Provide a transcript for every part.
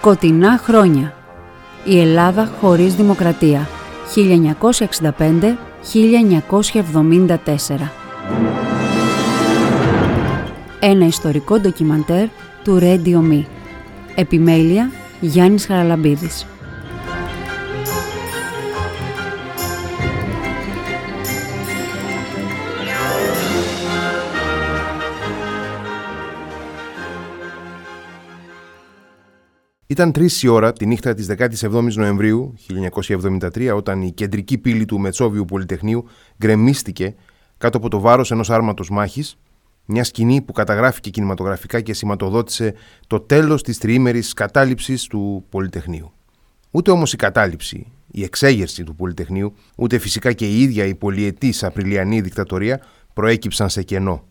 Σκοτεινά χρόνια. Η Ελλάδα χωρίς δημοκρατία. 1965-1974. Ένα ιστορικό ντοκιμαντέρ του Radio Me. Επιμέλεια Γιάννης Χαραλαμπίδης. Ήταν τρεις η ώρα τη νύχτα της 17η Νοεμβρίου 1973, όταν η κεντρική πύλη του Μετσόβιου Πολυτεχνείου γκρεμίστηκε κάτω από το βάρος ενός άρματος μάχης, μια σκηνή που καταγράφηκε κινηματογραφικά και σηματοδότησε το τέλος της τριήμερης κατάληψης του Πολυτεχνείου. Ούτε όμως η κατάληψη, η εξέγερση του Πολυτεχνείου, ούτε φυσικά και η ίδια η πολιετή Απριλιανή δικτατορία προέκυψαν σε κενό.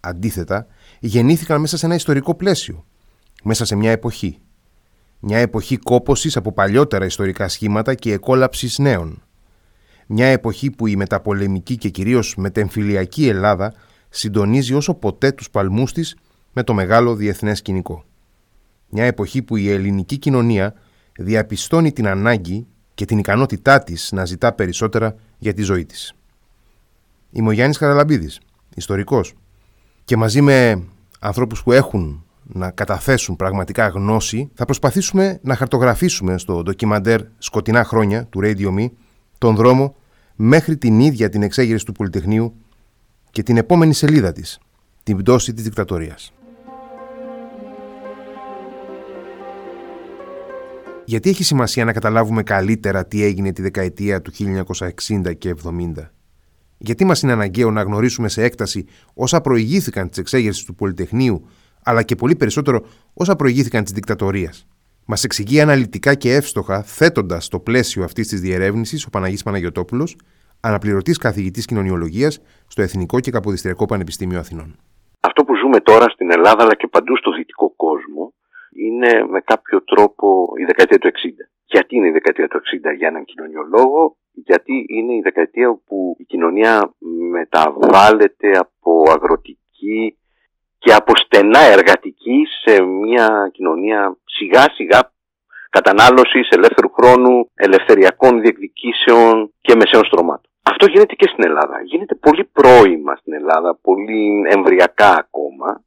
Αντίθετα, γεννήθηκαν μέσα σε ένα ιστορικό πλαίσιο, μέσα σε μια εποχή, μια εποχή κόπωσης από παλιότερα ιστορικά σχήματα και εκόλαψης νέων. Μια εποχή που η μεταπολεμική και κυρίως μετεμφυλιακή Ελλάδα συντονίζει όσο ποτέ τους παλμούς της με το μεγάλο διεθνές σκηνικό. Μια εποχή που η ελληνική κοινωνία διαπιστώνει την ανάγκη και την ικανότητά της να ζητά περισσότερα για τη ζωή της. Είμαι ο Γιάννης Χαραλαμπίδης, ιστορικός και μαζί με ανθρώπους που έχουν να καταθέσουν πραγματικά γνώση, θα προσπαθήσουμε να χαρτογραφήσουμε στο ντοκιμαντέρ «Σκοτεινά χρόνια» του Radio Me τον δρόμο μέχρι την ίδια την εξέγερση του Πολυτεχνείου και την επόμενη σελίδα της, την πτώση της δικτατορίας. Γιατί έχει σημασία να καταλάβουμε καλύτερα τι έγινε τη δεκαετία του 1960 και 70. Γιατί μας είναι αναγκαίο να γνωρίσουμε σε έκταση όσα προηγήθηκαν της εξέγερσης του Πολυτεχνείου αλλά και πολύ περισσότερο όσα προηγήθηκαν της δικτατορίας. Μας εξηγεί αναλυτικά και εύστοχα, θέτοντας στο πλαίσιο αυτής της διερεύνησης ο Παναγής Παναγιοτόπουλος, αναπληρωτής καθηγητής κοινωνιολογίας στο Εθνικό και Καποδιστριακό Πανεπιστήμιο Αθηνών. Αυτό που ζούμε τώρα στην Ελλάδα αλλά και παντού στο δυτικό κόσμο είναι με κάποιο τρόπο η δεκαετία του 60. Γιατί είναι η δεκαετία του 60 για έναν κοινωνιολόγο, γιατί είναι η δεκαετία όπου η κοινωνία μεταβάλλεται από αγροτική και από στενά εργατική σε μια κοινωνία σιγά σιγά κατανάλωσης ελεύθερου χρόνου, ελευθεριακών διεκδικήσεων και μεσαίων στρωμάτων. Αυτό γίνεται και στην Ελλάδα. Γίνεται πολύ πρώιμα στην Ελλάδα, πολύ εμβριακά ακόμα,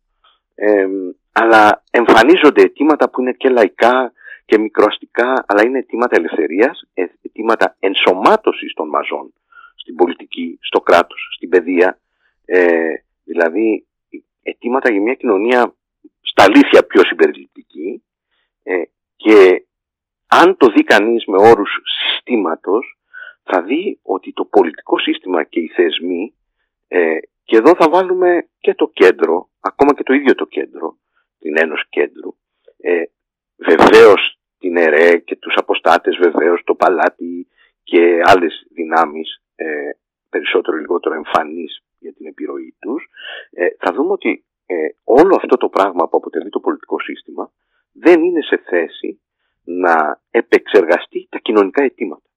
αλλά εμφανίζονται αιτήματα που είναι και λαϊκά και μικροαστικά, αλλά είναι αιτήματα ελευθερίας, αιτήματα ενσωμάτωσης των μαζών στην πολιτική, στο κράτος, στην παιδεία, ε, δηλαδή αιτήματα για μια κοινωνία στα αλήθεια πιο συμπεριληπτική ε, και αν το δει κανείς με όρους συστήματος θα δει ότι το πολιτικό σύστημα και οι θεσμοί ε, και εδώ θα βάλουμε και το κέντρο, ακόμα και το ίδιο το κέντρο, την Ένωση Κέντρου, ε, βεβαίως την ΕΡΕ και τους αποστάτες βεβαίως, το Παλάτι και άλλες δυνάμεις ε, περισσότερο ή λιγότερο εμφανείς για την επιρροή τους, ε, θα δούμε ότι ε, όλο αυτό το πράγμα που αποτελεί το πολιτικό σύστημα δεν είναι σε θέση να επεξεργαστεί τα κοινωνικά αιτήματα.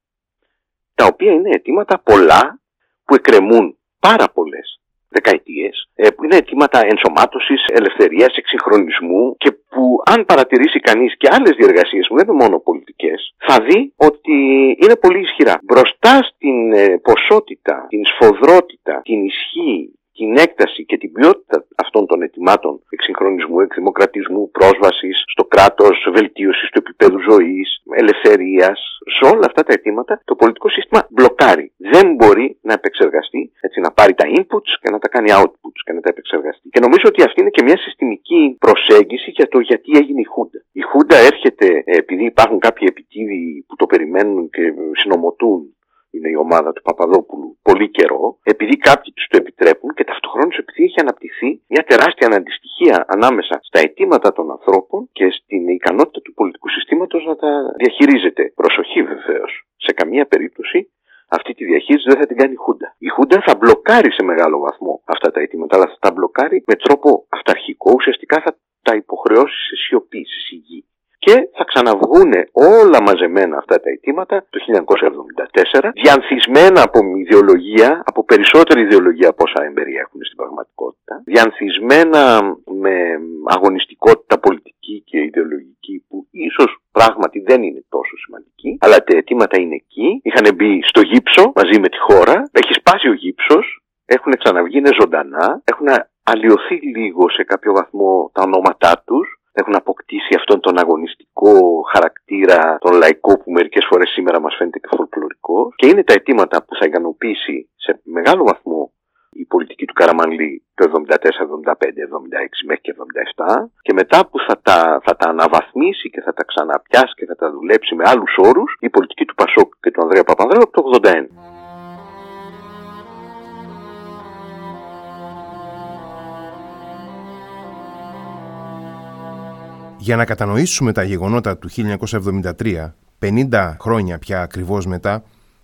Τα οποία είναι αιτήματα πολλά που εκκρεμούν πάρα πολλές δεκαετίες, ε, που είναι αιτήματα ενσωμάτωσης, ελευθερίας, εξυγχρονισμού και που αν παρατηρήσει κανείς και άλλες διεργασίες που δεν είναι μόνο πολιτικές, θα δει ότι είναι πολύ ισχυρά. Μπροστά στην ε, ποσότητα, την σφοδρότητα, την ισχύ, την έκταση και την ποιότητα αυτών των ετοιμάτων εξυγχρονισμού, εκδημοκρατισμού, πρόσβασης στο κράτος, βελτίωσης του επίπεδου ζωής, ελευθερίας, σε όλα αυτά τα αιτήματα το πολιτικό σύστημα μπλοκάρει. Δεν μπορεί να επεξεργαστεί, έτσι να πάρει τα inputs και να τα κάνει outputs και να τα επεξεργαστεί. Και νομίζω ότι αυτή είναι και μια συστημική προσέγγιση για το γιατί έγινε η Χούντα. Η Χούντα έρχεται επειδή υπάρχουν κάποιοι επιτίδιοι που το περιμένουν και συνομωτούν είναι η ομάδα του Παπαδόπουλου πολύ καιρό, επειδή κάποιοι τους το επιτρέπουν και ταυτοχρόνως επειδή έχει αναπτυχθεί μια τεράστια αναντιστοιχία ανάμεσα στα αιτήματα των ανθρώπων και στην ικανότητα του πολιτικού συστήματος να τα διαχειρίζεται. Προσοχή βεβαίως. Σε καμία περίπτωση αυτή τη διαχείριση δεν θα την κάνει η Χούντα. Η Χούντα θα μπλοκάρει σε μεγάλο βαθμό αυτά τα αιτήματα, αλλά θα τα μπλοκάρει με τρόπο αυταρχικό. Ουσιαστικά θα τα υποχρεώσει σε σιωπή, σε σιγή και θα ξαναβγούν όλα μαζεμένα αυτά τα αιτήματα το 1974, διανθισμένα από ιδεολογία, από περισσότερη ιδεολογία από όσα εμπεριέχουν στην πραγματικότητα, διανθισμένα με αγωνιστικότητα πολιτική και ιδεολογική που ίσως δεν είναι τόσο σημαντική, αλλά τα αιτήματα είναι εκεί. Είχαν μπει στο γύψο μαζί με τη χώρα. Έχει σπάσει ο γύψος. Έχουν ξαναβγεί, είναι ζωντανά. Έχουν αλλοιωθεί λίγο σε κάποιο βαθμό τα ονόματά τους. Έχουν αποκτήσει αυτόν τον αγωνιστικό χαρακτήρα, τον λαϊκό που μερικές φορές σήμερα μας φαίνεται και φολκλωρικό και είναι τα αιτήματα που θα ικανοποιήσει σε μεγάλο βαθμό η πολιτική του Καραμανλή το 74, 75, 76 μέχρι και 77 και μετά που θα τα, θα τα αναβαθμίσει και θα τα ξαναπιάσει και θα τα δουλέψει με άλλους όρους η πολιτική του Πασόκ και του Ανδρέα Παπανδρέου από το 81. Για να κατανοήσουμε τα γεγονότα του 1973, 50 χρόνια πια ακριβώς μετά,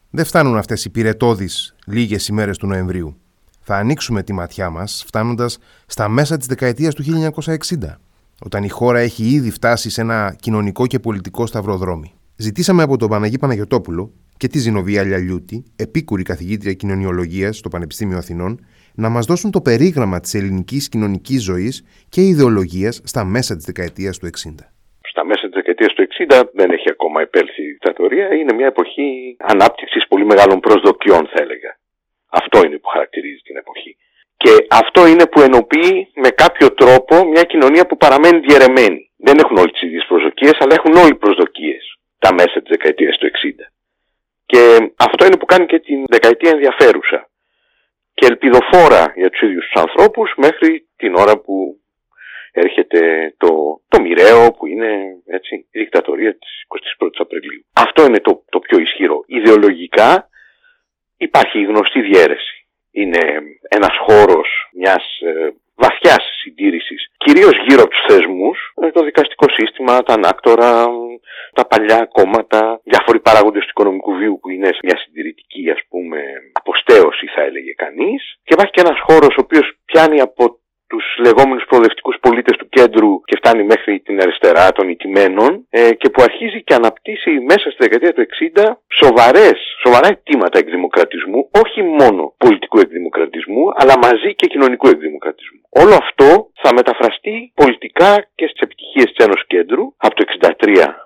δεν φτάνουν αυτές οι πυρετόδεις λίγες ημέρες του Νοεμβρίου θα ανοίξουμε τη ματιά μας φτάνοντας στα μέσα της δεκαετίας του 1960, όταν η χώρα έχει ήδη φτάσει σε ένα κοινωνικό και πολιτικό σταυροδρόμι. Ζητήσαμε από τον Παναγί Παναγιωτόπουλο και τη Ζηνοβία Λιαλιούτη, επίκουρη καθηγήτρια κοινωνιολογίας στο Πανεπιστήμιο Αθηνών, να μας δώσουν το περίγραμμα της ελληνικής κοινωνικής ζωής και ιδεολογίας στα μέσα της δεκαετίας του 60 στα μέσα της δεκαετίας του 60 δεν έχει ακόμα επέλθει η δικτατορία. Είναι μια εποχή ανάπτυξης πολύ μεγάλων προσδοκιών θα έλεγα. Αυτό είναι που χαρακτηρίζει την εποχή. Και αυτό είναι που ενοποιεί με κάποιο τρόπο μια κοινωνία που παραμένει διαιρεμένη. Δεν έχουν όλοι τις ίδιες προσδοκίες, αλλά έχουν όλοι προσδοκίες τα μέσα της δεκαετίας του 60. Και αυτό είναι που κάνει και την δεκαετία ενδιαφέρουσα και ελπιδοφόρα για τους ίδιους τους ανθρώπους μέχρι την ώρα που έρχεται το, το μοιραίο που είναι έτσι, η δικτατορία της 21ης Απριλίου. Αυτό είναι το, το πιο ισχυρό. Ιδεολογικά υπάρχει η γνωστή διαίρεση. Είναι ένας χώρος μιας ε, βαθιάς συντήρησης, κυρίως γύρω από τους θεσμούς, ε, το δικαστικό σύστημα, τα ανάκτορα, τα παλιά κόμματα, διάφοροι παράγοντες του οικονομικού βίου που είναι μια συντηρητική ας πούμε αποστέωση θα έλεγε κανείς. Και υπάρχει και ένας χώρος ο οποίος πιάνει από τους λεγόμενους προοδευτικούς πολίτες του κέντρου και φτάνει μέχρι την αριστερά των ηττημένων ε, και που αρχίζει και αναπτύσσει μέσα στη δεκαετία του 60 σοβαρές, σοβαρά αιτήματα εκδημοκρατισμού, όχι μόνο πολιτικού εκδημοκρατισμού, αλλά μαζί και κοινωνικού εκδημοκρατισμού. Όλο αυτό θα μεταφραστεί πολιτικά και στις επιτυχίες της Ένωσης Κέντρου από το 63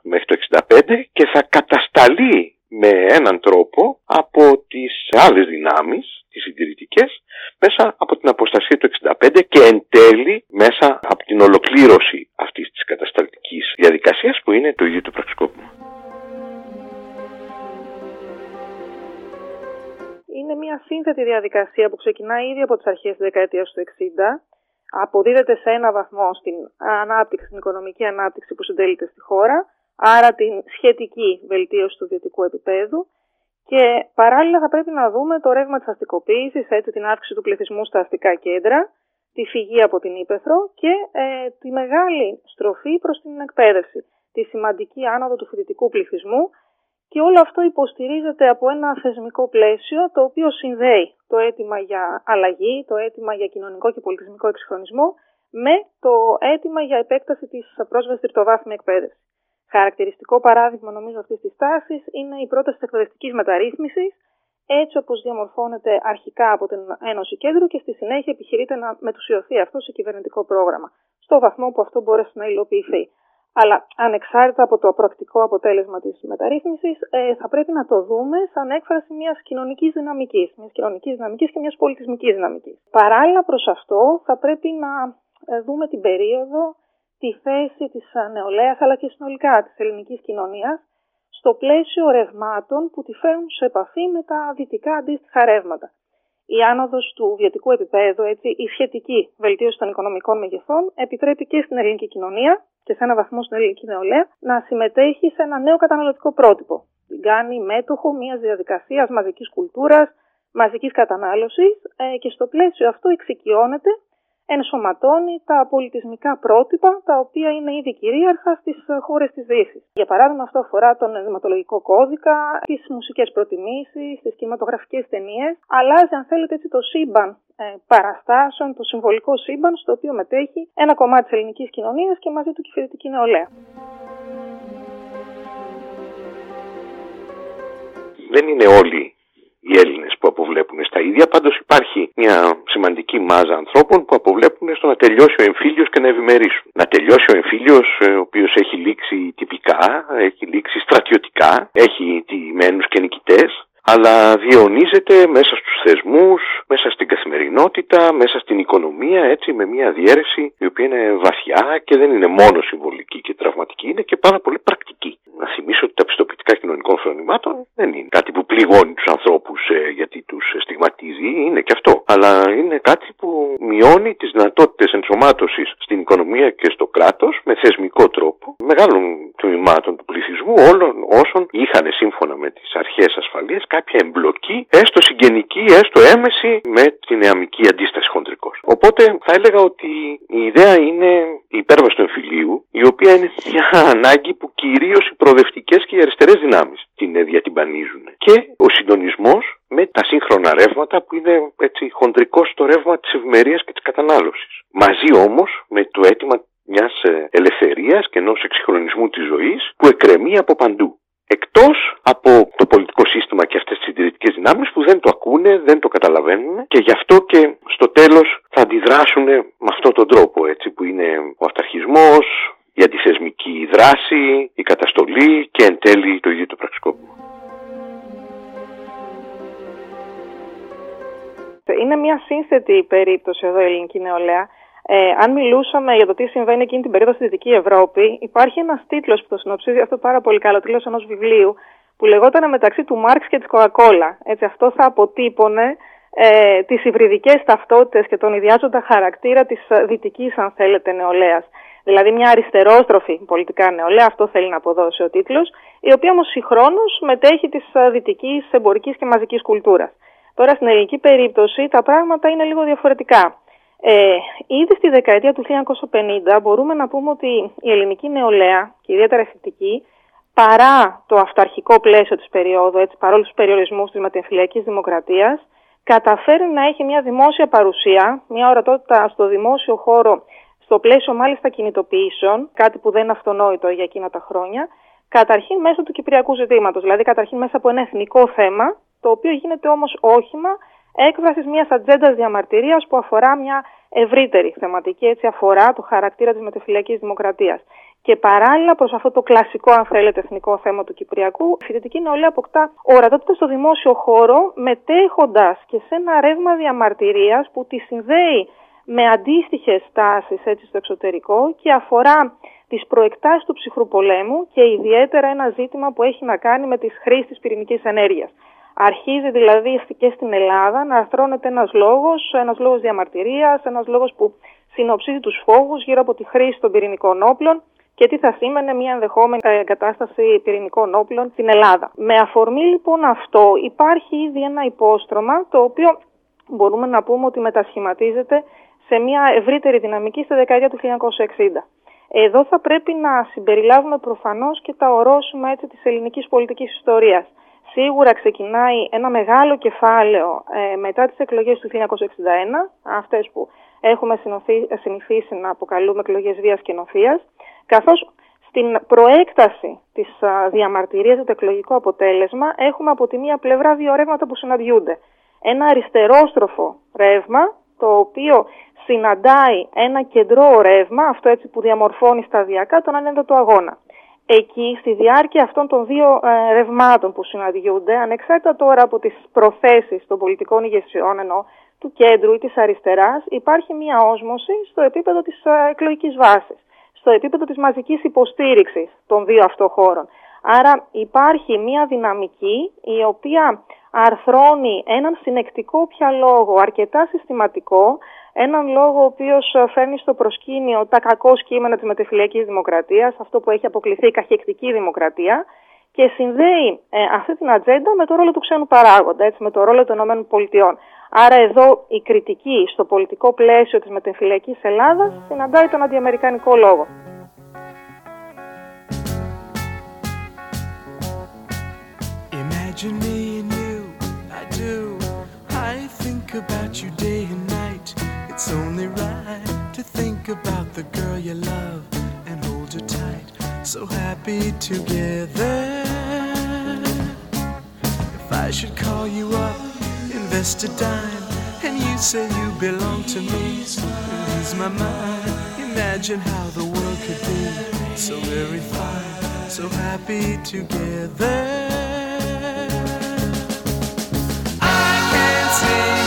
μέχρι το 65 και θα κατασταλεί με έναν τρόπο από τις άλλες δυνάμεις τις συντηρητικές μέσα από την αποστασία του 65 και εν τέλει μέσα από την ολοκλήρωση αυτής της κατασταλτικής διαδικασίας που είναι το ίδιο το πραξικόπημα. Είναι μια σύνθετη διαδικασία που ξεκινάει ήδη από τις αρχές της δεκαετίας του 60 αποδίδεται σε ένα βαθμό στην ανάπτυξη, στην οικονομική ανάπτυξη που συντελείται στη χώρα, άρα την σχετική βελτίωση του βιωτικού επίπεδου και παράλληλα θα πρέπει να δούμε το ρεύμα της αστικοποίησης, έτσι την αύξηση του πληθυσμού στα αστικά κέντρα, τη φυγή από την Ήπεθρο και ε, τη μεγάλη στροφή προς την εκπαίδευση, τη σημαντική άνοδο του φοιτητικού πληθυσμού και όλο αυτό υποστηρίζεται από ένα θεσμικό πλαίσιο το οποίο συνδέει το αίτημα για αλλαγή, το αίτημα για κοινωνικό και πολιτισμικό εξυγχρονισμό με το αίτημα για επέκταση της πρόσβασης τριτοβάθμια εκπαίδευση. Χαρακτηριστικό παράδειγμα νομίζω αυτής της τάσης είναι η πρόταση της εκπαιδευτικής μεταρρύθμισης, έτσι όπως διαμορφώνεται αρχικά από την Ένωση Κέντρου και στη συνέχεια επιχειρείται να μετουσιωθεί αυτό σε κυβερνητικό πρόγραμμα, στο βαθμό που αυτό μπορέσει να υλοποιηθεί. Αλλά ανεξάρτητα από το πρακτικό αποτέλεσμα της μεταρρύθμισης, ε, θα πρέπει να το δούμε σαν έκφραση μιας κοινωνικής δυναμικής, μιας κοινωνικής δυναμικής και μιας πολιτισμικής δυναμικής. Παράλληλα προς αυτό, θα πρέπει να ε, δούμε την περίοδο τη θέση της νεολαίας αλλά και συνολικά της ελληνικής κοινωνίας στο πλαίσιο ρευμάτων που τη φέρνουν σε επαφή με τα δυτικά αντίστοιχα ρεύματα. Η άνοδος του βιωτικού επίπεδου, έτσι, η σχετική βελτίωση των οικονομικών μεγεθών, επιτρέπει και στην ελληνική κοινωνία και σε ένα βαθμό στην ελληνική νεολαία να συμμετέχει σε ένα νέο καταναλωτικό πρότυπο. Την κάνει μέτοχο μιας διαδικασίας μαζικής κουλτούρας, μαζικής κατανάλωσης ε, και στο πλαίσιο αυτό εξοικειώνεται ενσωματώνει τα πολιτισμικά πρότυπα τα οποία είναι ήδη κυρίαρχα στις χώρες της Δύσης. Για παράδειγμα, αυτό αφορά τον ενδυματολογικό κώδικα, τις μουσικές προτιμήσεις, τις κινηματογραφικές ταινίες. Αλλάζει, αν θέλετε, έτσι, το σύμπαν ε, παραστάσεων, το συμβολικό σύμπαν, στο οποίο μετέχει ένα κομμάτι της ελληνικής κοινωνίας και μαζί του και η φοιτητική νεολαία. Δεν είναι όλοι οι Έλληνες που αποβλέπουν στα ίδια. Πάντως υπάρχει μια σημαντική μάζα ανθρώπων που αποβλέπουν στο να τελειώσει ο εμφύλιος και να ευημερήσουν. Να τελειώσει ο εμφύλιος ε, ο οποίος έχει λήξει τυπικά, έχει λήξει στρατιωτικά, έχει τιμένους και νικητές αλλά διαιωνίζεται μέσα στους θεσμούς, μέσα στην καθημερινότητα, μέσα στην οικονομία, έτσι με μια διαίρεση η οποία είναι βαθιά και δεν είναι μόνο συμβολική και τραυματική, είναι και πάρα πολύ πρακτική. Να θυμίσω ότι τα πιστοποιητικά κοινωνικών φρονημάτων δεν είναι κάτι που πληγώνει τους ανθρώπους ε, γιατί τους στιγματίζει, είναι και αυτό. Αλλά είναι κάτι που μειώνει τις δυνατότητες ενσωμάτωσης στην οικονομία και στο κράτος με θεσμικό τρόπο μεγάλων τμήματων του πληθυσμού όλων όσων είχαν σύμφωνα με τις αρχές ασφαλείας κάποια εμπλοκή, έστω συγγενική, έστω έμεση, με την νεαμική αντίσταση χοντρικώ. Οπότε θα έλεγα ότι η ιδέα είναι η υπέρβαση του εμφυλίου, η οποία είναι μια ανάγκη που κυρίως οι προοδευτικές και οι αριστερές δυνάμεις την διατυμπανίζουν. Και ο συντονισμός με τα σύγχρονα ρεύματα που είναι έτσι χοντρικό στο ρεύμα της ευημερίας και της κατανάλωσης. Μαζί όμως με το αίτημα μιας ελευθερίας και ενός εξυγχρονισμού της ζωής που εκκρεμεί από παντού εκτός από το πολιτικό σύστημα και αυτές τις συντηρητικές δυνάμεις που δεν το ακούνε, δεν το καταλαβαίνουν και γι' αυτό και στο τέλος θα αντιδράσουν με αυτόν τον τρόπο έτσι που είναι ο αυταρχισμός, η αντιθεσμική δράση, η καταστολή και εν τέλει το ίδιο το πραξικόπημα. Είναι μια σύνθετη περίπτωση εδώ η ελληνική νεολαία ε, αν μιλούσαμε για το τι συμβαίνει εκείνη την περίοδο στη Δυτική Ευρώπη, υπάρχει ένας τίτλος που το συνοψίζει αυτό πάρα πολύ καλό, τίτλος ενός βιβλίου, που λεγόταν μεταξύ του Μάρξ και της Κοακόλα. Έτσι, αυτό θα αποτύπωνε ε, τις υβριδικές ταυτότητες και τον ιδιάζοντα χαρακτήρα της δυτικής, αν θέλετε, νεολαίας. Δηλαδή, μια αριστερόστροφη πολιτικά νεολαία, αυτό θέλει να αποδώσει ο τίτλος, η οποία όμως συγχρόνως μετέχει της δυτικής εμπορικής και μαζικής κουλτούρας. Τώρα, στην ελληνική περίπτωση, τα πράγματα είναι λίγο διαφορετικά. Ε, ήδη στη δεκαετία του 1950 μπορούμε να πούμε ότι η ελληνική νεολαία και ιδιαίτερα εθνική παρά το αυταρχικό πλαίσιο της περίοδου, έτσι, παρόλο τους περιορισμούς της ματιεμφυλιακής δημοκρατίας, καταφέρει να έχει μια δημόσια παρουσία, μια ορατότητα στο δημόσιο χώρο, στο πλαίσιο μάλιστα κινητοποιήσεων, κάτι που δεν είναι αυτονόητο για εκείνα τα χρόνια, καταρχήν μέσω του κυπριακού ζητήματος, δηλαδή καταρχήν μέσα από ένα εθνικό θέμα, το οποίο γίνεται όμως όχημα έκφραση μιας ατζέντας διαμαρτυρίας που αφορά μια ευρύτερη θεματική, έτσι αφορά το χαρακτήρα της μετεφυλακή δημοκρατίας. Και παράλληλα προς αυτό το κλασικό, αν θέλετε, εθνικό θέμα του Κυπριακού, η φοιτητική νεολαία αποκτά ορατότητα στο δημόσιο χώρο, μετέχοντας και σε ένα ρεύμα διαμαρτυρίας που τη συνδέει με αντίστοιχες τάσεις στο εξωτερικό και αφορά τις προεκτάσεις του ψυχρού πολέμου και ιδιαίτερα ένα ζήτημα που έχει να κάνει με τις χρήσεις της πυρηνικής ενέργειας. Αρχίζει δηλαδή και στην Ελλάδα να αρθρώνεται ένας λόγος, ένας λόγος διαμαρτυρίας, ένας λόγος που συνοψίζει τους φόβους γύρω από τη χρήση των πυρηνικών όπλων και τι θα σήμαινε μια ενδεχόμενη εγκατάσταση πυρηνικών όπλων στην Ελλάδα. Με αφορμή λοιπόν αυτό υπάρχει ήδη ένα υπόστρωμα το οποίο μπορούμε να πούμε ότι μετασχηματίζεται σε μια ευρύτερη δυναμική στη δεκαετία του 1960. Εδώ θα πρέπει να συμπεριλάβουμε προφανώς και τα ορόσημα έτσι, της ελληνικής πολιτικής ιστορίας σίγουρα ξεκινάει ένα μεγάλο κεφάλαιο ε, μετά τις εκλογές του 1961, αυτές που έχουμε συνηθίσει να αποκαλούμε εκλογές βίας και νοφίας, καθώς στην προέκταση της διαμαρτυρίας για το εκλογικό αποτέλεσμα έχουμε από τη μία πλευρά δύο ρεύματα που συναντιούνται. Ένα αριστερόστροφο ρεύμα, το οποίο συναντάει ένα κεντρό ρεύμα, αυτό έτσι που διαμορφώνει σταδιακά τον ανέντατο αγώνα εκεί στη διάρκεια αυτών των δύο ε, ρευμάτων που συναντιούνται, ανεξάρτητα τώρα από τις προθέσεις των πολιτικών ηγεσιών ενώ του κέντρου ή της αριστεράς, υπάρχει μια όσμωση στο επίπεδο της ε, εκλογικής βάσης, στο επίπεδο της μαζικής υποστήριξης των δύο αυτών χώρων. Άρα υπάρχει μια δυναμική η οποία αρθρώνει έναν συνεκτικό πια λόγο, αρκετά συστηματικό, έναν λόγο ο οποίος ε, φέρνει στο προσκήνιο τα κακό κείμενα της μετεφυλιακής δημοκρατίας, αυτό που έχει αποκληθεί η καχεκτική δημοκρατία, και συνδέει ε, αυτή την ατζέντα με το ρόλο του ξένου παράγοντα, έτσι, με το ρόλο των ΗΠΑ. Άρα εδώ η κριτική στο πολιτικό πλαίσιο της μετεφυλιακής Ελλάδας συναντάει τον αντιαμερικανικό λόγο. Imagine me and you, I do. I think about you day and about the girl you love and hold her tight. So happy together. If I should call you up, invest a dime, and you say you belong to me. Ease my mind, imagine how the world could be so very fine, so happy together. I can't see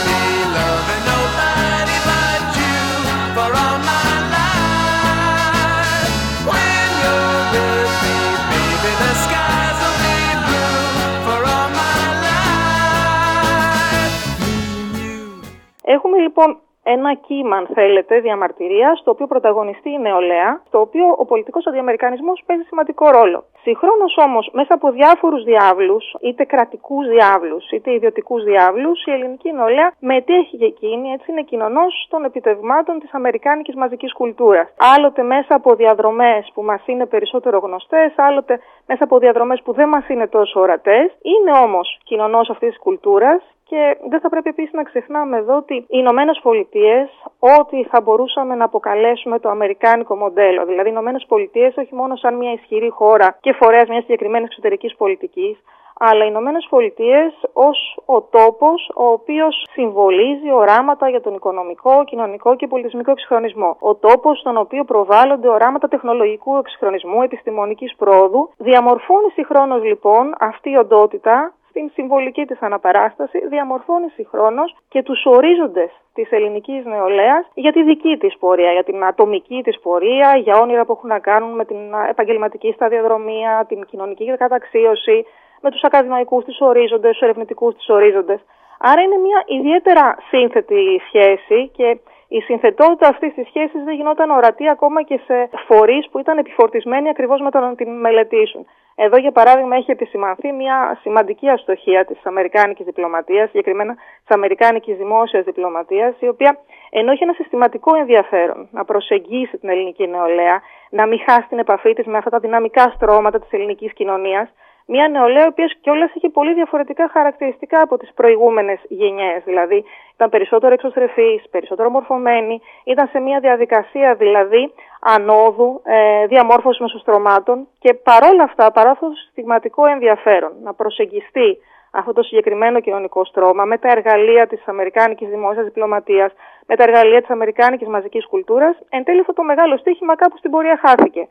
λοιπόν ένα κύμα, αν θέλετε, διαμαρτυρίας, στο οποίο πρωταγωνιστεί η νεολαία, στο οποίο ο πολιτικός αντιαμερικανισμός παίζει σημαντικό ρόλο. Συγχρόνως όμως, μέσα από διάφορους διάβλους, είτε κρατικούς διάβλους, είτε ιδιωτικούς διάβλους, η ελληνική νεολαία μετέχει και εκείνη, έτσι είναι κοινωνός των επιτευγμάτων της αμερικάνικης μαζικής κουλτούρας. Άλλοτε μέσα από διαδρομές που μας είναι περισσότερο γνωστές, άλλοτε μέσα από διαδρομές που δεν μας είναι τόσο ορατές. Είναι όμως κοινωνός αυτής της κουλτούρας και δεν θα πρέπει επίσης να ξεχνάμε εδώ ότι οι Ηνωμένες Πολιτείες, ό,τι θα μπορούσαμε να αποκαλέσουμε το αμερικάνικο μοντέλο, δηλαδή οι Ηνωμένες Πολιτείες όχι μόνο σαν μια ισχυρή χώρα και φορέας μιας συγκεκριμένης εξωτερικής πολιτικής, αλλά οι Ηνωμένες Πολιτείες ως ο τόπος ο οποίος συμβολίζει οράματα για τον οικονομικό, κοινωνικό και πολιτισμικό εξυγχρονισμό. Ο τόπος στον οποίο προβάλλονται οράματα τεχνολογικού εξυγχρονισμού, επιστημονικής πρόοδου. Διαμορφώνει συγχρόνως λοιπόν αυτή η οντότητα στην συμβολική της αναπαράσταση, διαμορφώνει συγχρόνως και τους ορίζοντες της ελληνικής νεολαίας για τη δική της πορεία, για την ατομική της πορεία, για όνειρα που έχουν να κάνουν με την επαγγελματική σταδιοδρομία, την κοινωνική καταξίωση, με τους ακαδημαϊκούς της ορίζοντες, τους ερευνητικούς της ορίζοντες. Άρα είναι μια ιδιαίτερα σύνθετη σχέση και η συνθετότητα αυτής της σχέσης δεν γινόταν ορατή ακόμα και σε φορείς που ήταν επιφορτισμένοι ακριβώς με το να την μελετήσουν. Εδώ, για παράδειγμα, έχει επισημανθεί μια σημαντική αστοχία της Αμερικάνικης διπλωματίας, συγκεκριμένα της Αμερικάνικης δημόσιας διπλωματίας, η οποία ενώ έχει ένα συστηματικό ενδιαφέρον να προσεγγίσει την ελληνική νεολαία, να μην χάσει την επαφή της με αυτά τα δυναμικά στρώματα της ελληνικής κοινωνίας, μια νεολαία η οποία κιόλας είχε πολύ διαφορετικά χαρακτηριστικά από τις προηγούμενες γενιές. Δηλαδή, ήταν περισσότερο εξωστρεφής, περισσότερο μορφωμένη, ήταν σε μια διαδικασία δηλαδή ανόδου, ε, διαμόρφωσης μεσοστρωμάτων και παρόλα αυτά, παρά αυτό το στιγματικό ενδιαφέρον να προσεγγιστεί αυτό το συγκεκριμένο κοινωνικό στρώμα με τα εργαλεία της Αμερικάνικης δημόσιας διπλωματίας, με τα εργαλεία της Αμερικάνικης μαζικής κουλτούρας, εν τέλει αυτό το μεγάλο στίχημα κάπου στην πορεία χάθηκε.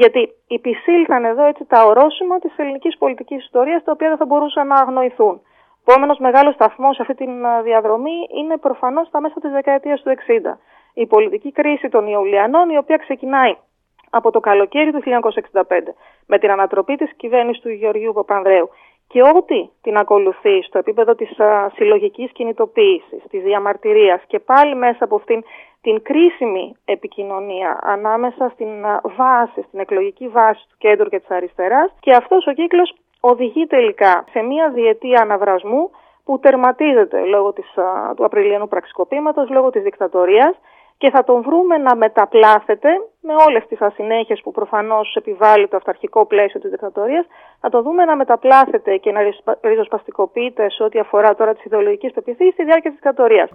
Γιατί υπησύλθαν εδώ έτσι τα ορόσημα της ελληνικής πολιτικής ιστορίας, τα οποία δεν θα μπορούσαν να αγνοηθούν. Ο επόμενος μεγάλος σταθμός σε αυτή τη διαδρομή είναι προφανώς στα μέσα της δεκαετίας του 60. Η πολιτική κρίση των Ιουλιανών, η οποία ξεκινάει από το καλοκαίρι του 1965 με την ανατροπή της κυβέρνησης του Γεωργίου Παπανδρέου και ό,τι την ακολουθεί στο επίπεδο της α, συλλογικής κινητοποίησης, της διαμαρτυρίας και πάλι μέσα από αυτήν την κρίσιμη επικοινωνία ανάμεσα στην βάση, στην εκλογική βάση του κέντρου και της αριστεράς και αυτός ο κύκλος οδηγεί τελικά σε μια διετία αναβρασμού που τερματίζεται λόγω της, του Απριλιανού πραξικοπήματος, λόγω της δικτατορίας και θα τον βρούμε να μεταπλάθεται με όλες τις ασυνέχειες που προφανώς επιβάλλει το αυταρχικό πλαίσιο της δικτατορίας, θα το δούμε να μεταπλάθεται και να ριζοσπαστικοποιείται σε ό,τι αφορά τώρα τις ιδεολογικές πεπιθήσεις στη διάρκεια της δικτατορίας.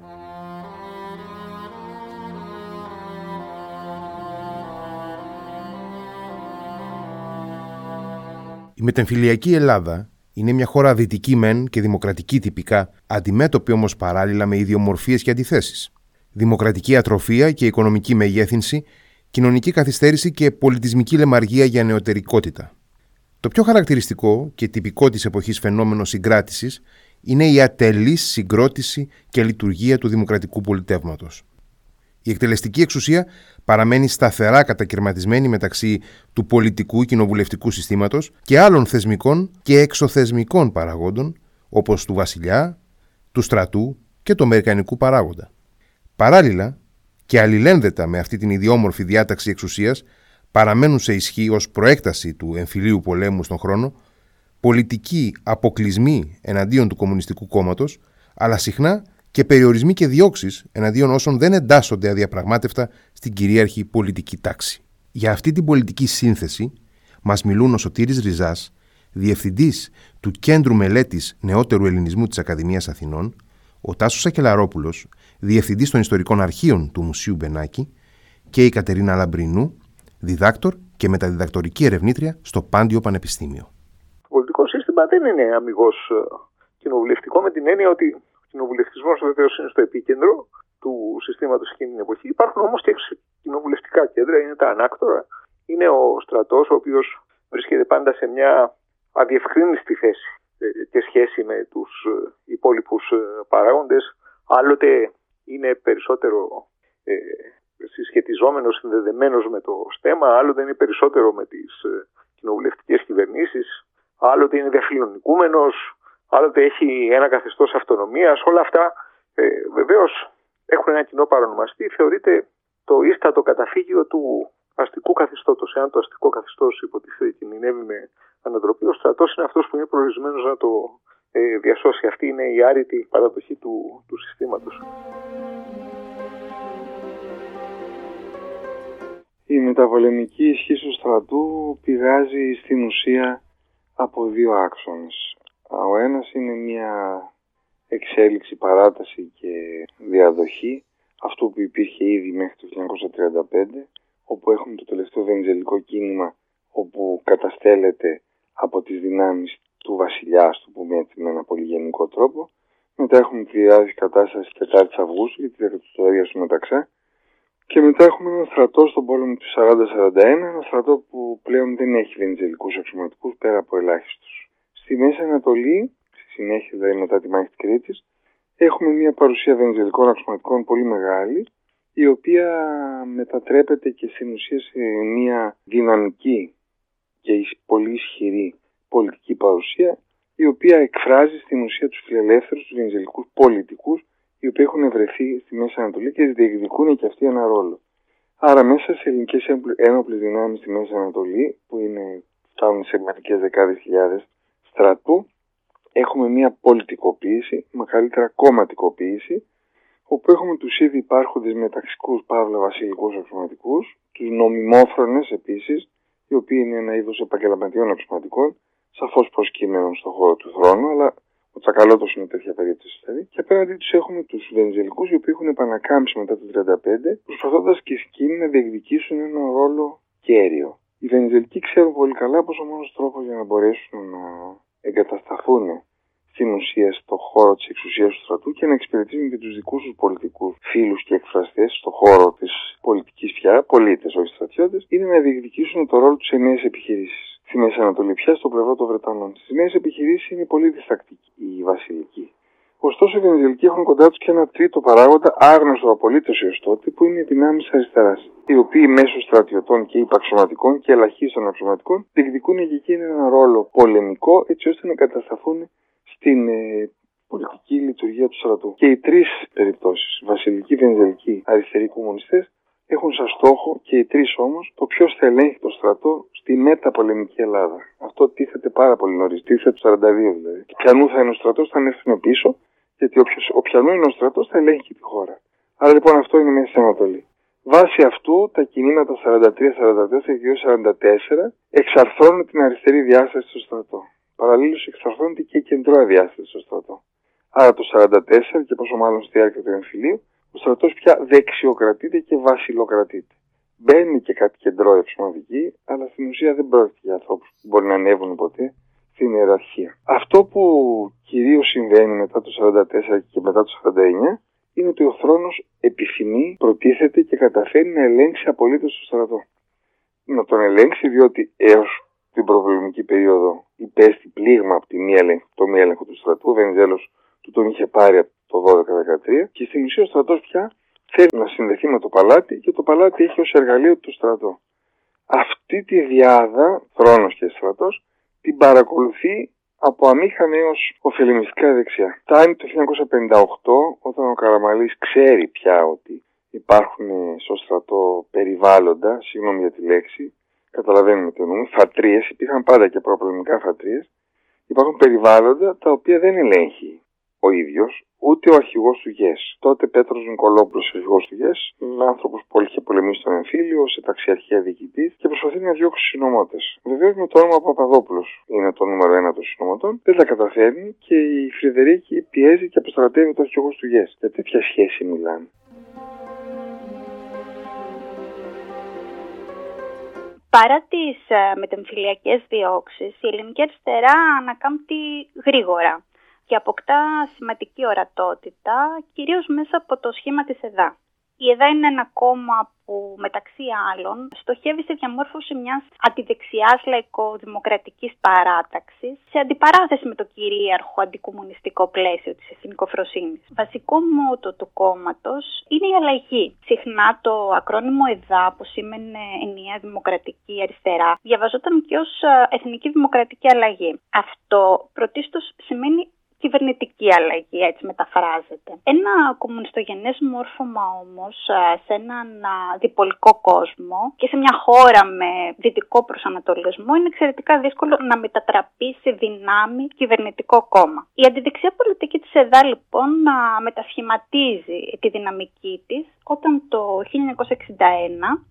Η μετεμφυλιακή Ελλάδα είναι μια χώρα δυτική μεν και δημοκρατική τυπικά, αντιμέτωπη όμως παράλληλα με ιδιομορφίες και αντιθέσεις. Δημοκρατική ατροφία και οικονομική μεγέθυνση, κοινωνική καθυστέρηση και πολιτισμική λεμαργία για νεωτερικότητα. Το πιο χαρακτηριστικό και τυπικό της εποχής φαινόμενο συγκράτησης είναι η ατελής συγκρότηση και λειτουργία του δημοκρατικού πολιτεύματος. Η εκτελεστική εξουσία παραμένει σταθερά κατακαιρματισμένη μεταξύ του πολιτικού κοινοβουλευτικού συστήματος και άλλων θεσμικών και εξωθεσμικών παραγόντων, όπως του βασιλιά, του στρατού και του αμερικανικού παράγοντα. Παράλληλα, και αλληλένδετα με αυτή την ιδιόμορφη διάταξη εξουσίας, παραμένουν σε ισχύ ως προέκταση του εμφυλίου πολέμου στον χρόνο πολιτικοί αποκλεισμοί εναντίον του Κομμουνιστικού Κόμματος, αλλά συχνά και περιορισμοί και διώξεις εναντίον όσων δεν εντάσσονται αδιαπραγμάτευτα στην κυρίαρχη πολιτική τάξη. Για αυτή την πολιτική σύνθεση μας μιλούν ο Σωτήρης Ριζάς, διευθυντής του Κέντρου Μελέτης Νεότερου Ελληνισμού της Ακαδημίας Αθηνών, ο Τάσος Ακελαρόπουλος, διευθυντής των Ιστορικών Αρχείων του Μουσείου Μπενάκη και η Κατερίνα Λαμπρινού, διδάκτορ και μεταδιδακτορική ερευνήτρια στο Πάντιο Πανεπιστήμιο. Το πολιτικό σύστημα δεν είναι αμυγός κοινοβουλευτικό με την έννοια ότι ο κοινοβουλευτισμός βεβαίως είναι στο επίκεντρο του συστήματος εκείνη την εποχή. Υπάρχουν όμως και κοινοβουλευτικά κέντρα, είναι τα ανάκτορα. Είναι ο στρατός, ο οποίος βρίσκεται πάντα σε μια αδιευκρίνηστη θέση ε, και σχέση με τους υπόλοιπους παράγοντες. Άλλοτε είναι περισσότερο ε, συσχετιζόμενος, συνδεδεμένος με το στέμα, άλλοτε είναι περισσότερο με τις ε, κοινοβουλευτικές κυβερνήσεις, άλλοτε είναι διαφιλονικούμενος, άλλοτε έχει ένα καθεστώς αυτονομίας. Όλα αυτά ε, βεβαίως έχουν ένα κοινό παρονομαστή. Θεωρείται το ίστατο καταφύγιο του αστικού καθεστώτος. Εάν το αστικό καθεστώς υποτίθεται κινδυνεύει με ανατροπή, ο στρατός είναι αυτός που είναι προορισμένος να το ε, διασώσει. Αυτή είναι η άρρητη παραδοχή του, του συστήματος. Η μεταβολεμική ισχύ του στρατού πηγάζει στην ουσία από δύο άξονες. Ο ένας είναι μια εξέλιξη, παράταση και διαδοχή αυτού που υπήρχε ήδη μέχρι το 1935 όπου έχουμε το τελευταίο βενζελικό κίνημα όπου καταστέλλεται από τις δυνάμεις του βασιλιά, του πούμε έτσι με ένα πολύ γενικό τρόπο. Μετά έχουμε τη διάδοση κατάστασης 4 Αυγούστου για τη δικτατορία του μεταξά και μετά έχουμε ένα στρατό στον πόλεμο του 40-41, ένα στρατό που πλέον δεν έχει βενιζελικούς αξιωματικούς πέρα από ελάχιστους. Στη Μέση Ανατολή, στη συνέχεια δηλαδή μετά τη μάχη της Κρήτης, έχουμε μια παρουσία βενιζελικών αξιωματικών πολύ μεγάλη, η οποία μετατρέπεται και στην ουσία σε μια δυναμική και πολύ ισχυρή πολιτική παρουσία, η οποία εκφράζει στην ουσία τους φιλελεύθερους, τους βενιζελικούς πολιτικούς, οι οποίοι έχουν βρεθεί στη Μέση Ανατολή και διεκδικούν και αυτοί ένα ρόλο. Άρα μέσα σε ελληνικές ένοπλες δυνάμεις στη Μέση Ανατολή, που είναι, φτάνουν σε μερικές δεκάδες χιλιάδες στρατού, έχουμε μια πολιτικοποίηση, μεγαλύτερα κομματικοποίηση, όπου έχουμε τους ήδη υπάρχοντες μεταξικούς παύλα βασιλικούς αξιωματικούς, τους νομιμόφρονες επίσης, οι οποίοι είναι ένα είδος επαγγελματιών αξιωματικών, σαφώς προσκύμενων στον χώρο του θρόνου, αλλά ο Τσακαλώτος είναι τέτοια περίπτωση δηλαδή. Και απέναντί τους έχουμε τους Βενιζελικού, οι οποίοι έχουν επανακάμψει μετά το 1935, προσπαθώντας και εκείνοι να διεκδικήσουν ένα ρόλο κέριο. Οι Βενιζελικοί ξέρουν πολύ καλά πως ο μόνος τρόπος για να μπορέσουν να εγκατασταθούν στην ουσία στο χώρο της εξουσίας του στρατού και να εξυπηρετήσουν και τους δικούς τους πολιτικούς φίλους και εκφραστές στο χώρο της πολιτικής πια, πολίτες, όχι στρατιώτες, είναι να διεκδικήσουν το ρόλο τους σε νέες επιχειρήσεις. Στη Μέση Ανατολή, πια στο πλευρό των Βρετανών. Στις νέες επιχειρήσεις είναι πολύ διστακτική η βασιλική. Ωστόσο, οι Βενιζελικοί έχουν κοντά τους και ένα τρίτο παράγοντα, άγνωστο απολύτω έως τότε, που είναι οι δυνάμεις αριστεράς. Οι οποίοι μέσω στρατιωτών και υπαξιωματικών και ελαχίστων αξιωματικών διεκδικούν και εκείνοι ένα ρόλο πολεμικό, έτσι ώστε να κατασταθούν στην ε, πολιτική λειτουργία του στρατού. Και οι τρεις περιπτώσεις, βασιλικοί, βενιζελικοί, αριστεροί κομμουνιστές, έχουν σαν στόχο και οι τρεις όμως το ποιος θα ελέγχει το στρατό στη μεταπολεμική Ελλάδα. Αυτό τίθεται πάρα πολύ νωρίς, τίθεται το 42 δηλαδή. Και ποιανού θα είναι ο στρατός, θα έρθουν πίσω, γιατί όποιος, ο ποιανού είναι ο στρατός θα ελέγχει και τη χώρα. Άρα λοιπόν αυτό είναι η Μέση Ανατολή. Βάσει αυτού, τα κινήματα 43, 44 και 44 εξαρθρώνουν την αριστερή διάσταση στο στρατό. Παραλλήλως εξαρθρώνεται και η κεντρώα διάσταση στο στρατό. Άρα το 44 και πόσο μάλλον στη διάρκεια του εμφυλίου, ο στρατός πια δεξιοκρατείται και βασιλοκρατείται. Μπαίνει και κάτι κεντρό εξωματική, αλλά στην ουσία δεν πρόκειται για ανθρώπους που μπορεί να ανέβουν ποτέ στην ιεραρχία. Αυτό που κυρίως συμβαίνει μετά το 44 και μετά το 49 είναι ότι ο θρόνος επιθυμεί, προτίθεται και καταφέρει να ελέγξει απολύτως το στρατό. Να τον ελέγξει διότι έως την προβλημική περίοδο υπέστη πλήγμα από τη μία έλεγχο, το μη έλεγχο του στρατού. Ο Βενιζέλος του τον είχε πάρει από το 12-13 και στην ουσία ο στρατός πια θέλει να συνδεθεί με το παλάτι και το παλάτι έχει ως εργαλείο του στρατό. Αυτή τη διάδα, θρόνος και στρατός, την παρακολουθεί από αμήχανη έως ωφελημιστικά δεξιά. Φτάνει το 1958 όταν ο Καραμαλής ξέρει πια ότι υπάρχουν στο στρατό περιβάλλοντα, συγγνώμη για τη λέξη, καταλαβαίνουμε τι εννοούμε, φατρίες, υπήρχαν πάντα και προπολεμικά φατρίες, υπάρχουν περιβάλλοντα τα οποία δεν ελέγχει ο ίδιος, ούτε ο αρχηγός του ΓΕΣ. Τότε Πέτρος Νικολόπουλος, ο αρχηγός του ΓΕΣ, είναι άνθρωπος που είχε πολεμήσει στον εμφύλιο, σε ταξιαρχία διοικητής και προσπαθεί να διώξει συνωμότε. Βεβαίως με το όνομα Παπαδόπουλος είναι το νούμερο ένα των συνωμοτών, δεν τα καταφέρνει και η Φρυδερίκη πιέζει και αποστρατεύει το αρχηγός του ΓΕΣ. Για τέτοια σχέση μιλάνε. Παρά τις ε, μετεμφυλιακές διώξεις, η ελληνική αριστερά ανακάμπτει γρήγορα. Και αποκτά σημαντική ορατότητα, κυρίως μέσα από το σχήμα της ΕΔΑ. Η ΕΔΑ είναι ένα κόμμα που μεταξύ άλλων στοχεύει στη διαμόρφωση μιας αντιδεξιάς λαϊκοδημοκρατικής παράταξης σε αντιπαράθεση με το κυρίαρχο αντικομουνιστικό πλαίσιο της εθνικοφροσύνης. Βασικό μότο του κόμματος είναι η αλλαγή. Συχνά το ακρόνιμο ΕΔΑ που σήμαινε ενιαία δημοκρατική αριστερά διαβαζόταν και ως ε, εθνική δημοκρατική αλλαγή. Αυτό πρωτίστως σημαίνει κυβερνητική αλλαγή, έτσι μεταφράζεται. Ένα κομμουνιστογενές μόρφωμα όμως α, σε έναν α, διπολικό κόσμο και σε μια χώρα με δυτικό προσανατολισμό είναι εξαιρετικά δύσκολο να μετατραπεί σε δυνάμει κυβερνητικό κόμμα. Η αντιδεξιά πολιτική της ΕΔΑ λοιπόν α, μετασχηματίζει τη δυναμική της όταν το 1961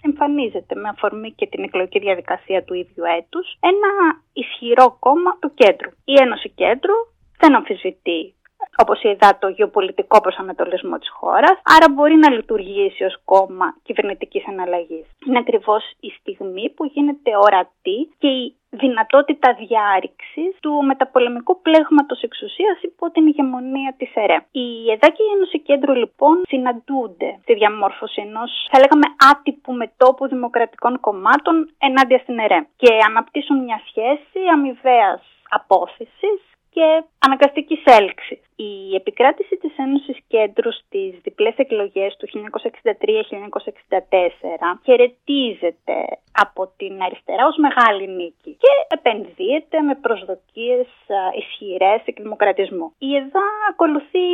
εμφανίζεται με αφορμή και την εκλογική διαδικασία του ίδιου έτους ένα ισχυρό κόμμα του κέντρου. Η Ένωση Κέντρου δεν αμφισβητεί όπως είδα το γεωπολιτικό προσανατολισμό της χώρας, άρα μπορεί να λειτουργήσει ως κόμμα κυβερνητικής εναλλαγής. Είναι ακριβώς η στιγμή που γίνεται ορατή και η δυνατότητα διάρρηξης του μεταπολεμικού πλέγματος εξουσίας υπό την ηγεμονία της ΕΡΕ. Η ΕΔΑ και η Ένωση Κέντρου λοιπόν συναντούνται στη διαμόρφωση ενός, θα λέγαμε, άτυπου μετόπου δημοκρατικών κομμάτων ενάντια στην ΕΡΕ και αναπτύσσουν μια σχέση αμοιβαίας απόθεση και αναγκαστικής έλξης. Η επικράτηση της Ένωσης Κέντρου στις διπλές εκλογές του 1963-1964 χαιρετίζεται από την αριστερά ως μεγάλη νίκη και επενδύεται με προσδοκίες ισχυρές εκδημοκρατισμού. Η ΕΔΑ ακολουθεί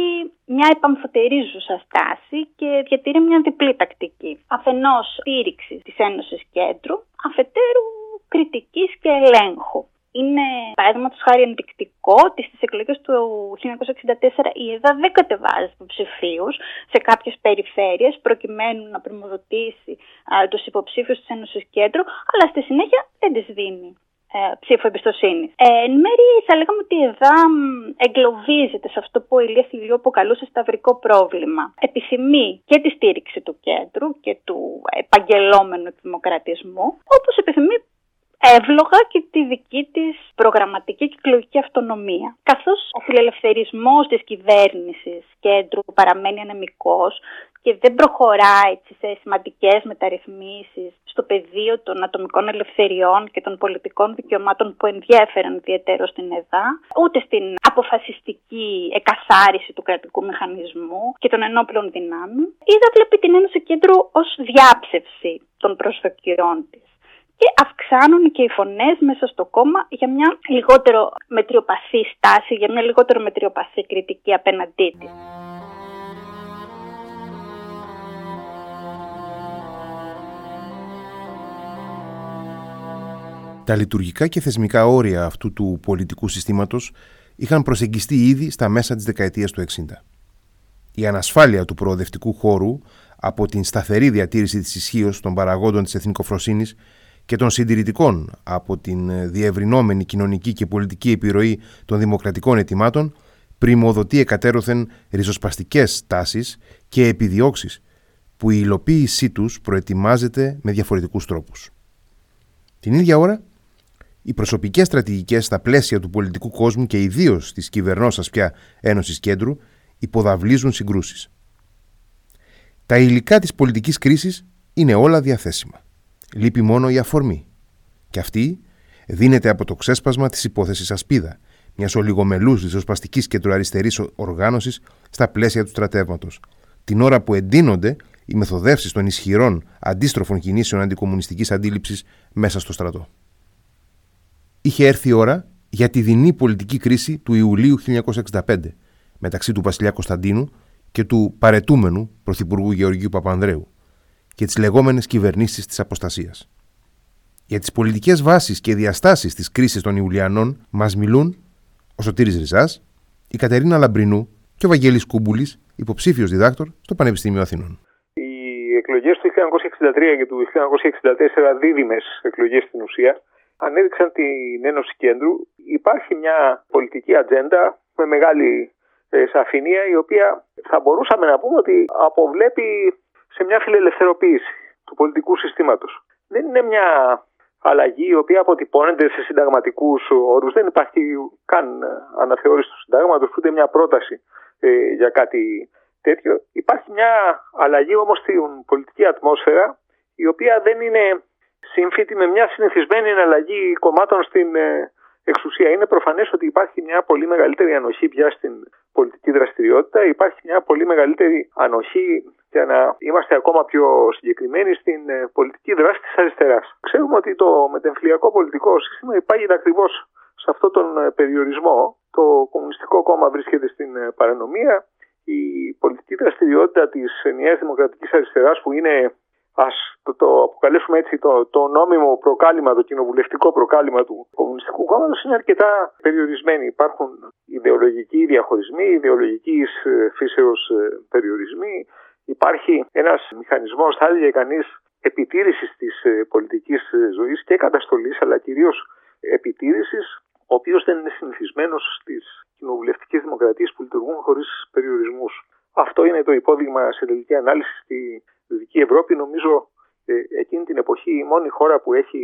μια επαμφωτερίζουσα στάση και διατηρεί μια διπλή τακτική. Αφενός στήριξη της Ένωσης Κέντρου, αφετέρου κριτικής και ελέγχου είναι παράδειγμα χάρη ενδεικτικό ότι στις εκλογές του 1964 η ΕΔΑ δεν κατεβάζει υποψηφίους σε κάποιες περιφέρειες προκειμένου να πρημοδοτήσει τους υποψήφιους της Ένωσης Κέντρου, αλλά στη συνέχεια δεν της δίνει ε, ψήφο εμπιστοσύνης. Ε, εν μέρει θα λέγαμε ότι η ΕΔΑ εγκλωβίζεται σε αυτό που ο Ηλίας Ηλιού αποκαλούσε σταυρικό πρόβλημα. Επιθυμεί και τη στήριξη του κέντρου και του επαγγελόμενου δημοκρατισμού, όπως επιθυμεί εύλογα και τη δική της προγραμματική και εκλογική αυτονομία. Καθώς ο φιλελευθερισμός της κυβέρνησης κέντρου παραμένει ανεμικός και δεν προχωράει σε σημαντικές μεταρρυθμίσεις στο πεδίο των ατομικών ελευθεριών και των πολιτικών δικαιωμάτων που ενδιέφεραν ιδιαίτερο στην ΕΔΑ, ούτε στην αποφασιστική εκαθάριση του κρατικού μηχανισμού και των ενόπλων δυνάμεων, είδα βλέπει την Ένωση Κέντρου ως διάψευση των προσδοκιών της και αυξάνουν και οι φωνές μέσα στο κόμμα για μια λιγότερο μετριοπαθή στάση, για μια λιγότερο μετριοπαθή κριτική απέναντί της. Τα λειτουργικά και θεσμικά όρια αυτού του πολιτικού συστήματος είχαν προσεγγιστεί ήδη στα μέσα της δεκαετίας του 60. Η ανασφάλεια του προοδευτικού χώρου από την σταθερή διατήρηση της ισχύως των παραγόντων της εθνικοφροσύνης και των συντηρητικών από την διευρυνόμενη κοινωνική και πολιτική επιρροή των δημοκρατικών ετοιμάτων πρημοδοτεί εκατέρωθεν ριζοσπαστικές τάσεις και επιδιώξεις που η υλοποίησή τους προετοιμάζεται με διαφορετικούς τρόπους. Την ίδια ώρα, οι προσωπικές στρατηγικές στα πλαίσια του πολιτικού κόσμου και ιδίως της κυβερνώσας πια Ένωσης Κέντρου υποδαβλίζουν συγκρούσεις. Τα υλικά της πολιτικής κρίσης είναι όλα διαθέσιμα. Λείπει μόνο η αφορμή. Και αυτή δίνεται από το ξέσπασμα της υπόθεσης Ασπίδα, μιας ολιγομελούς ριζοσπαστικής κεντροαριστερή οργάνωσης στα πλαίσια του στρατεύματος, την ώρα που εντείνονται οι μεθοδεύσεις των ισχυρών αντίστροφων κινήσεων αντικομουνιστικής αντίληψης μέσα στο στρατό. Είχε έρθει η ώρα για τη δεινή πολιτική κρίση του Ιουλίου 1965 μεταξύ του Βασιλιά Κωνσταντίνου και του παρετούμενου Πρωθυπουργού Γεωργίου Παπανδρέου, και τις λεγόμενες κυβερνήσεις της αποστασίας. Για τις πολιτικές βάσεις και διαστάσεις της κρίσης των Ιουλιανών μας μιλούν ο Σωτήρης Ριζάς, η Κατερίνα Λαμπρινού και ο Βαγγέλης Κούμπουλης, υποψήφιος διδάκτορ στο Πανεπιστήμιο Αθηνών. Οι εκλογές του 1963 και του 1964, δίδυμες εκλογές στην ουσία, ανέδειξαν την Ένωση Κέντρου. Υπάρχει μια πολιτική ατζέντα με μεγάλη ε, σαφήνεια, η οποία θα μπορούσαμε να πούμε ότι αποβλέπει σε μια φιλελευθεροποίηση του πολιτικού συστήματος. Δεν είναι μια αλλαγή η οποία αποτυπώνεται σε συνταγματικούς όρους. Δεν υπάρχει καν αναθεώρηση του συντάγματος, ούτε μια πρόταση ε, για κάτι τέτοιο. Υπάρχει μια αλλαγή όμως στην πολιτική ατμόσφαιρα, η οποία δεν είναι σύμφυτη με μια συνηθισμένη αλλαγή κομμάτων στην ε, εξουσία. Είναι προφανές ότι υπάρχει μια πολύ μεγαλύτερη ανοχή πια στην πολιτική δραστηριότητα. Υπάρχει μια πολύ μεγαλύτερη ανοχή για να είμαστε ακόμα πιο συγκεκριμένοι στην ε, πολιτική δράση της αριστεράς. Ξέρουμε ότι το μετεμφυλιακό πολιτικό σύστημα υπάρχει ακριβώς σε αυτόν τον ε, περιορισμό. Το Κομμουνιστικό Κόμμα βρίσκεται στην ε, παρανομία. Η πολιτική δραστηριότητα της Νέας Δημοκρατικής Αριστεράς που είναι ας το, το αποκαλέσουμε έτσι το, το νόμιμο προκάλημα, το κοινοβουλευτικό προκάλημα του Κομμουνιστικού Κόμματος είναι αρκετά περιορισμένοι. Υπάρχουν ιδεολογικοί διαχωρισμοί, ιδεολογικοί φύσεως περιορισμοί. Υπάρχει ένας μηχανισμός, θα έλεγε κανείς, επιτήρησης της ε, πολιτικής ε, ζωής και καταστολής, αλλά κυρίως επιτήρησης, ο οποίος δεν είναι συνηθισμένος στις κοινοβουλευτικές δημοκρατίες που λειτουργούν χωρίς περιορισμούς. Αυτό είναι το υπόδειγμα σε τελική ανάλυση στη Δυτική Ευρώπη. Νομίζω ε, εκείνη την εποχή η μόνη χώρα που έχει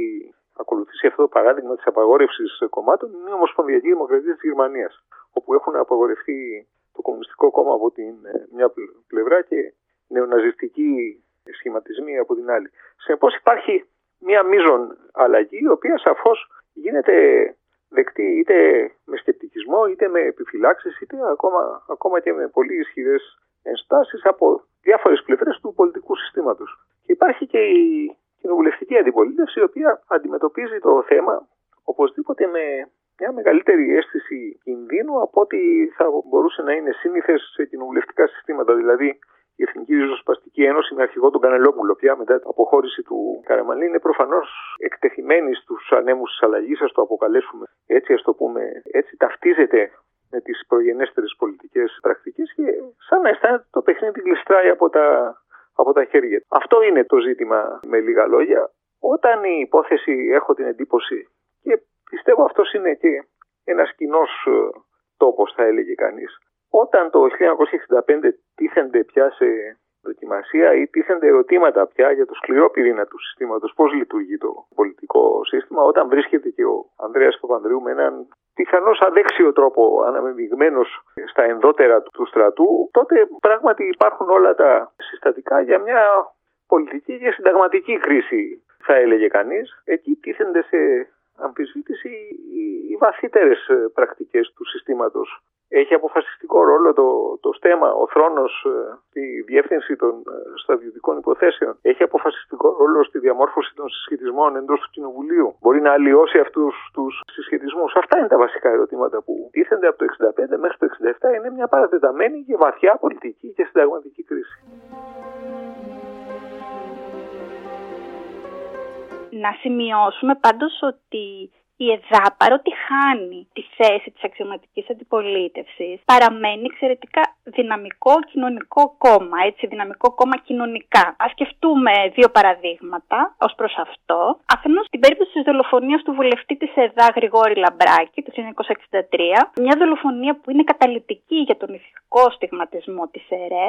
ακολουθήσει αυτό το παράδειγμα της απαγόρευσης κομμάτων είναι η Ομοσπονδιακή Δημοκρατία της Γερμανίας, όπου έχουν απαγορευτεί το Κομμουνιστικό Κόμμα από την μια πλευρά και νεοναζιστικοί σχηματισμοί από την άλλη. Συνεπώς υπάρχει μια μείζον αλλαγή, η οποία σαφώς γίνεται δεκτή είτε με σκεπτικισμό, είτε με επιφυλάξεις, είτε ακόμα, ακόμα και με πολύ ισχυρές ενστάσεις από διάφορες πλευρές του πολιτικού συστήματος. Και υπάρχει και η κοινοβουλευτική αντιπολίτευση, η οποία αντιμετωπίζει το θέμα οπωσδήποτε με μια μεγαλύτερη αίσθηση κινδύνου από ότι θα μπορούσε να είναι σύνηθες σε κοινοβουλευτικά συστήματα. Δηλαδή, η Εθνική Ριζοσπαστική Ένωση με αρχηγό τον Κανελόπουλο πια μετά την αποχώρηση του Καραμαλή είναι προφανώς εκτεθειμένη στους ανέμους της αλλαγής, ας το αποκαλέσουμε έτσι, ας το πούμε έτσι, ταυτίζεται με τις προγενέστερες πολιτικές πρακτικές και σαν να αισθάνεται το παιχνίδι γλιστράει από τα, από τα χέρια. Αυτό είναι το ζήτημα με λίγα λόγια. Όταν η υπόθεση έχω την εντύπωση και πιστεύω αυτός είναι και ένας κοινός τόπος θα έλεγε κανείς όταν το 1965 τίθενται πια σε δοκιμασία ή τίθενται ερωτήματα πια για το σκληρό πυρήνα του συστήματος, πώς λειτουργεί το πολιτικό σύστημα, όταν βρίσκεται και ο Ανδρέας Παπανδρέου με έναν πιθανώς αδέξιο τρόπο αναμεμειγμένος στα ενδότερα του στρατού, τότε πράγματι υπάρχουν όλα τα συστατικά για μια πολιτική και συνταγματική κρίση, θα έλεγε κανείς. Εκεί τίθενται σε αμφισβήτηση οι βαθύτερες πρακτικές του συστήματος έχει αποφασιστικό ρόλο το, το στέμα, ο θρόνος στη διεύθυνση των στρατιωτικών υποθέσεων. Έχει αποφασιστικό ρόλο στη διαμόρφωση των συσχετισμών εντός του Κοινοβουλίου. Μπορεί να αλλοιώσει αυτούς τους συσχετισμούς. Αυτά είναι τα βασικά ερωτήματα που τίθενται από το 65 μέχρι το 67. Είναι μια παρατεταμένη και βαθιά πολιτική και συνταγματική κρίση. Να σημειώσουμε πάντως ότι η ΕΔΑ, παρότι χάνει τη θέση της αξιωματικής αντιπολίτευσης, παραμένει εξαιρετικά δυναμικό κοινωνικό κόμμα, έτσι, δυναμικό κόμμα κοινωνικά. Ας σκεφτούμε δύο παραδείγματα ως προς αυτό. Αφενός την περίπτωση της δολοφονίας του βουλευτή της ΕΔΑ Γρηγόρη Λαμπράκη το 1963, μια δολοφονία που είναι καταλητική για τον ηθικό στιγματισμό της ΕΡΕ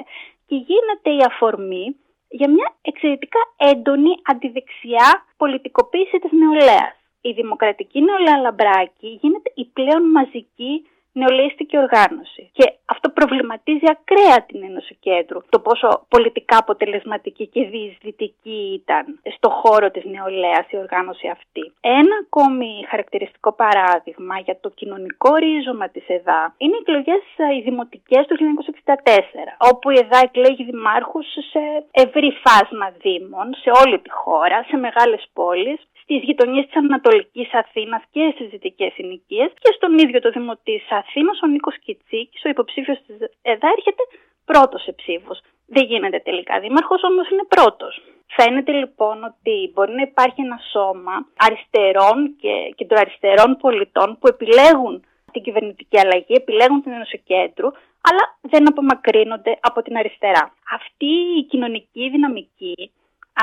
και γίνεται η αφορμή για μια εξαιρετικά έντονη αντιδεξιά πολιτικοποίηση της νεολαίας η Δημοκρατική Νεολαία Λαμπράκη γίνεται η πλέον μαζική νεολαίστικη οργάνωση. Και αυτό προβληματίζει ακραία την Ένωση Κέντρου. Το πόσο πολιτικά αποτελεσματική και διεισδυτική ήταν στο χώρο της νεολαίας η οργάνωση αυτή. Ένα ακόμη χαρακτηριστικό παράδειγμα για το κοινωνικό ρίζωμα της ΕΔΑ είναι οι εκλογές οι δημοτικές του 1964, όπου η ΕΔΑ εκλέγει δημάρχους σε ευρύ φάσμα δήμων, σε όλη τη χώρα, σε μεγάλες πόλεις, στι γειτονιέ της Ανατολικής Αθήνας και στις δυτικές συνοικίες και στον ίδιο το Δήμο της Αθήνας, ο Νίκος Κιτσίκης, ο υποψήφιος της ΕΔΑ, έρχεται πρώτος σε ψήφους. Δεν γίνεται τελικά δήμαρχος, όμως είναι πρώτος. Φαίνεται λοιπόν ότι μπορεί να υπάρχει ένα σώμα αριστερών και κεντροαριστερών πολιτών που επιλέγουν την κυβερνητική αλλαγή, επιλέγουν την Ένωση Κέντρου, αλλά δεν απομακρύνονται από την αριστερά. Αυτή η κοινωνική δυναμική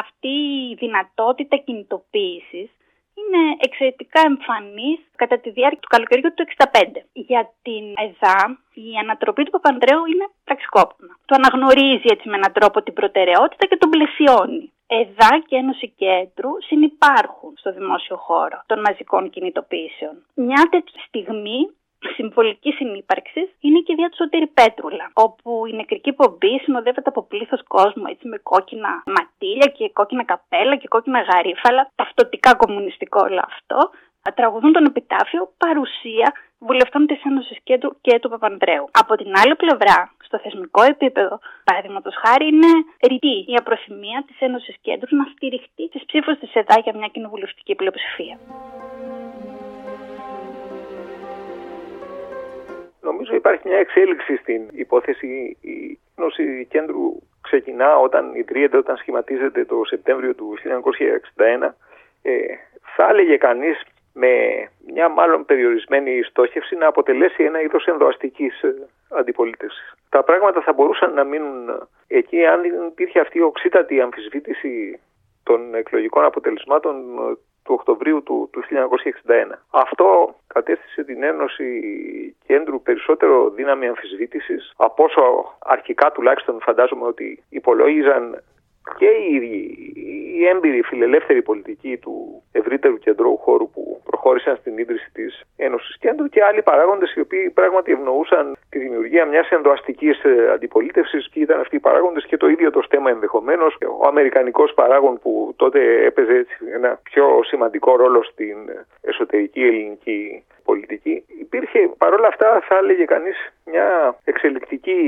αυτή η δυνατότητα κινητοποίησης είναι εξαιρετικά εμφανής κατά τη διάρκεια του καλοκαιριού του 65. Για την ΕΔΑ η ανατροπή του Παπανδρέου είναι πραξικόπημα. Του αναγνωρίζει έτσι με έναν τρόπο την προτεραιότητα και τον πλαισιώνει. ΕΔΑ και Ένωση Κέντρου συνυπάρχουν στο δημόσιο χώρο των μαζικών κινητοποιήσεων. Μια τέτοια στιγμή συμβολική συνύπαρξη είναι και η ιδέα του Σωτήρη Πέτρουλα, όπου η νεκρική πομπή συνοδεύεται από πλήθος κόσμου έτσι με κόκκινα ματίλια και κόκκινα καπέλα και κόκκινα γαρίφαλα, ταυτοτικά κομμουνιστικό όλο αυτό, τραγουδούν τον επιτάφιο παρουσία βουλευτών της Ένωσης Κέντρου και του Παπανδρέου. Από την άλλη πλευρά, στο θεσμικό επίπεδο, παραδείγματος χάρη, είναι ρητή η απροθυμία της Ένωσης Κέντρου να στηριχτεί τις ψήφους της ΕΔΑ για μια κοινοβουλευτική πλειοψηφία. Νομίζω υπάρχει μια εξέλιξη στην υπόθεση. Η Ένωση Κέντρου ξεκινά όταν ιδρύεται, όταν σχηματίζεται το Σεπτέμβριο του 1961. Ε, θα έλεγε κανείς με μια μάλλον περιορισμένη στόχευση να αποτελέσει ένα είδος ενδοαστικής ε, αντιπολίτευσης. Τα πράγματα θα μπορούσαν να μείνουν εκεί αν υπήρχε αυτή η οξύτατη αμφισβήτηση των εκλογικών αποτελεσμάτων ε, του Οκτωβρίου του, του 1961. Αυτό κατέστησε την Ένωση Κέντρου περισσότερο δύναμη αμφισβήτησης από όσο αρχικά τουλάχιστον φαντάζομαι ότι υπολόγιζαν και οι ίδιοι οι έμπειροι φιλελεύθεροι πολιτικοί του ευρύτερου κεντρώου χώρου που προχώρησαν στην ίδρυση της Ένωσης Κέντρου και άλλοι παράγοντες οι οποίοι πράγματι ευνοούσαν τη δημιουργία μιας ενδοαστικής αντιπολίτευσης και ήταν αυτοί οι παράγοντες και το ίδιο το στέμα ενδεχομένως. Ο Αμερικανικός παράγον που τότε έπαιζε έτσι ένα πιο σημαντικό ρόλο στην εσωτερική ελληνική πολιτική. Υπήρχε παρόλα αυτά θα έλεγε κανείς μια εξελικτική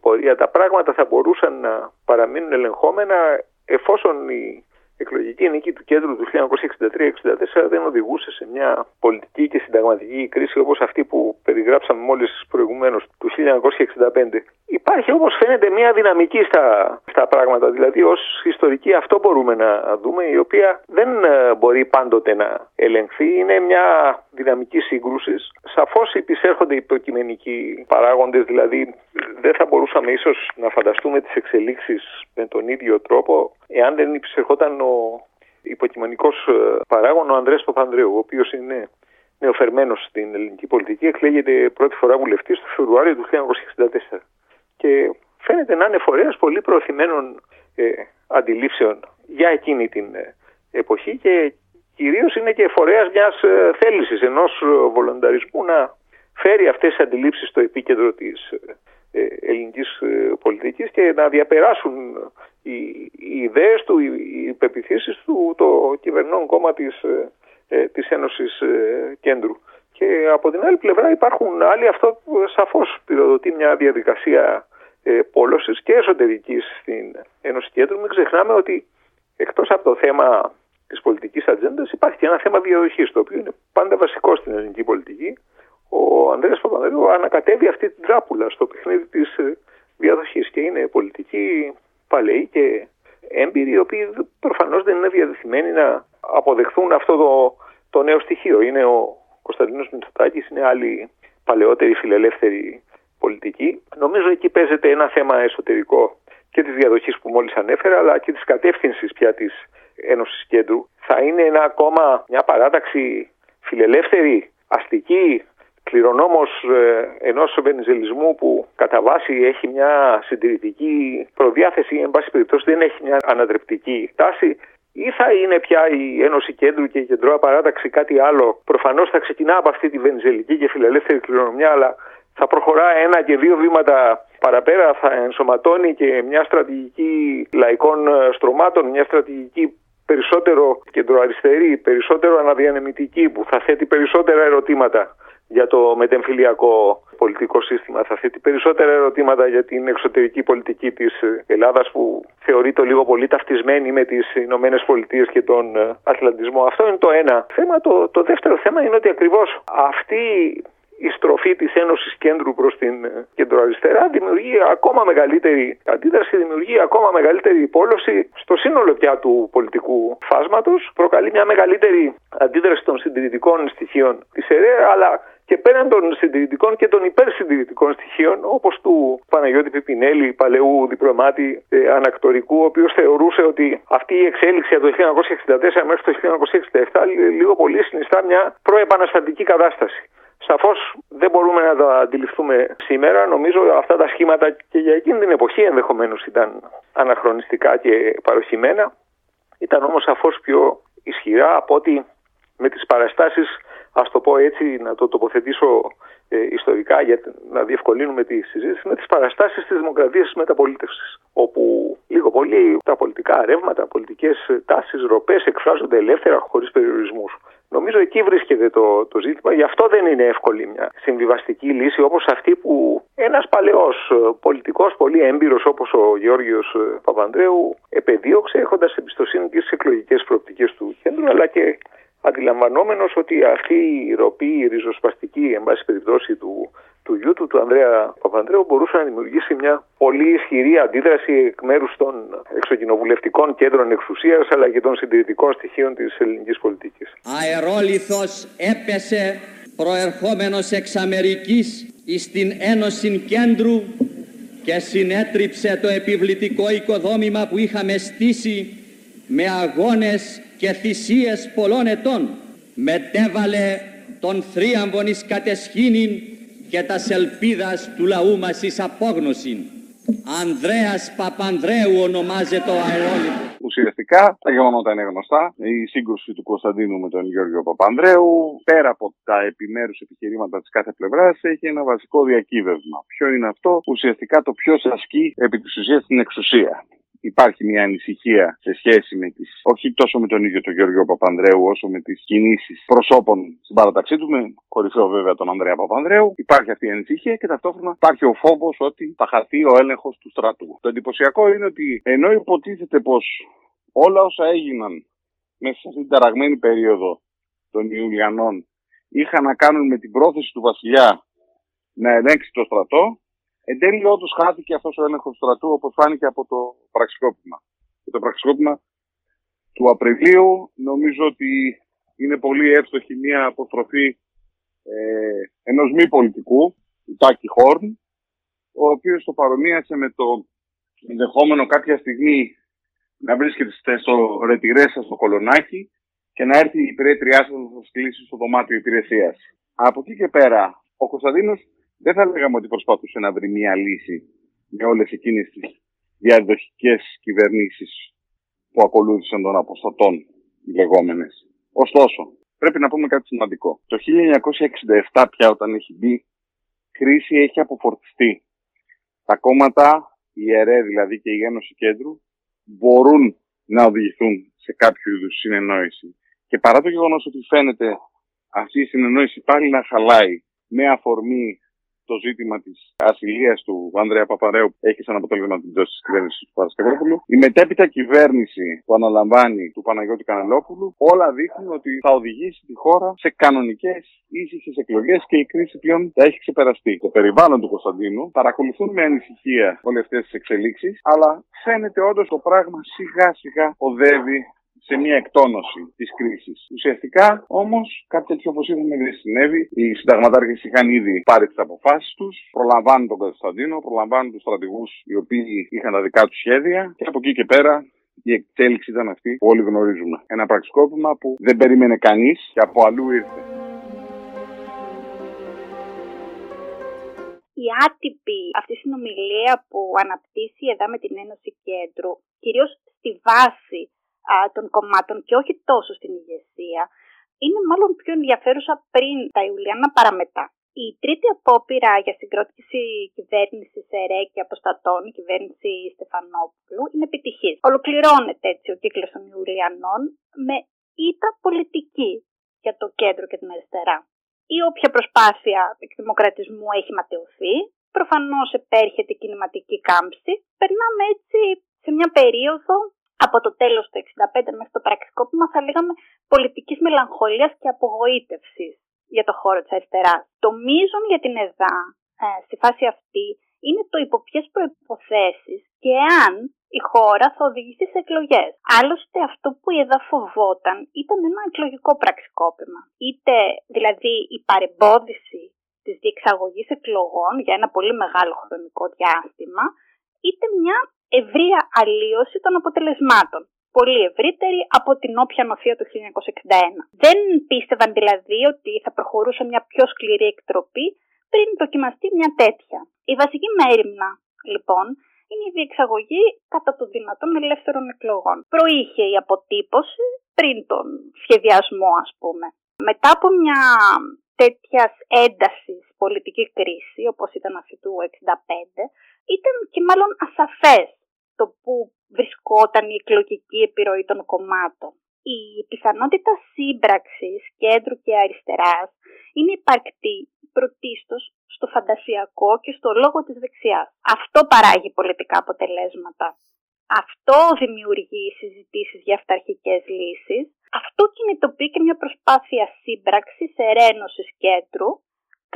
πορεία. Τα πράγματα θα μπορούσαν να παραμείνουν ελεγχόμενα εφόσον η εκλογική νίκη του κέντρου του 1963-64 δεν οδηγούσε σε μια πολιτική και συνταγματική κρίση όπως αυτή που περιγράψαμε μόλις προηγουμένως του 1965. Υπάρχει όμως φαίνεται μια δυναμική στα, στα πράγματα, δηλαδή ως ιστορική αυτό μπορούμε να δούμε η οποία δεν ε, μπορεί πάντοτε να ελεγχθεί, είναι μια δυναμική σύγκρουση. Σαφώς υπησέρχονται υποκειμενικοί παράγοντες, δηλαδή δεν θα μπορούσαμε ίσως να φανταστούμε τις εξελίξεις με τον ίδιο τρόπο εάν δεν υπησερχόταν ο υποκειμενικός ε, παράγων ο Ανδρέας Παπανδρέου, ο οποίος είναι νεοφερμένος στην ελληνική πολιτική, εκλέγεται πρώτη φορά βουλευτής το Φεβρουάριο του 1964 και φαίνεται να είναι φορέας πολύ προωθημένων ε, αντιλήψεων για εκείνη την ε, εποχή και κυρίως είναι και φορέας μιας ε, θέλησης, ενός ε, βολονταρισμού να φέρει αυτές τις αντιλήψεις στο επίκεντρο της ε, ελληνικής πολιτικής και να διαπεράσουν οι, οι ιδέες του, οι, οι πεπιθήσεις του το κυβερνών κόμμα της, της Ένωσης Κέντρου. Και από την άλλη πλευρά υπάρχουν άλλοι, αυτό σαφώς πυροδοτεί μια διαδικασία ε, πόλωσης και εσωτερικής στην Ένωση Κέντρου. Μην ξεχνάμε ότι εκτός από το θέμα της πολιτικής ατζέντας υπάρχει και ένα θέμα διαδοχής, το οποίο είναι πάντα βασικό στην ελληνική πολιτική. Ο Ανδρέας Παπανδρέου ανακατεύει αυτή την τράπουλα στο παιχνίδι της ε, διαδοχής και είναι πολιτικοί παλαιοί και έμπειροι, οι οποίοι προφανώς δεν είναι διαδεθειμένοι να αποδεχθούν αυτό το, το νέο στοιχείο. Είναι ο Κωνσταντίνος Μητσοτάκης, είναι άλλοι παλαιότεροι φιλελεύθεροι πολιτική. Νομίζω εκεί παίζεται ένα θέμα εσωτερικό και της διαδοχής που μόλις ανέφερα, αλλά και της κατεύθυνσης πια της Ένωσης Κέντρου. Θα είναι ένα κόμμα, μια παράταξη φιλελεύθερη, αστική, κληρονόμος ε, ενός βενιζελισμού που κατά βάση έχει μια συντηρητική προδιάθεση, εν πάση περιπτώσει δεν έχει μια ανατρεπτική τάση, ή θα είναι πια η Ένωση Κέντρου και η Κεντρώα Παράταξη κάτι άλλο. Προφανώς θα ξεκινά από αυτή τη βενιζελική και φιλελεύθερη κληρονομιά, αλλά θα προχωρά ένα και δύο βήματα παραπέρα, θα ενσωματώνει και μια στρατηγική λαϊκών στρωμάτων, μια στρατηγική περισσότερο κεντροαριστερή, περισσότερο αναδιανεμητική, που θα θέτει περισσότερα ερωτήματα για το μετεμφυλιακό πολιτικό σύστημα. Θα θέτει περισσότερα ερωτήματα για την εξωτερική πολιτική της Ελλάδας που θεωρείται λίγο πολύ ταυτισμένη με τις Ηνωμένες Πολιτείες και τον Ατλαντισμό. Αυτό είναι το ένα θέμα. Το, το δεύτερο θέμα είναι ότι ακριβώς αυτή η στροφή της Ένωσης Κέντρου προς την κεντροαριστερά δημιουργεί ακόμα μεγαλύτερη αντίδραση, δημιουργεί ακόμα μεγαλύτερη πόλωση στο σύνολο πια του πολιτικού φάσματος, προκαλεί μια μεγαλύτερη αντίδραση των συντηρητικών στοιχείων της ΕΡΕ, αλλά και πέραν των συντηρητικών και των υπερσυντηρητικών στοιχείων, όπως του Παναγιώτη Πιπινέλη, παλαιού διπλωμάτη ε, ανακτορικού, ο οποίος θεωρούσε ότι αυτή η εξέλιξη από το 1964 μέχρι το 1967 λίγο πολύ συνιστά μια προεπαναστατική κατάσταση. Σαφώς δεν μπορούμε να τα αντιληφθούμε σήμερα. Νομίζω αυτά τα σχήματα και για εκείνη την εποχή ενδεχομένως ήταν αναχρονιστικά και παροχημένα. ήταν όμως σαφώς πιο ισχυρά από ότι με τις παραστάσεις, ας το πω έτσι, να το τοποθετήσω ε, ιστορικά για να διευκολύνουμε τη συζήτηση, με τις παραστάσεις της δημοκρατίας της μεταπολίτευσης, όπου λίγο πολύ τα πολιτικά ρεύματα, πολιτικές τάσεις, ροπές εκφράζονται ελεύθερα χωρίς περιορισμούς. Νομίζω εκεί βρίσκεται το, το ζήτημα. Γι' αυτό δεν είναι εύκολη μια συμβιβαστική λύση όπως αυτή που ένας παλαιός ε, πολιτικός πολύ έμπειρος όπως ο Γεώργιος ε, Παπανδρέου επεδίωξε έχοντας εμπιστοσύνη και στις εκλογικές προοπτικές του κέντρου αλλά και αντιλαμβανόμενος ότι αυτή η ροπή, η ριζοσπαστική εν πάση περιπτώσει του, του γιού του, του Ανδρέα Παπανδρέου μπορούσε να δημιουργήσει μια πολύ ισχυρή αντίδραση εκ μέρους των εξοκοινοβουλευτικών κέντρων εξουσίας αλλά και των συντηρητικών στοιχείων της ελληνικής πολιτικής. αερόλιθος έπεσε προερχόμενος εξ Αμερικής εις την Ένωση Κέντρου και συνέτριψε το επιβλητικό οικοδόμημα που είχαμε στήσει με αγώνες και θυσίες πολλών ετών. Μετέβαλε τον θρίαμβον εις κατεσχήνην και τας ελπίδας του λαού μας εις απόγνωσιν. Ανδρέας Παπανδρέου ονομάζεται ο αερόλιθος. Ουσιαστικά τα γεγονότα είναι γνωστά. Η σύγκρουση του Κωνσταντίνου με τον Γιώργο Παπανδρέου, πέρα από τα επιμέρους επιχειρήματα της κάθε πλευράς, έχει ένα βασικό διακύβευμα. Ποιο είναι αυτό, ουσιαστικά το ποιος ασκεί επί της ουσίας την εξουσία. Υπάρχει μια ανησυχία σε σχέση με τις, όχι τόσο με τον ίδιο τον Γιώργο Παπανδρέου, όσο με τις κινήσεις προσώπων στην παραταξή του, με κορυφαίο βέβαια τον Ανδρέα Παπανδρέου. Υπάρχει αυτή η ανησυχία και ταυτόχρονα υπάρχει ο φόβος ότι θα χαθεί ο έλεγχος του στρατού. Το εντυπωσιακό είναι ότι ενώ υποτίθεται πως όλα όσα έγιναν μέσα σε αυτή την ταραγμένη περίοδο των Ιουλιανών είχαν να κάνουν με την πρόθεση του βασιλιά να ελέγξει το στρατό, εν τέλει όντως χάθηκε αυτός ο έλεγχος του στρατού όπως φάνηκε από το πραξικόπημα. Και το πραξικόπημα του Απριλίου νομίζω ότι είναι πολύ εύστοχη μια αποστροφή ε, ενός μη πολιτικού, του Τάκη Χόρν, ο οποίος το παρομοίασε με το ενδεχόμενο κάποια στιγμή να βρίσκεται στο ρετυρέ σας στο κολονάκι και να έρθει η υπηρέτριά σας να σας κλείσει στο δωμάτιο υπηρεσίας. Από εκεί και πέρα, ο Κωνσταντίνος δεν θα λέγαμε ότι προσπαθούσε να βρει μια λύση με όλες εκείνες τις διαδοχικές κυβερνήσεις που ακολούθησαν των αποστατών οι λεγόμενες. Ωστόσο, πρέπει να πούμε κάτι σημαντικό. Το 1967 πια όταν έχει μπει, κρίση έχει αποφορτιστεί. Τα κόμματα, η ΕΡΕ δηλαδή και η Ένωση Κέντρου, μπορούν να οδηγηθούν σε κάποιο είδους συνεννόηση. Και παρά το γεγονός ότι φαίνεται αυτή η συνεννόηση πάλι να χαλάει με αφορμή το ζήτημα της ασυλίας του Ανδρέα Παπαρέου έχει σαν αποτέλεσμα την πτώση της κυβέρνησης του Παρασκευόπουλου. Η μετέπειτα κυβέρνηση που αναλαμβάνει του Παναγιώτη Κανελόπουλου, όλα δείχνουν ότι θα οδηγήσει τη χώρα σε κανονικές ήσυχες εκλογές και η κρίση πλέον θα έχει ξεπεραστεί. Το περιβάλλον του Κωνσταντίνου παρακολουθούν με ανησυχία όλες αυτές τις εξελίξεις, αλλά φαίνεται όντως το πράγμα σιγά σιγά οδεύει σε μια εκτόνωση της κρίσης. Ουσιαστικά όμως κάτι τέτοιο όπως είδαμε δεν συνέβη. Οι συνταγματάρχες είχαν ήδη πάρει τις αποφάσεις τους, προλαμβάνουν τον Κωνσταντίνο, προλαμβάνουν τους στρατηγούς οι οποίοι είχαν τα δικά τους σχέδια και από εκεί και πέρα η εξέλιξη ήταν αυτή που όλοι γνωρίζουμε. Ένα πραξικόπημα που δεν περίμενε κανείς και από αλλού ήρθε. η άτυπη αυτή συνομιλία που αναπτύσσει εδώ με την Ένωση Κέντρου, κυρίως στη βάση α, των κομμάτων και όχι τόσο στην ηγεσία, είναι μάλλον πιο ενδιαφέρουσα πριν τα Ιουλιάνα παραμετά. Η τρίτη απόπειρα για συγκρότηση κυβέρνησης ΕΡΕ και αποστατών, η κυβέρνηση Στεφανόπουλου, είναι επιτυχής. Ολοκληρώνεται έτσι ο κύκλος των Ιουλιανών με ήττα πολιτική για το κέντρο και την αριστερά. Η όποια προσπάθεια εκδημοκρατισμού έχει ματαιωθεί, προφανώς επέρχεται η κινηματική κάμψη. Περνάμε έτσι σε μια περίοδο από το τέλος του 65 μέχρι το πραξικόπημα θα λέγαμε πολιτικής μελαγχολίας και απογοήτευσης για το χώρο της αριστεράς. Το μείζον για την ΕΔΑ ε, στη φάση αυτή είναι το υπό ποιες προϋποθέσεις και αν η χώρα θα οδηγήσει σε εκλογές. Άλλωστε αυτό που η ΕΔΑ φοβόταν ήταν ένα εκλογικό πραξικόπημα. Είτε δηλαδή η παρεμπόδιση της διεξαγωγής εκλογών για ένα πολύ μεγάλο χρονικό διάστημα, είτε μια ευρεία αλλίωση των αποτελεσμάτων. Πολύ ευρύτερη από την όποια νοθεία του 1961. Δεν πίστευαν δηλαδή ότι θα προχωρούσε μια πιο σκληρή εκτροπή πριν δοκιμαστεί μια τέτοια. Η βασική μέρημνα, λοιπόν, είναι η διεξαγωγή κατά το δυνατόν ελεύθερων εκλογών. Προείχε η αποτύπωση πριν τον σχεδιασμό, ας πούμε. Μετά από μια τέτοιας έντασης πολιτική κρίση, όπως ήταν αυτή του 65, ήταν και μάλλον ασαφές το που βρισκόταν η εκλογική επιρροή των κομμάτων. Η πιθανότητα σύμπραξης κέντρου και αριστεράς είναι υπαρκτή πρωτίστως στο φαντασιακό και στο λόγο της δεξιάς. Αυτό παράγει πολιτικά αποτελέσματα. Αυτό δημιουργεί συζητήσεις για αυταρχικές λύσεις. Αυτό κινητοποιεί και μια προσπάθεια σύμπραξης, ερένωσης κέντρου,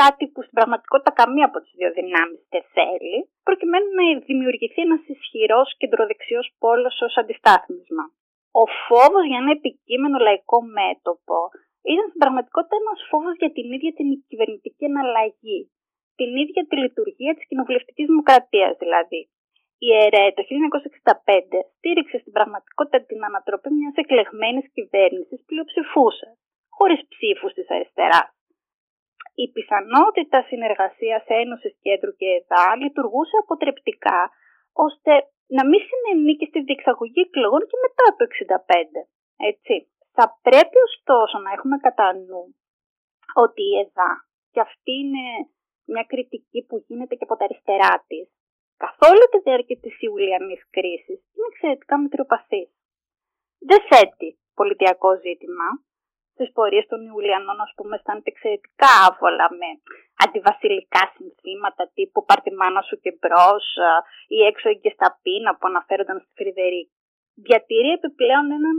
κάτι που στην πραγματικότητα καμία από τις δύο δυνάμεις δεν θέλει, προκειμένου να δημιουργηθεί ένας ισχυρός κεντροδεξιός πόλος ως αντιστάθμισμα. Ο φόβος για ένα επικείμενο λαϊκό μέτωπο ήταν στην πραγματικότητα ένας φόβος για την ίδια την κυβερνητική εναλλαγή. Την ίδια τη λειτουργία της κοινοβουλευτικής δημοκρατίας δηλαδή. Η ΕΡΕ το 1965 στήριξε στην πραγματικότητα την ανατροπή μιας εκλεγμένης κυβέρνησης πλειοψηφούσα, χωρίς ψήφους της αριστερά. Η πιθανότητα συνεργασίας Ένωσης Κέντρου και ΕΔΑ λειτουργούσε αποτρεπτικά ώστε να μην συνενεί και στη διεξαγωγή εκλογών και μετά το 1965. Έτσι. Θα πρέπει ωστόσο να έχουμε κατά νου ότι η ΕΔΑ, και αυτή είναι μια κριτική που γίνεται και από τα αριστερά της, καθ' όλη τη διάρκεια της Ιουλιανής κρίσης είναι εξαιρετικά μετριοπαθής. Δεν θέτει πολιτιακό ζήτημα. Στις πορείες των Ιουλιανών, ας πούμε, αισθάνεται εξαιρετικά άβολα με αντιβασιλικά συνθήματα τύπου Πάρτι μάνα σου και μπρος ή έξω και στα πίνα που αναφέρονταν στη Φρυδερίκη διατηρεί επιπλέον έναν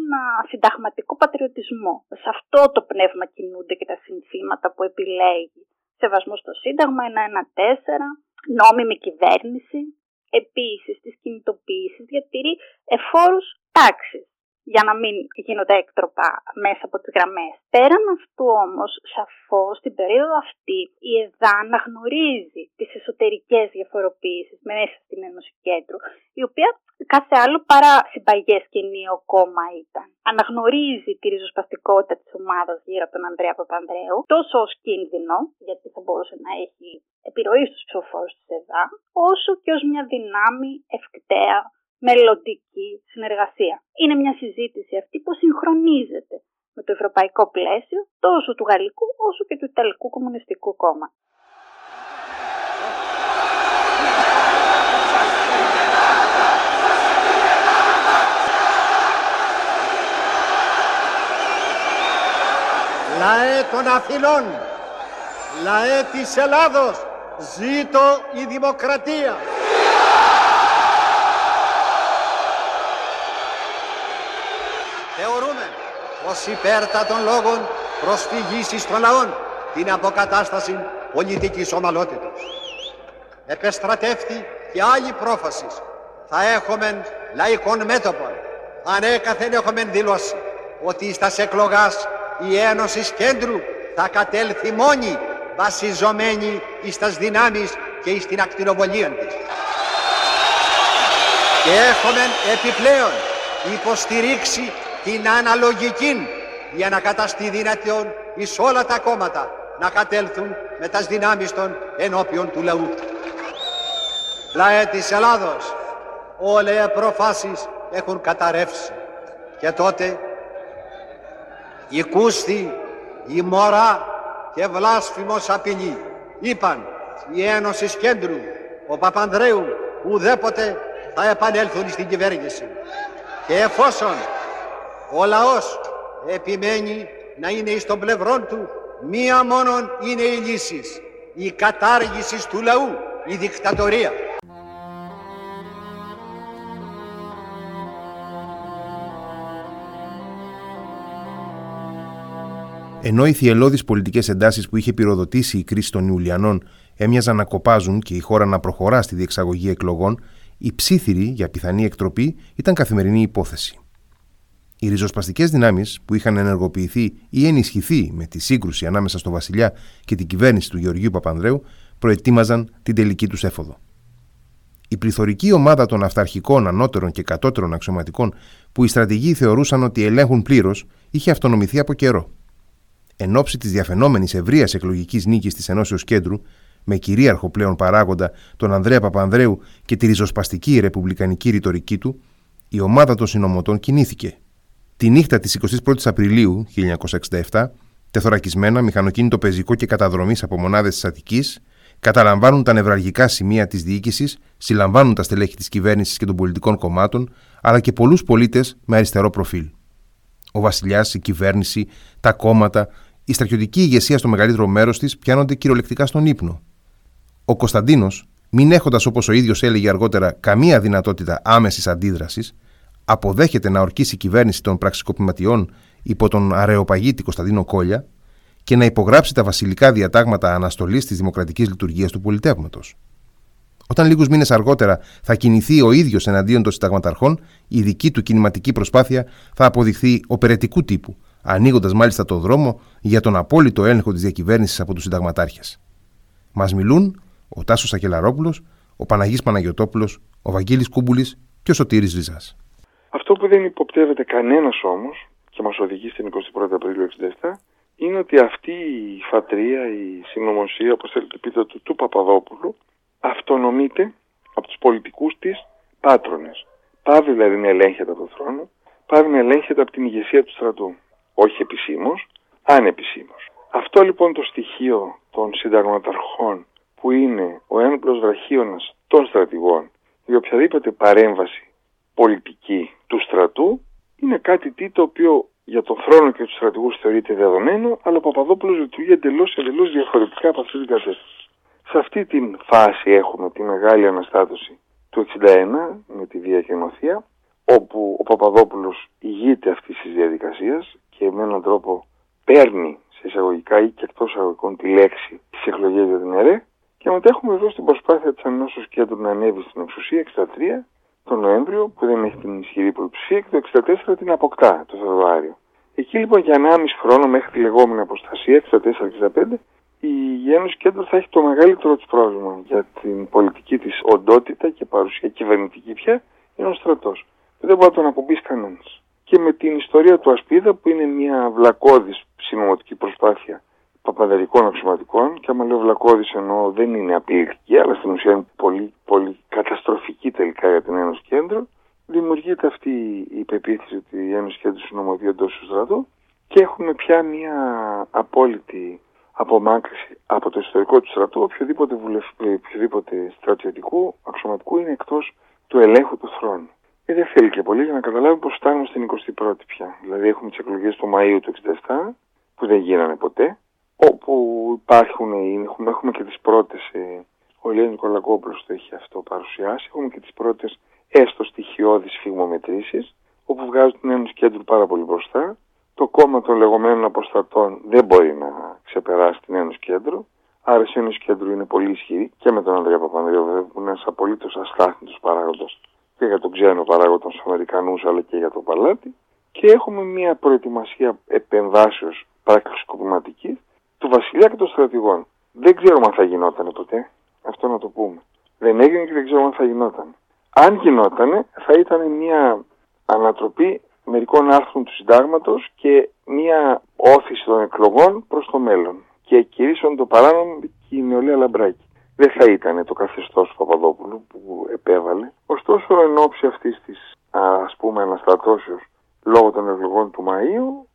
συνταγματικό πατριωτισμό. Σε αυτό το πνεύμα κινούνται και τα συνθήματα που επιλέγει. Σεβασμό στο Σύνταγμα, 1-1-4, νόμιμη κυβέρνηση. Επίσης, τις κινητοποιήσεις διατηρεί εφόρους τάξης για να μην γίνονται έκτροπα μέσα από τις γραμμές. Πέραν αυτού όμως, σαφώς στην περίοδο αυτή η ΕΔΑ αναγνωρίζει τις εσωτερικές διαφοροποίησεις μέσα στην Ένωση Κέντρου, η οποία κάθε άλλο παρά συμπαγές και νέο κόμμα ήταν. Αναγνωρίζει τη ριζοσπαστικότητα της ομάδας γύρω από τον Ανδρέα Παπανδρέου, τόσο ως κίνδυνο, γιατί θα μπορούσε να έχει επιρροή στους ψηφοφόρους της ΕΔΑ, όσο και ως μια δυνάμει ευκταία μελλοντική συνεργασία. Είναι μια συζήτηση αυτή που συγχρονίζεται με το ευρωπαϊκό πλαίσιο τόσο του Γαλλικού όσο και του Ιταλικού Κομμουνιστικού Κόμματος. Λαέ των Αθηνών, λαέ της Ελλάδος, ζήτω η δημοκρατία. Πως υπέρτατων λόγων προσφυγής των λαών την αποκατάσταση πολιτικής ομαλότητας. Επεστρατεύτη και άλλη πρόφασης θα έχουμε λαϊκών μέτωπων. Ανέκαθεν έχουμε δηλώσει ότι στα εκλογάς η Ένωσης Κέντρου θα κατέλθει μόνη βασιζομένη εις τας δυνάμεις και εις την ακτινοβολία της. Και έχουμε επιπλέον υποστηρίξει την αναλογική για να καταστεί δυνατόν εις όλα τα κόμματα να κατέλθουν με τας δυνάμεις των ενώπιον του λαού. Λαέ της Ελλάδος, όλες οι προφάσεις έχουν καταρρεύσει και τότε η κούστη, η μωρά και βλάσφημος απειλή. Είπαν η Ένωση Κέντρου, ο Παπανδρέου, ουδέποτε θα επανέλθουν στην κυβέρνηση. Και εφόσον ο λαός επιμένει να είναι εις των πλευρών του, μία μόνον είναι η λύση, η κατάργηση του λαού, η δικτατορία. Ενώ οι θυελώδεις πολιτικές εντάσεις που είχε πυροδοτήσει η κρίση των Ιουλιανών έμοιαζαν να κοπάζουν και η χώρα να προχωρά στη διεξαγωγή εκλογών, η ψήθυρη για πιθανή εκτροπή ήταν καθημερινή υπόθεση. Οι ριζοσπαστικές δυνάμεις που είχαν ενεργοποιηθεί ή ενισχυθεί με τη σύγκρουση ανάμεσα στο Βασιλιά και την κυβέρνηση του Γεωργίου Παπανδρέου προετοίμαζαν την τελική τους έφοδο. Η πληθωρική ομάδα των αυταρχικών, ανώτερων και κατώτερων αξιωματικών που οι στρατηγοί θεωρούσαν ότι ελέγχουν πλήρως είχε αυτονομηθεί από καιρό εν ώψη της διαφαινόμενης ευρείας εκλογικής νίκης της Ενώσεως Κέντρου, με κυρίαρχο πλέον παράγοντα τον Ανδρέα Παπανδρέου και τη ριζοσπαστική ρεπουμπλικανική ρητορική του, η ομάδα των συνωμοτών κινήθηκε. Τη νύχτα της 21η Απριλίου 1967, τεθωρακισμένα μηχανοκίνητο πεζικό και καταδρομής από μονάδες της Αττικής, καταλαμβάνουν τα νευραλγικά σημεία της διοίκησης, συλλαμβάνουν τα στελέχη της κυβέρνησης και των πολιτικών κομμάτων, αλλά και πολλούς πολίτες με αριστερό προφίλ. Ο βασιλιάς, η κυβέρνηση, τα κόμματα, η στρατιωτική ηγεσία στο μεγαλύτερο μέρος της πιάνονται κυριολεκτικά στον ύπνο. Ο Κωνσταντίνος, μην έχοντας όπως ο ίδιος έλεγε αργότερα καμία δυνατότητα άμεσης αντίδρασης, αποδέχεται να ορκίσει η κυβέρνηση των πραξικοπηματιών υπό τον αρεοπαγίτη Κωνσταντίνο Κόλια και να υπογράψει τα βασιλικά διατάγματα αναστολής της δημοκρατικής λειτουργίας του πολιτεύματος. Όταν λίγους μήνες αργότερα θα κινηθεί ο ίδιος εναντίον των συνταγματαρχών, η δική του κινηματική προσπάθεια θα αποδειχθεί οπερετικού τύπου, ανοίγοντας μάλιστα το δρόμο για τον απόλυτο έλεγχο της διακυβέρνησης από τους συνταγματάρχες. Μας μιλούν ο Τάσος Ακελαρόπουλο, ο Παναγής Παναγιοτόπουλος, ο Βαγγέλης Κούμπουλης και ο Σωτήρης Ριζάς. Αυτό που δεν υποπτεύεται κανένας όμως και μας οδηγεί στην 21η Απριλίου 67 είναι ότι αυτή η φατρία, η συνωμοσία, όπως θέλετε πείτε, του, του Παπαδόπουλου αυτονομείται από τους πολιτικούς της πάτρονες. Πάβει δηλαδή να ελέγχεται από τον θρόνο, πάβει να ελέγχεται από την ηγεσία του στρατού. Όχι επισήμως, ανεπισήμως. Αυτό λοιπόν το στοιχείο των συνταγματαρχών που είναι ο έμπλος βραχίωνας των στρατηγών για οποιαδήποτε παρέμβαση πολιτική του στρατού είναι κάτι τι το οποίο για τον θρόνο και τους στρατηγούς θεωρείται δεδομένο, αλλά ο Παπαδόπουλος λειτουργεί εντελώς, εντελώς διαφορετικά από αυτή την κατεύθυνση. Σε αυτή την φάση έχουμε τη μεγάλη αναστάτωση του 61 με τη Βία και Νοθεία, όπου ο Παπαδόπουλος ηγείται αυτής της διαδικασίας και με έναν τρόπο παίρνει σε εισαγωγικά ή και εκτός εισαγωγικών τη λέξη της εκλογές για την ΕΡΕ και μετά έχουμε εδώ στην προσπάθεια της Ανώσεως Κέντρου να ανέβει στην εξουσία 63 τον Νοέμβριο που δεν έχει την ισχυρή πλειοψηφία και το 64 την αποκτά το Φεβρουάριο. Εκεί λοιπόν για 1,5 χρόνο μέχρι τη λεγόμενη αποστασία 64-65 η Ένωση Κέντρο θα έχει το μεγαλύτερο της πρόβλημα για την πολιτική της οντότητα και παρουσία κυβερνητική πια είναι ο στρατός. Δεν μπορεί να τον απομπείς κανένας. Και με την ιστορία του Ασπίδα που είναι μια βλακώδης συνωμοτική προσπάθεια παπαδερικών αξιωματικών και άμα λέω βλακώδης εννοώ δεν είναι απειλητική αλλά στην ουσία είναι πολύ, πολύ καταστροφική τελικά για την Ένωση Κέντρο δημιουργείται αυτή η πεποίθηση ότι η Ένωση Κέντρος συνομωθεί εντός του στρατού και έχουμε πια μια απόλυτη απομάκρυση από το ιστορικό του στρατού οποιοδήποτε, βουλευ... οποιοδήποτε στρατιωτικού αξιωματικού είναι εκτός του ελέγχου του θρόνου. Και δεν θέλει και πολύ για να καταλάβουμε πως φτάνουμε στην 21η πια. Δηλαδή έχουμε τις εκλογές του Μαΐου του 67 που δεν γίνανε ποτέ όπου υπάρχουν, έχουμε, έχουμε και τις πρώτες, ε, ο Λένι Νικολακόπουλος το έχει αυτό παρουσιάσει, έχουμε και τις πρώτες έστω στοιχειώδεις φυγμομετρήσεις, όπου βγάζουν την Ένωση Κέντρου πάρα πολύ μπροστά. Το κόμμα των λεγόμενων αποστατών δεν μπορεί να ξεπεράσει την Ένωση Κέντρου. Άρα η Ένωση Κέντρου είναι πολύ ισχυρή και με τον Ανδρέα Παπανδρέο βέβαια που είναι ένας απολύτως αστάθμιτος παράγοντας και για τον ξένο παράγοντα του Αμερικανούς αλλά και για τον Παλάτι. Και έχουμε μια προετοιμασία επεμβάσεως πραξικοπηματικής του βασιλιά και των στρατηγών. Δεν ξέρουμε αν θα γινόταν ποτέ. Αυτό να το πούμε. Δεν έγινε και δεν ξέρουμε αν θα γινόταν. Αν γινόταν, θα ήταν μια ανατροπή μερικών άρθρων του συντάγματος και μια όθηση των εκλογών προς το μέλλον. Και κηρύσσον το παράνομο και η νεολαία Λαμπράκη. Δεν θα ήταν το καθεστώς του Παπαδόπουλου που επέβαλε. Ωστόσο, εν ώψη αυτής της ας πούμε αναστατώσεως λόγω των εκλογών του Μαΐου,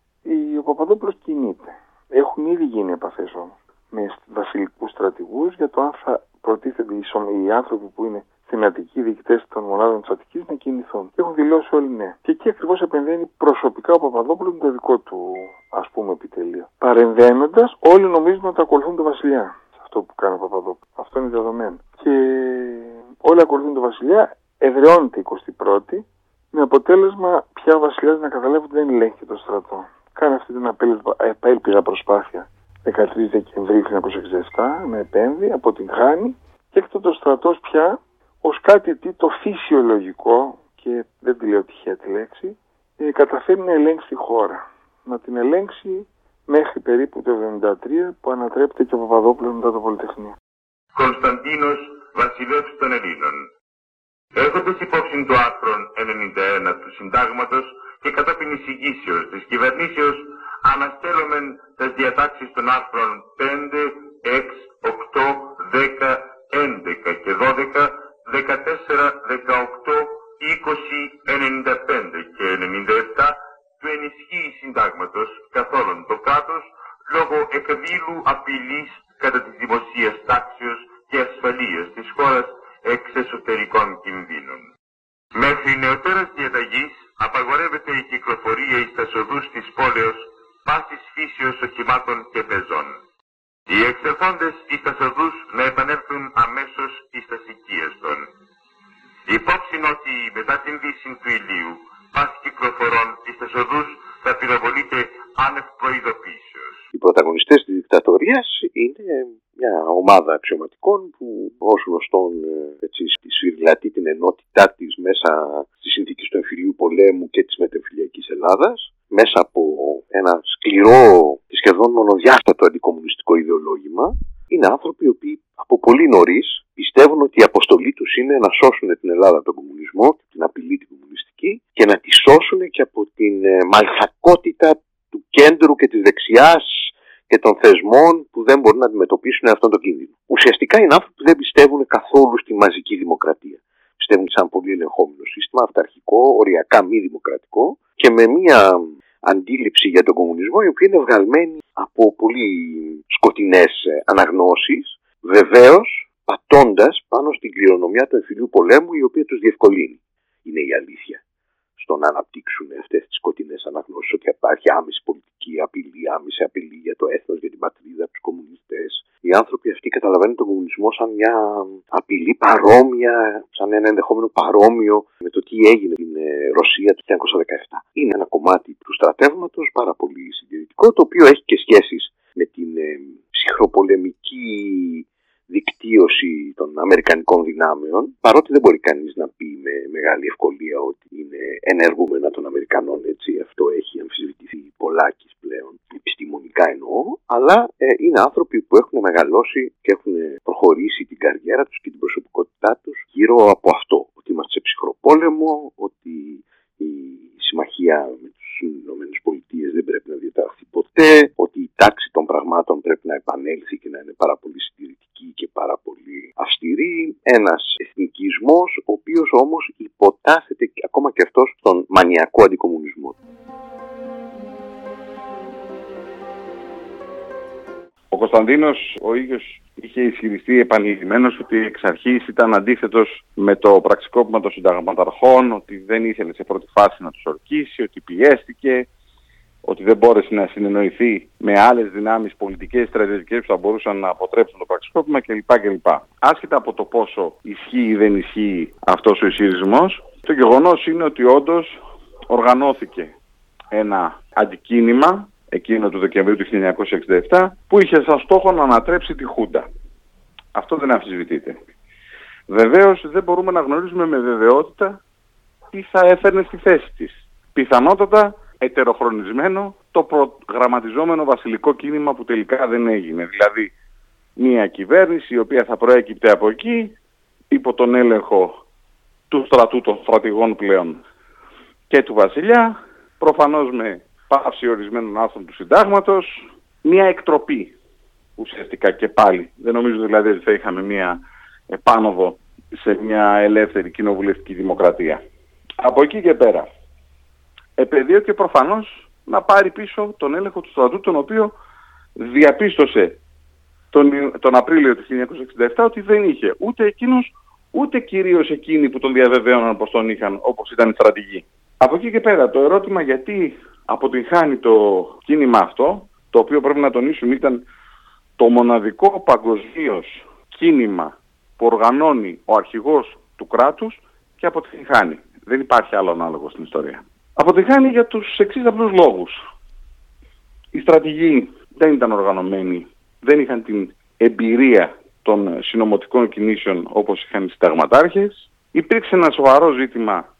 ο Παπαδόπουλος κινείται. Έχουν ήδη γίνει επαφές όμως με βασιλικούς στρατηγούς για το αν θα προτίθεται οι άνθρωποι που είναι στην Αττική διοικητές των μονάδων της Αττικής να κινηθούν. Και έχουν δηλώσει όλοι ναι. Και εκεί ακριβώς επεμβαίνει προσωπικά ο Παπαδόπουλος με το δικό του ας πούμε επιτελείο. Παρεμβαίνοντας, όλοι νομίζουν ότι ακολουθούν τον Βασιλιά. Σε αυτό που κάνει ο Παπαδόπουλος. Αυτό είναι δεδομένο. Και όλοι ακολουθούν τον Βασιλιά, εδραιώνεται η 21η, με αποτέλεσμα πια ο Βασιλιάς να καταλάβει ότι δεν ελέγχει το στρατό. Κάνει αυτή την απέλπιδα προσπάθεια 13 Δεκεμβρίου 1967 με επέμβει, αποτυγχάνει και έκτοτε ο στρατός πια ως κάτι τι το φυσιολογικό και δεν τη λέω τυχαία τη λέξη ε, καταφέρει να ελέγξει τη χώρα. Να την ελέγξει μέχρι περίπου το 1973 που ανατρέπεται και ο Παπαδόπουλος μετά το Πολυτεχνείο. Κωνσταντίνος βασιλεύς των Ελλήνων. Έχοντας υπόψη το άρθρο 91 του Συντάγματος και κατόπιν εισηγήσεως της κυβερνήσεως αναστέλωμεν τις διατάξεις των άρθρων 5, 6, 8, 10, 12, 14, 18, 20, 95 και 97 του ενισχύει συντάγματος καθόλου το κράτος λόγω εκδήλου απειλής κατά της δημοσίας τάξεως και ασφαλείας της χώρας εξ εσωτερικών κινδύνων. Μέχρι νεωτέρας διαταγής απαγορεύεται η κυκλοφορία εις τα οδούς της πόλεως πάσης φύσεως οχημάτων και πεζών. Οι εξερθόντες εις τα οδούς να επανέλθουν αμέσως εις τα οικίες των. Υπόψη ότι μετά την δύση του ηλίου πάση κυκλοφορών εις τα οδούς θα πυροβολείται άνευ προειδοποίησεως. Οι πρωταγωνιστές της δικτατορίας είναι μια ομάδα αξιωματικών που ως γνωστόν ε, έτσι, σφυριλατεί την ενότητά της μέσα στις συνθήκες του εμφυλίου πολέμου και της μετεμφυλιακής Ελλάδας μέσα από ένα σκληρό και σχεδόν μονοδιάστατο αντικομουνιστικό ιδεολόγημα είναι άνθρωποι οι οποίοι από πολύ νωρίς πιστεύουν ότι η αποστολή τους είναι να σώσουν την Ελλάδα από τον κομμουνισμό, την απειλή την κομμουνιστική και να τη σώσουν και από την ε, μαλθακότητα του κέντρου και της δεξιάς και των θεσμών που δεν μπορούν να αντιμετωπίσουν αυτόν τον κίνδυνο. Ουσιαστικά είναι άνθρωποι που δεν πιστεύουν καθόλου στη μαζική δημοκρατία. Πιστεύουν σε ένα πολύ ελεγχόμενο σύστημα, αυταρχικό, οριακά μη δημοκρατικό και με μια αντίληψη για τον κομμουνισμό η οποία είναι βγαλμένη από πολύ σκοτεινές ε, αναγνώσεις, βεβαίως πατώντας πάνω στην κληρονομιά του εμφυλίου πολέμου η οποία τους διευκολύνει. Είναι η αλήθεια στο να αναπτύξουν αυτές τις σκοτεινές αναγνώσεις ότι υπάρχει άμεση πολιτική απειλή, άμεση απειλή για το έθνος, για την πατρίδα, τους κομμουνιστές. Οι άνθρωποι αυτοί καταλαβαίνουν τον κομμουνισμό σαν μια απειλή παρόμοια, σαν ένα ενδεχόμενο παρόμοιο με το τι έγινε στην ε, Ρωσία του 1917. Είναι ένα κομμάτι του στρατεύματος πάρα πολύ συντηρητικό, το οποίο έχει και σχέσεις με την ε, ψυχροπολεμική δικτύωση των Αμερικανικών δυνάμεων, παρότι δεν μπορεί κανείς να πει με μεγάλη ευκολία ότι είναι ενεργούμενα των Αμερικανών, έτσι, αυτό έχει αμφισβητηθεί πολλάκις πλέον, επιστημονικά εννοώ, αλλά ε, είναι άνθρωποι που έχουν μεγαλώσει και έχουν προχωρήσει την καριέρα τους και την προσωπικότητά τους γύρω από αυτό, ότι είμαστε σε ψυχροπόλεμο, ότι η συμμαχία με τους Ηνωμένες Πολιτείες δεν πρέπει να διαταχθεί ποτέ, ότι η τάξη των πραγμάτων πρέπει να επανέλθει και να είναι πάρα πολύ συντηρητική και πάρα πολύ αυστηρή. Ένας εθνικισμός, ο οποίος όμως υποτάσσεται και- ακόμα και αυτός στον μανιακό αντικομουνισμό. Ο Κωνσταντίνος ο ίδιος είχε ισχυριστεί επανειλημμένος ότι εξ αρχής ήταν αντίθετος με το πραξικόπημα των συνταγματαρχών, ότι δεν ήθελε σε πρώτη φάση να τους ορκίσει, ότι πιέστηκε, ότι δεν μπόρεσε να συνεννοηθεί με άλλες δυνάμεις πολιτικές, στρατιωτικές που θα μπορούσαν να αποτρέψουν το πραξικόπημα κλπ. κλπ. Άσχετα από το πόσο ισχύει ή δεν ισχύει αυτός ο ισχυρισμός, το γεγονός είναι ότι όντως οργανώθηκε ένα αντικίνημα εκείνο του Δεκεμβρίου του 1967 που είχε σαν στόχο να ανατρέψει τη Χούντα. Αυτό δεν αμφισβητείται. Βεβαίως δεν μπορούμε να γνωρίζουμε με βεβαιότητα τι θα έφερνε στη θέση της. Πιθανότατα ετεροχρονισμένο το προγραμματιζόμενο βασιλικό κίνημα που τελικά δεν έγινε. Δηλαδή μια κυβέρνηση η οποία θα προέκυπτε από εκεί υπό τον έλεγχο του στρατού των στρατηγών πλέον και του βασιλιά, προφανώς με πάυση ορισμένων άρθρων του συντάγματος, μια εκτροπή ουσιαστικά και πάλι. Δεν νομίζω δηλαδή ότι θα είχαμε μια επάνωδο σε μια ελεύθερη κοινοβουλευτική δημοκρατία. Από εκεί και πέρα, επαιδείωκε προφανώς να πάρει πίσω τον έλεγχο του στρατού, τον οποίο διαπίστωσε τον, Ιου- τον Απρίλιο του 1967 ότι δεν είχε ούτε εκείνος, ούτε κυρίως εκείνοι που τον διαβεβαίωναν πως τον είχαν, όπως ήταν οι στρατηγοί. Από εκεί και πέρα, το ερώτημα γιατί αποτυγχάνει το κίνημα αυτό, το οποίο πρέπει να τονίσουμε ήταν το μοναδικό παγκοσμίως κίνημα που οργανώνει ο αρχηγός του κράτους και αποτυγχάνει. Δεν υπάρχει άλλο ανάλογο στην ιστορία. Αποτυγχάνει για τους εξής απλούς λόγους. Οι στρατηγοί δεν ήταν οργανωμένοι, δεν είχαν την εμπειρία των συνωμοτικών κινήσεων όπως είχαν οι συνταγματάρχες. Υπήρξε ένα σοβαρό ζήτημα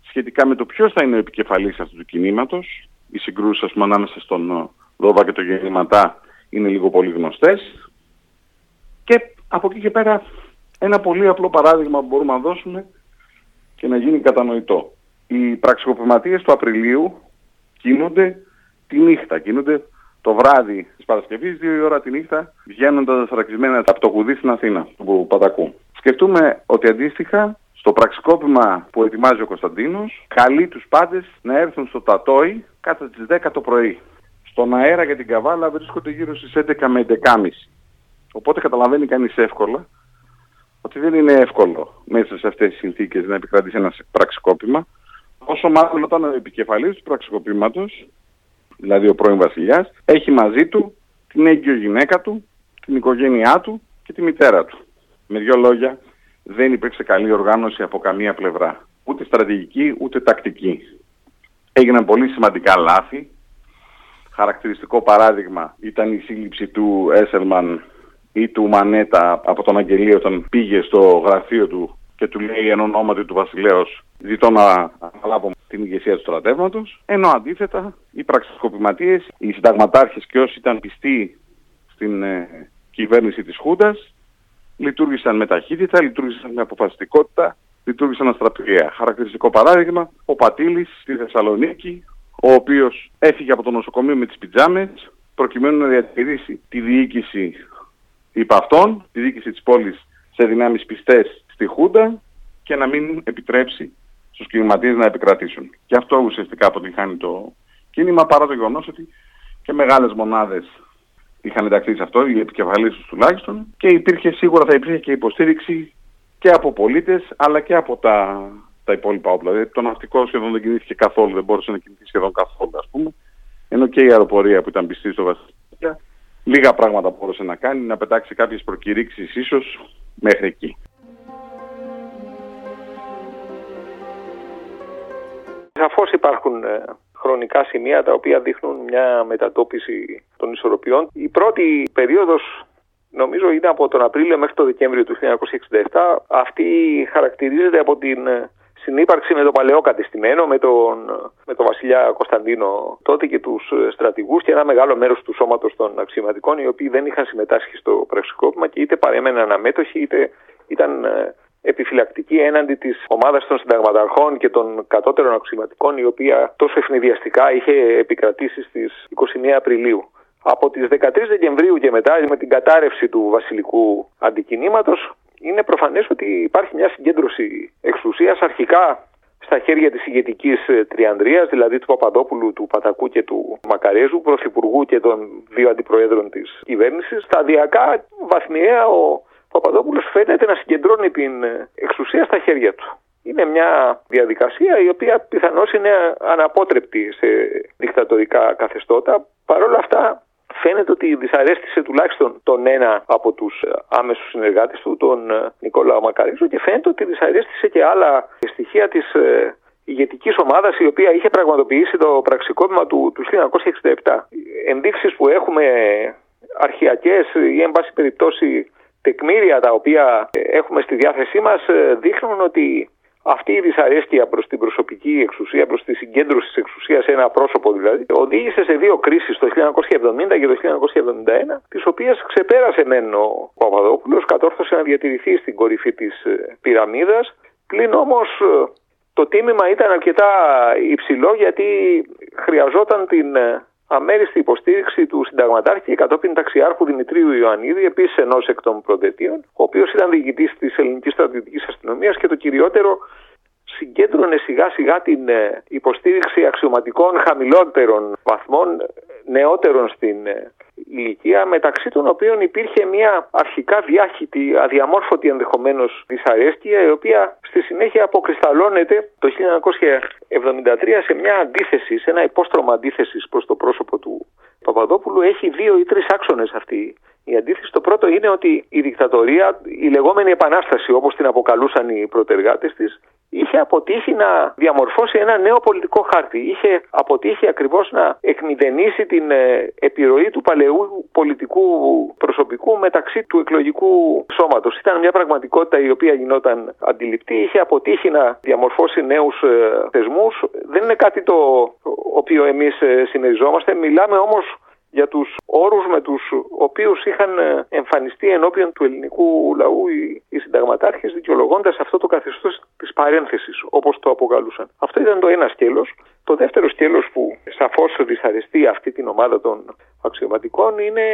σχετικά με το ποιος θα είναι ο επικεφαλής αυτού του κινήματος. Οι συγκρούσεις ας πούμε, ανάμεσα στον ε, Δόβα και τον Γεννηματά είναι λίγο πολύ γνωστές. Και από εκεί και πέρα ένα πολύ απλό παράδειγμα που μπορούμε να δώσουμε και να γίνει κατανοητό. Οι πραξικοπηματίες του Απριλίου κινούνται τη νύχτα, κινούνται το βράδυ της Παρασκευής, δύο η ώρα τη νύχτα, βγαίνοντας φρακισμένα από το κουδί στην Αθήνα, του Πατακού. Σκεφτούμε ότι αντίστοιχα στο πραξικόπημα που ετοιμάζει ο Κωνσταντίνος καλεί τους πάντες να έρθουν στο Τατόι κατά τις 10 το πρωί. Στον αέρα για την Καβάλα βρίσκονται γύρω στις 11 με 11.30. Οπότε καταλαβαίνει κανείς εύκολα ότι δεν είναι εύκολο μέσα σε αυτές τις συνθήκες να επικρατήσει ένας πραξικόπημα. Όσο μάλλον όταν ο επικεφαλής του πραξικοπήματος, δηλαδή ο πρώην βασιλιάς, έχει μαζί του την έγκυο γυναίκα του, την οικογένειά του και τη μητέρα του. Με δύο λόγια, δεν υπήρξε καλή οργάνωση από καμία πλευρά. Ούτε στρατηγική, ούτε τακτική. Έγιναν πολύ σημαντικά λάθη. Χαρακτηριστικό παράδειγμα ήταν η σύλληψη του Έσελμαν ή του Μανέτα από τον Αγγελίο όταν πήγε στο γραφείο του και του λέει εν ονόματι του βασιλέως ζητώ να αναλάβω την ηγεσία του στρατεύματος ενώ αντίθετα οι πραξικοπηματίες, οι συνταγματάρχες και όσοι ήταν πιστοί στην ε, κυβέρνηση της Χούντας λειτουργήσαν με ταχύτητα, λειτουργήσαν με αποφασιστικότητα, λειτουργήσαν αστραπηρία. Χαρακτηριστικό παράδειγμα, ο Πατήλης στη Θεσσαλονίκη, ο οποίος έφυγε από το νοσοκομείο με τις πιτζάμες προκειμένου να διατηρήσει τη διοίκηση υπ' αυτών, τη διοίκηση της πόλης σε δυνάμεις πιστές στη Χούντα και να μην επιτρέψει στους κινηματίες να επικρατήσουν. Και αυτό ουσιαστικά αποτυχάνει το κίνημα παρά το γεγονός ότι και μεγάλες μονάδες είχαν ενταχθεί σε αυτό, οι επικεφαλής τους τουλάχιστον, και υπήρχε σίγουρα θα υπήρχε και υποστήριξη και από πολίτες αλλά και από τα, τα υπόλοιπα όπλα. Δηλαδή το ναυτικό σχεδόν δεν κινήθηκε καθόλου, δεν μπορούσε να κινηθεί σχεδόν καθόλου ας πούμε, ενώ και η αεροπορία που ήταν πιστή στο Βασιλιά λίγα πράγματα μπορούσε να κάνει, να πετάξει κάποιες προκηρύξεις ίσως μέχρι εκεί. Σαφώς υπάρχουν ε, χρονικά σημεία τα οποία δείχνουν μια μετατόπιση των ισορροπιών. Η πρώτη περίοδος νομίζω είναι από τον Απρίλιο μέχρι τον Δεκέμβριο του 1967. Αυτή χαρακτηρίζεται από την ε, συνύπαρξη με το παλαιό κατεστημένο, με τον, με τον βασιλιά Κωνσταντίνο τότε και τους ε, στρατηγούς και ένα μεγάλο μέρος του σώματος των αξιωματικών οι οποίοι δεν είχαν συμμετάσχει στο πραξικόπημα και είτε παρέμεναν αμέτωχοι είτε ήταν ε, επιφυλακτική έναντι της ομάδας των συνταγματαρχών και των κατώτερων αξιωματικών, η οποία τόσο ευνηδιαστικά είχε επικρατήσει στις 21 Απριλίου. Από τις 13 Δεκεμβρίου και μετά με την κατάρρευση του βασιλικού αντικινήματος είναι προφανές ότι υπάρχει μια συγκέντρωση εξουσίας αρχικά στα χέρια της ηγετικής τριανδρίας, δηλαδή του Παπαδόπουλου, του Πατακού και του Μακαρέζου, πρωθυπουργού και των δύο αντιπροέδρων της κυβέρνησης. Σταδιακά, βαθμιαία, ο Παπαδόπουλος φαίνεται να συγκεντρώνει την εξουσία στα χέρια του. Είναι μια διαδικασία η οποία πιθανώς είναι αναπότρεπτη σε δικτατορικά καθεστώτα. Παρ' όλα αυτά φαίνεται ότι δυσαρέστησε τουλάχιστον τον ένα από τους άμεσους συνεργάτες του, τον Νικόλαο Μακαρίζο και φαίνεται ότι δυσαρέστησε και άλλα στοιχεία της ηγετικής ομάδας η οποία είχε πραγματοποιήσει το πραξικόπημα του, του 1967. Ενδείξεις που έχουμε αρχιακές ή εν πάση περιπτώσει τεκμήρια τα οποία έχουμε στη διάθεσή μας δείχνουν ότι αυτή η δυσαρέσκεια προς την προσωπική εξουσία, προς τη συγκέντρωση της εξουσίας σε ένα πρόσωπο δηλαδή, οδήγησε σε δύο κρίσεις το 1970 και το 1971, τις οποίες ξεπέρασε μεν ο Παπαδόπουλος, κατόρθωσε να διατηρηθεί στην κορυφή της πυραμίδας, πλην όμως το τίμημα ήταν αρκετά υψηλό γιατί χρειαζόταν την αμέριστη υποστήριξη του συνταγματάρχη και κατόπιν ταξιάρχου Δημητρίου Ιωαννίδη, επίσης ενός εκ των προδετείων, ο οποίος ήταν διοικητής της ελληνικής στρατιωτικής αστυνομίας και το κυριότερο συγκέντρωνε σιγά σιγά την υποστήριξη αξιωματικών χαμηλότερων βαθμών, νεότερων στην ηλικία, μεταξύ των οποίων υπήρχε μια αρχικά διάχυτη, αδιαμόρφωτη ενδεχομένως δυσαρέσκεια, η οποία στη συνέχεια αποκρισταλώνεται το 1973 σε μια αντίθεση, σε ένα υπόστρωμα αντίθεσης προς το πρόσωπο του Παπαδόπουλου. Έχει δύο ή τρεις άξονες αυτή η αντίθεση. Το πρώτο είναι ότι η δικτατορία, η λεγόμενη επανάσταση όπως την αποκαλούσαν οι προτεργάτε της, είχε αποτύχει να διαμορφώσει ένα νέο πολιτικό χάρτη. Είχε αποτύχει ακριβώς να εκμηδενήσει την επιρροή του παλαιού πολιτικού προσωπικού μεταξύ του εκλογικού σώματος. Ήταν μια πραγματικότητα η οποία γινόταν αντιληπτή. Είχε αποτύχει να διαμορφώσει νέους θεσμούς. Δεν είναι κάτι το οποίο εμείς συμμεριζόμαστε. Μιλάμε όμως για τους όρους με τους οποίους είχαν εμφανιστεί ενώπιον του ελληνικού λαού οι, οι συνταγματάρχες δικαιολογώντας αυτό το καθεστώς της παρένθεσης όπως το αποκαλούσαν. Αυτό ήταν το ένα σκέλος. Το δεύτερο σκέλος που σαφώς δυσαρεστεί αυτή την ομάδα των αξιωματικών είναι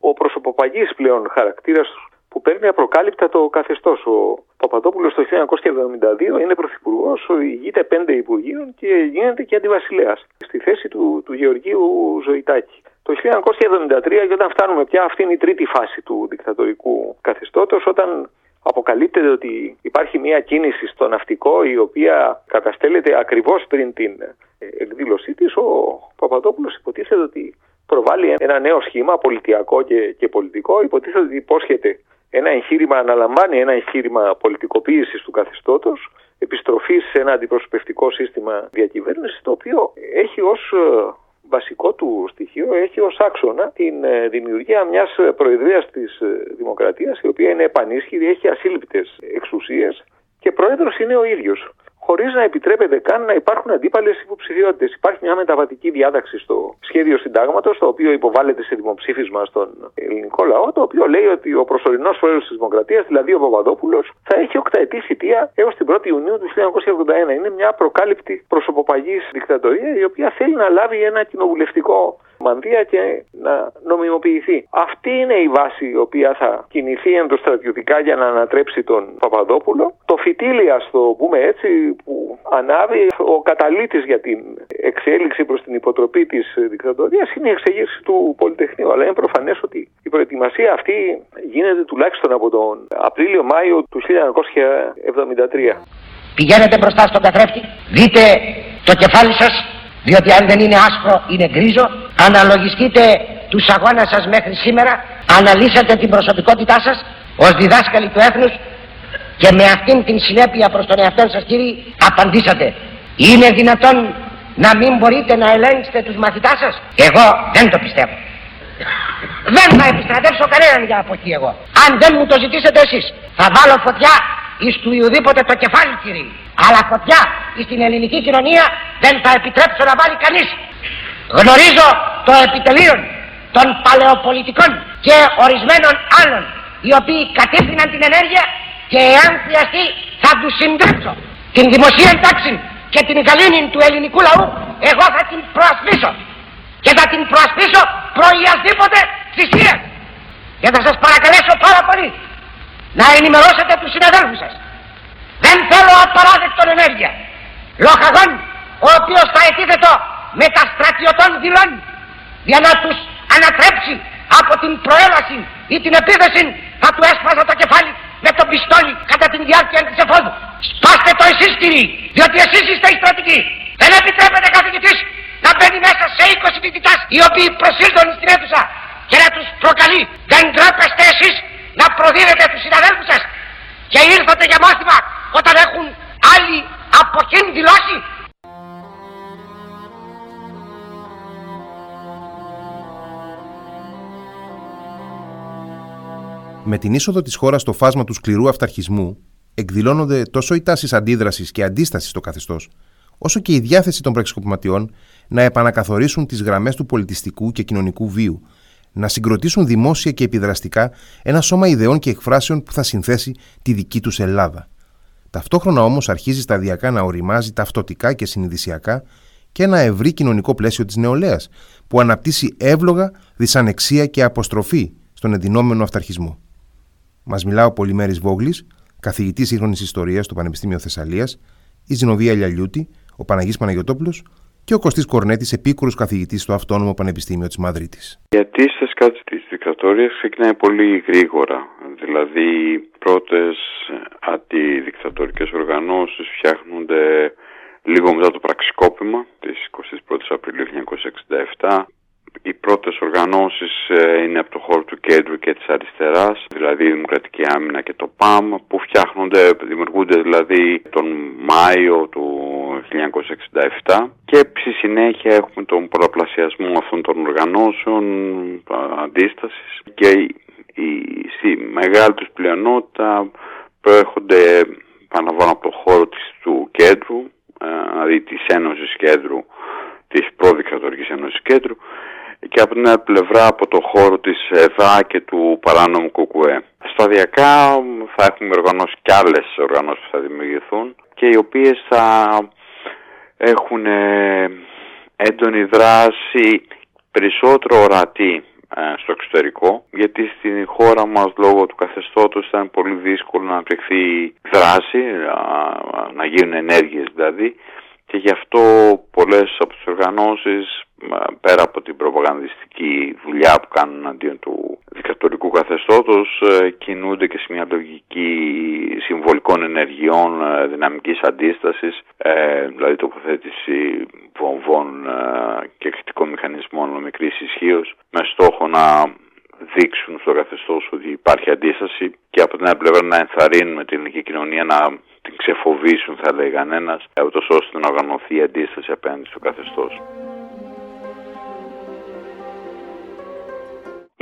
ο προσωποπαγής πλέον χαρακτήρας που παίρνει απροκάλυπτα το καθεστώς. Ο Παπαδόπουλος το 1972 είναι πρωθυπουργός, ηγείται πέντε υπουργείων και γίνεται και αντιβασιλέας στη θέση του, του Γεωργίου Ζωητάκη. Το 1973, και όταν φτάνουμε πια, αυτή είναι η τρίτη φάση του δικτατορικού καθεστώτος, όταν αποκαλύπτεται ότι υπάρχει μια κίνηση στο ναυτικό η οποία καταστέλλεται ακριβώς πριν την ε, εκδήλωσή της, ο Παπαδόπουλος υποτίθεται ότι προβάλλει ένα νέο σχήμα πολιτιακό και, και πολιτικό, υποτίθεται ότι υπόσχεται ένα εγχείρημα, αναλαμβάνει ένα εγχείρημα πολιτικοποίησης του καθεστώτος, επιστροφής σε ένα αντιπροσωπευτικό σύστημα διακυβέρνησης, το οποίο έχει ως ε, βασικό του στοιχείο έχει ως άξονα την ε, δημιουργία μιας προεδρίας της ε, δημοκρατίας η οποία είναι επανίσχυρη, έχει ασύλληπτες εξουσίες και πρόεδρος είναι ο ίδιος χωρίς να επιτρέπεται καν να υπάρχουν αντίπαλες υποψηφιότητες. Υπάρχει μια μεταβατική διάταξη στο σχέδιο συντάγματος, το οποίο υποβάλλεται σε δημοψήφισμα στον ελληνικό λαό, το οποίο λέει ότι ο προσωρινός πρόεδρος της Δημοκρατίας, δηλαδή ο Παπαδόπουλος, θα έχει οκταετή θητεία έως την 1η Ιουνίου του 1981. Είναι μια προκάλυπτη προσωποπαγής δικτατορία, η οποία θέλει να λάβει ένα κοινοβουλευτικό μανδύα και να νομιμοποιηθεί. Αυτή είναι η βάση η οποία θα κινηθεί ενδοστρατιωτικά για να ανατρέψει τον Παπαδόπουλο. Το φυτίλι, ας το πούμε έτσι, που ανάβει ο καταλήτης για την εξέλιξη προς την υποτροπή της δικτατορίας είναι η εξεγέρση του Πολυτεχνείου. Αλλά είναι προφανές ότι η προετοιμασία αυτή γίνεται τουλάχιστον από τον Απρίλιο-Μάιο του 1973. Πηγαίνετε μπροστά στον καθρέφτη, δείτε το κεφάλι σας, διότι αν δεν είναι άσπρο είναι γκρίζο, αναλογιστείτε τους αγώνας σας μέχρι σήμερα, αναλύσατε την προσωπικότητά σας ως διδάσκαλοι του έθνους. Και με αυτήν την συνέπεια προς τον εαυτό σας κύριοι απαντήσατε. Είναι δυνατόν να μην μπορείτε να ελέγξετε τους μαθητάς σας; Εγώ δεν το πιστεύω. Δεν θα επιστρατεύσω κανέναν για από εκεί εγώ. Αν δεν μου το ζητήσετε εσείς θα βάλω φωτιά εις του Ιουδήποτε το κεφάλι κύριοι αλλά φωτιά εις την ελληνική κοινωνία δεν θα επιτρέψω να βάλει κανείς. Γνωρίζω το επιτελείο των παλαιοπολιτικών και ορισμένων άλλων οι οποίοι κατήφθηναν την ενέργεια και εάν χρειαστεί θα τους συντρέψω την δημοσία τάξη και την γαλήνη του ελληνικού λαού εγώ θα την προασπίσω. Και θα την προασπίσω προϊασδήποτε θυσία και θα σας παρακαλέσω πάρα πολύ να ενημερώσετε τους συναδέλφους σας δεν θέλω απαράδεκτον ενέργεια λοχαγόν ο οποίος θα ετίθετο με τα στρατιωτών δηλών για να τους ανατρέψει από την προέλαση ή την επίθεση θα του έσπαζα το κεφάλι με τον πιστόλι κατά την διάρκεια της εφόδου. Σπάστε το εσείς κύριοι, διότι εσείς είστε οι στρατικοί. Δεν επιτρέπεται καθηγητής να μπαίνει μέσα σε 20 φοιτητάς οι οποίοι προσήλθουν στην αίθουσα και να τους προκαλεί. Δεν τρέπεστε εσείς να προδίδετε τους συναδέλφους σας. Και ήρθατε για μάθημα όταν έχουν άλλοι από εκείνη δηλώσει Με την είσοδο της χώρας στο φάσμα του σκληρού αυταρχισμού, εκδηλώνονται τόσο οι τάσεις αντίδρασης και αντίστασης στο καθεστώς, όσο και η διάθεση των πραξικοπηματιών να επανακαθορίσουν τις γραμμές του πολιτιστικού και κοινωνικού βίου, να συγκροτήσουν δημόσια και επιδραστικά ένα σώμα ιδεών και εκφράσεων που θα συνθέσει τη δική τους Ελλάδα. Ταυτόχρονα όμως αρχίζει σταδιακά να οριμάζει ταυτοτικά και συνειδησιακά και ένα ευρύ κοινωνικό πλαίσιο της νεολαίας, που αναπτύσσει εύλογα δυσανεξία και αποστροφή στον εντυνόμενο αυταρχισμό. Μας μιλά ο Πολυμέρης Βόγλης, καθηγητής σύγχρονης ιστορίας στο Πανεπιστήμιο Θεσσαλίας, η Ζηνοβία Λιαλιούτη, ο Παναγής Παναγιοτόπουλος και ο Κωστής Κορνέτης, επίκουρος καθηγητής στο Αυτόνομο Πανεπιστήμιο της Μαδρίτης. Η αντίσταση κατά της δικτατορίας ξεκινάει πολύ γρήγορα. Δηλαδή, οι πρώτες αντιδικτατορικέ οργανώσεις φτιάχνονται λίγο μετά το πραξικόπημα της 21 Απριλίου 1967 οι πρώτες οργανώσεις ε, είναι από το χώρο του κέντρου και της αριστεράς, δηλαδή η Δημοκρατική Άμυνα και το ΠΑΜ, που φτιάχνονται, δημιουργούνται δηλαδή τον Μάιο του 1967 και στη συνέχεια έχουμε τον πολλαπλασιασμό αυτών των οργανώσεων αντίστασης. Και η, στη μεγάλη τους πλειονότητα προέρχονται πάνω από το χώρο της, του κέντρου, ε, δηλαδή της Ένωσης Κέντρου, της προδικτατορικής Ένωσης Κέντρου και από την άλλη πλευρά από το χώρο της ΕΔΑ και του παράνομου ΚΚΕ. Σταδιακά θα έχουμε οργανώσει και άλλες οργανώσεις που θα δημιουργηθούν και οι οποίες θα έχουν έντονη δράση περισσότερο ορατή ε, στο εξωτερικό γιατί στην χώρα μας λόγω του καθεστώτος ήταν πολύ δύσκολο να αναπτυχθεί δράση, α, να γίνουν ενέργειες δηλαδή και γι' αυτό πολλές από τις οργανώσεις α, πέρα από την προπαγανδιστική δουλειά που κάνουν αντίον του δικτατορικού καθεστώτος ε, κινούνται και σε μια λογική συμβολικών ενεργειών ε, δυναμικής αντίστασης ε, δηλαδή τοποθέτηση βομβών ε, και κριτικών μηχανισμών μικρής ισχύως με στόχο να δείξουν στο καθεστώς ότι υπάρχει αντίσταση και από την άλλη πλευρά να ενθαρρύνουμε την ελληνική κοινωνία να την ξεφοβήσουν θα λέει κανένας, ούτως ώστε να οργανωθεί η αντίσταση απέναντι στο καθεστώς.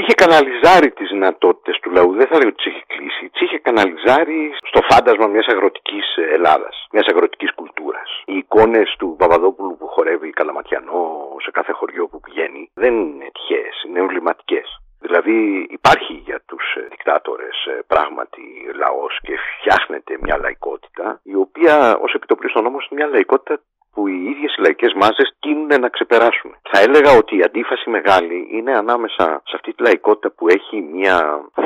είχε καναλιζάρει τις δυνατότητες του λαού. Δεν θα λέω ότι τις είχε κλείσει. Τις είχε καναλιζάρει στο φάντασμα μιας αγροτικής Ελλάδας, μιας αγροτικής κουλτούρας. Οι εικόνες του Παπαδόπουλου που χορεύει καλαματιανό σε κάθε χωριό που πηγαίνει δεν είναι τυχαίες, είναι εμβληματικές. Δηλαδή υπάρχει για τους ε, δικτάτορες ε, πράγματι λαός και φτιάχνεται μια λαϊκότητα η οποία ως επιτοπλίστων όμως είναι μια λαϊκότητα που οι ίδιες οι λαϊκές μάζες τείνουν να ξεπεράσουν. Θα έλεγα ότι η αντίφαση μεγάλη είναι ανάμεσα σε αυτή τη λαϊκότητα που έχει μια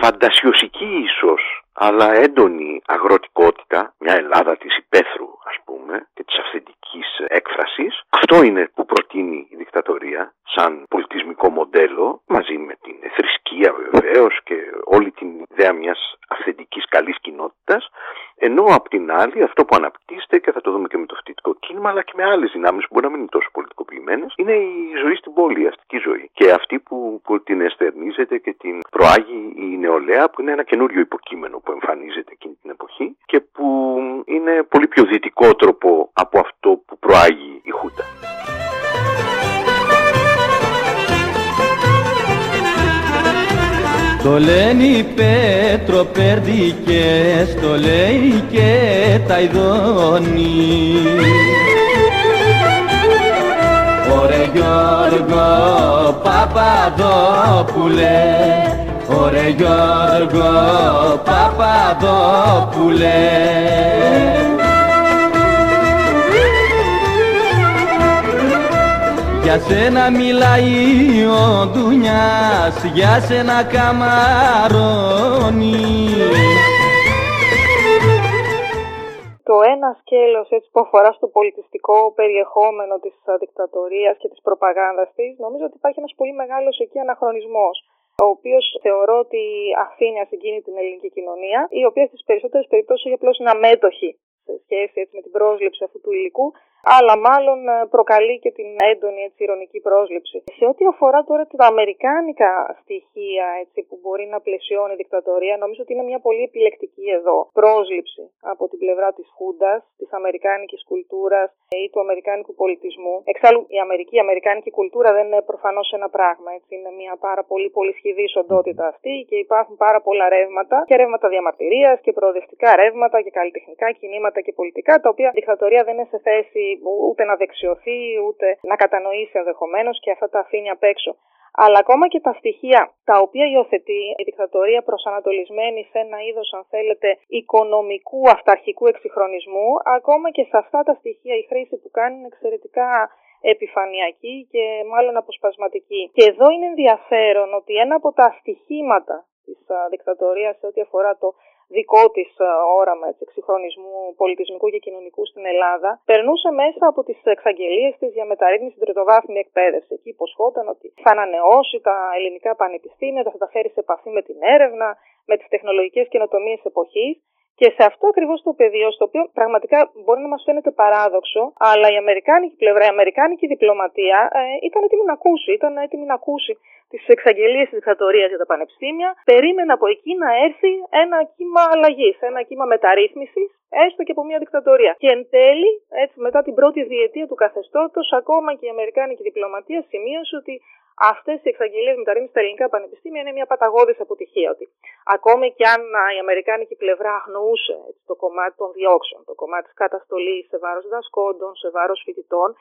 φαντασιωσική ίσως αλλά έντονη αγροτικότητα, μια Ελλάδα της υπαίθρου ας πούμε και της αυθεντικής έκφρασης. Αυτό είναι που προτείνει η δικτατορία σαν πολιτισμικό μοντέλο μαζί με την θρησκεία βεβαίως και όλη την ιδέα μιας αυθεντικής καλής κοινότητας ενώ απ' την άλλη αυτό που αναπτύσσεται και θα το δούμε και με το φοιτητικό κίνημα αλλά και με άλλες δυνάμεις που μπορεί να μην είναι τόσο πολιτικοποιημένες είναι η ζωή στην πόλη, η αστική ζωή και αυτή που, που την εστερνίζεται και την προάγει η νεολαία που είναι ένα καινούριο υποκείμενο που εμφανίζεται εκείνη την εποχή και που είναι πολύ πιο δυτικότροπο από αυτό που προάγει η Χούτα. Το λένε οι Πέτρο Περδικές, το λέει και τα ειδώνει. Ωρε Γιώργο Παπαδόπουλε, ωρε Γιώργο Παπαδόπουλε. Για σένα μιλάει ο Ντουνιάς, για σένα καμαρώνει. Το ένα σκέλος έτσι, που αφορά στο πολιτιστικό περιεχόμενο της α, δικτατορίας και της προπαγάνδας της, νομίζω ότι υπάρχει ένας πολύ μεγάλος εκεί αναχρονισμός ο οποίος θεωρώ ότι αφήνει ασυγκίνητη την ελληνική κοινωνία, η οποία στις περισσότερες περιπτώσεις έχει απλώς είναι αμέτωχη σε σχέση έτσι, με την πρόσληψη αυτού του υλικού, αλλά μάλλον ε, προκαλεί και την έντονη έτσι, ηρωνική πρόσληψη. Σε ό,τι αφορά τώρα τα αμερικάνικα στοιχεία έτσι, που μπορεί να πλαισιώνει η δικτατορία, νομίζω ότι είναι μια πολύ επιλεκτική εδώ πρόσληψη από την πλευρά της Χούντας, της αμερικάνικης κουλτούρας ή του αμερικάνικου πολιτισμού. Εξάλλου, η Αμερική, η αμερικάνικη κουλτούρα δεν είναι προφανώς ένα πράγμα. Έτσι. Είναι μια πάρα πολύ πολύ σχηδή οντότητα αυτή και υπάρχουν πάρα πολλά ρεύματα και ρεύματα διαμαρτυρίας και προοδευτικά ρεύματα και καλλιτεχνικά κινήματα και πολιτικά, τα οποία η δικτατορία δεν είναι σε θέση ούτε να δεξιωθεί, ούτε να κατανοήσει ενδεχομένως και αυτά τα αφήνει απ' έξω. Αλλά ακόμα και τα στοιχεία τα οποία υιοθετεί η δικτατορία προσανατολισμένη σε ένα είδος, αν θέλετε, οικονομικού αυταρχικού εξυγχρονισμού, ακόμα και σε αυτά τα στοιχεία η χρήση που κάνει είναι εξαιρετικά επιφανειακή και μάλλον αποσπασματική. Και εδώ είναι ενδιαφέρον ότι ένα από τα στοιχήματα της δικτατορίας σε ό,τι αφορά το δικό της όραμα έτσι, εξυγχρονισμού πολιτισμικού και κοινωνικού στην Ελλάδα, περνούσε μέσα από τις εξαγγελίες της για μεταρρύθμιση στην τριτοβάθμια εκπαίδευση. Εκεί υποσχόταν ότι θα ανανεώσει τα ελληνικά πανεπιστήμια, θα τα φέρει σε επαφή με την έρευνα, με τις τεχνολογικές καινοτομίες εποχής. Και σε αυτό ακριβώς το πεδίο, στο οποίο πραγματικά μπορεί να μας φαίνεται παράδοξο, αλλά η Αμερικάνικη πλευρά, η Αμερικάνικη διπλωματία ε, ήταν έτοιμη να ακούσει. Ήταν έτοιμη να ακούσει τις εξαγγελίες της δικτατορίας για τα πανεπιστήμια. Περίμενε από εκεί να έρθει ένα κύμα αλλαγής, ένα κύμα μεταρρύθμισης, έστω και από μια δικτατορία. Και εν τέλει, έτσι μετά την πρώτη διετία του καθεστώτος, ακόμα και η Αμερικάνικη διπλωματία σημείωσε ότι αυτές οι εξαγγελίες μεταρρύθμιση στα ελληνικά πανεπιστήμια είναι μια παταγώδης αποτυχία. Ότι ακόμη και αν η Αμερικάνικη πλευρά αγνοούσε έτσι, το κομμάτι των διώξεων, το κομμάτι της καταστολής σε βάρος δασκόντων, σε βάρος φοιτητών,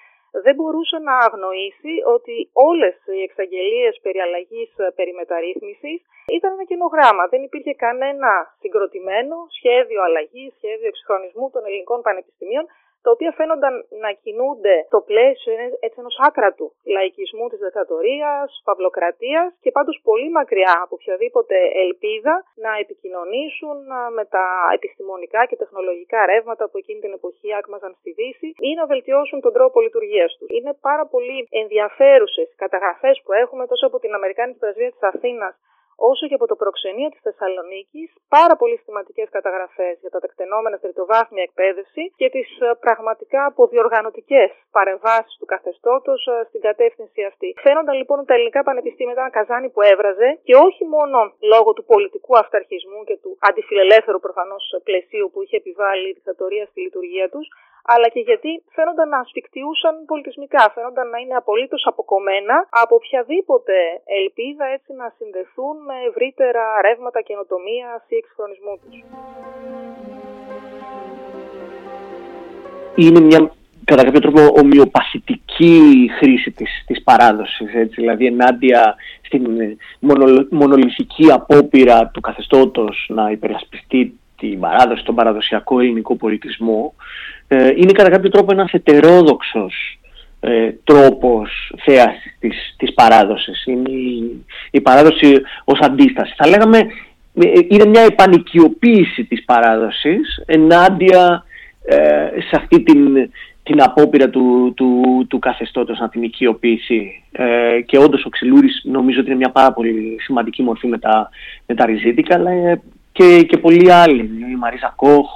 δεν μπορούσε να αγνοήσει ότι όλες οι εξαγγελίες περί αλλαγής, περί μεταρρύθμισης ήταν ένα καινογράμμα. Δεν υπήρχε κανένα συγκροτημένο σχέδιο αλλαγής, σχέδιο εξυγχρονισμού των ελληνικών πανεπιστημίων τα οποία φαίνονταν να κινούνται στο πλαίσιο έτσι ενός άκρατου λαϊκισμού της δικτατορίας, παυλοκρατίας και πάντως πολύ μακριά από οποιαδήποτε ελπίδα να επικοινωνήσουν με τα επιστημονικά και τεχνολογικά ρεύματα που εκείνη την εποχή άκμαζαν στη Δύση ή να βελτιώσουν τον τρόπο λειτουργίας τους. Είναι πάρα πολύ ενδιαφέρουσες καταγραφές που έχουμε τόσο από την Αμερικάνικη Πρεσβεία της Αθήνας όσο και από το προξενείο της Θεσσαλονίκης πάρα πολύ σημαντικές καταγραφές για τα τεκτενόμενα στη τριτοβάθμια εκπαίδευση και τις ε, πραγματικά αποδιοργανωτικές παρεμβάσεις του καθεστώτος ε, στην κατεύθυνση αυτή. Φαίνονταν λοιπόν ότι τα ελληνικά πανεπιστήμια ήταν ένα καζάνι που έβραζε και όχι μόνο λόγω του πολιτικού αυταρχισμού και του αντιφιλελεύθερου προφανώς πλαισίου που είχε επιβάλει η δικτατορία στη λειτουργία τους, αλλά και γιατί φαίνονταν να ασφικτιούσαν πολιτισμικά, φαίνονταν να είναι απολύτως αποκομμένα από οποιαδήποτε ελπίδα έτσι να συνδεθούν με ευρύτερα ρεύματα καινοτομίας ή εξυγχρονισμού τους. Είναι μια κατά κάποιο τρόπο ομοιοπαθητική χρήση της, της παράδοσης, έτσι, δηλαδή ενάντια στην μονολ, μονολυθική απόπειρα του καθεστώτος να υπερασπιστεί την παράδοση, τον παραδοσιακό ελληνικό πολιτισμό, ε, είναι κατά κάποιο τρόπο ένας ετερόδοξος ε, τρόπος θέασης της, της παράδοσης. Είναι η, η παράδοση ως αντίσταση. Θα λέγαμε ε, είναι μια επανοικιοποίηση της παράδοσης ενάντια ε, σε αυτή την, την απόπειρα του, του, του καθεστώτος να την οικειοποιήσει. Ε, και όντως ο Ξυλούρης νομίζω ότι είναι μια πάρα πολύ σημαντική μορφή με τα, με τα ριζίτικα, αλλά και, και πολλοί άλλοι. Η Μαρίζα Κόχ,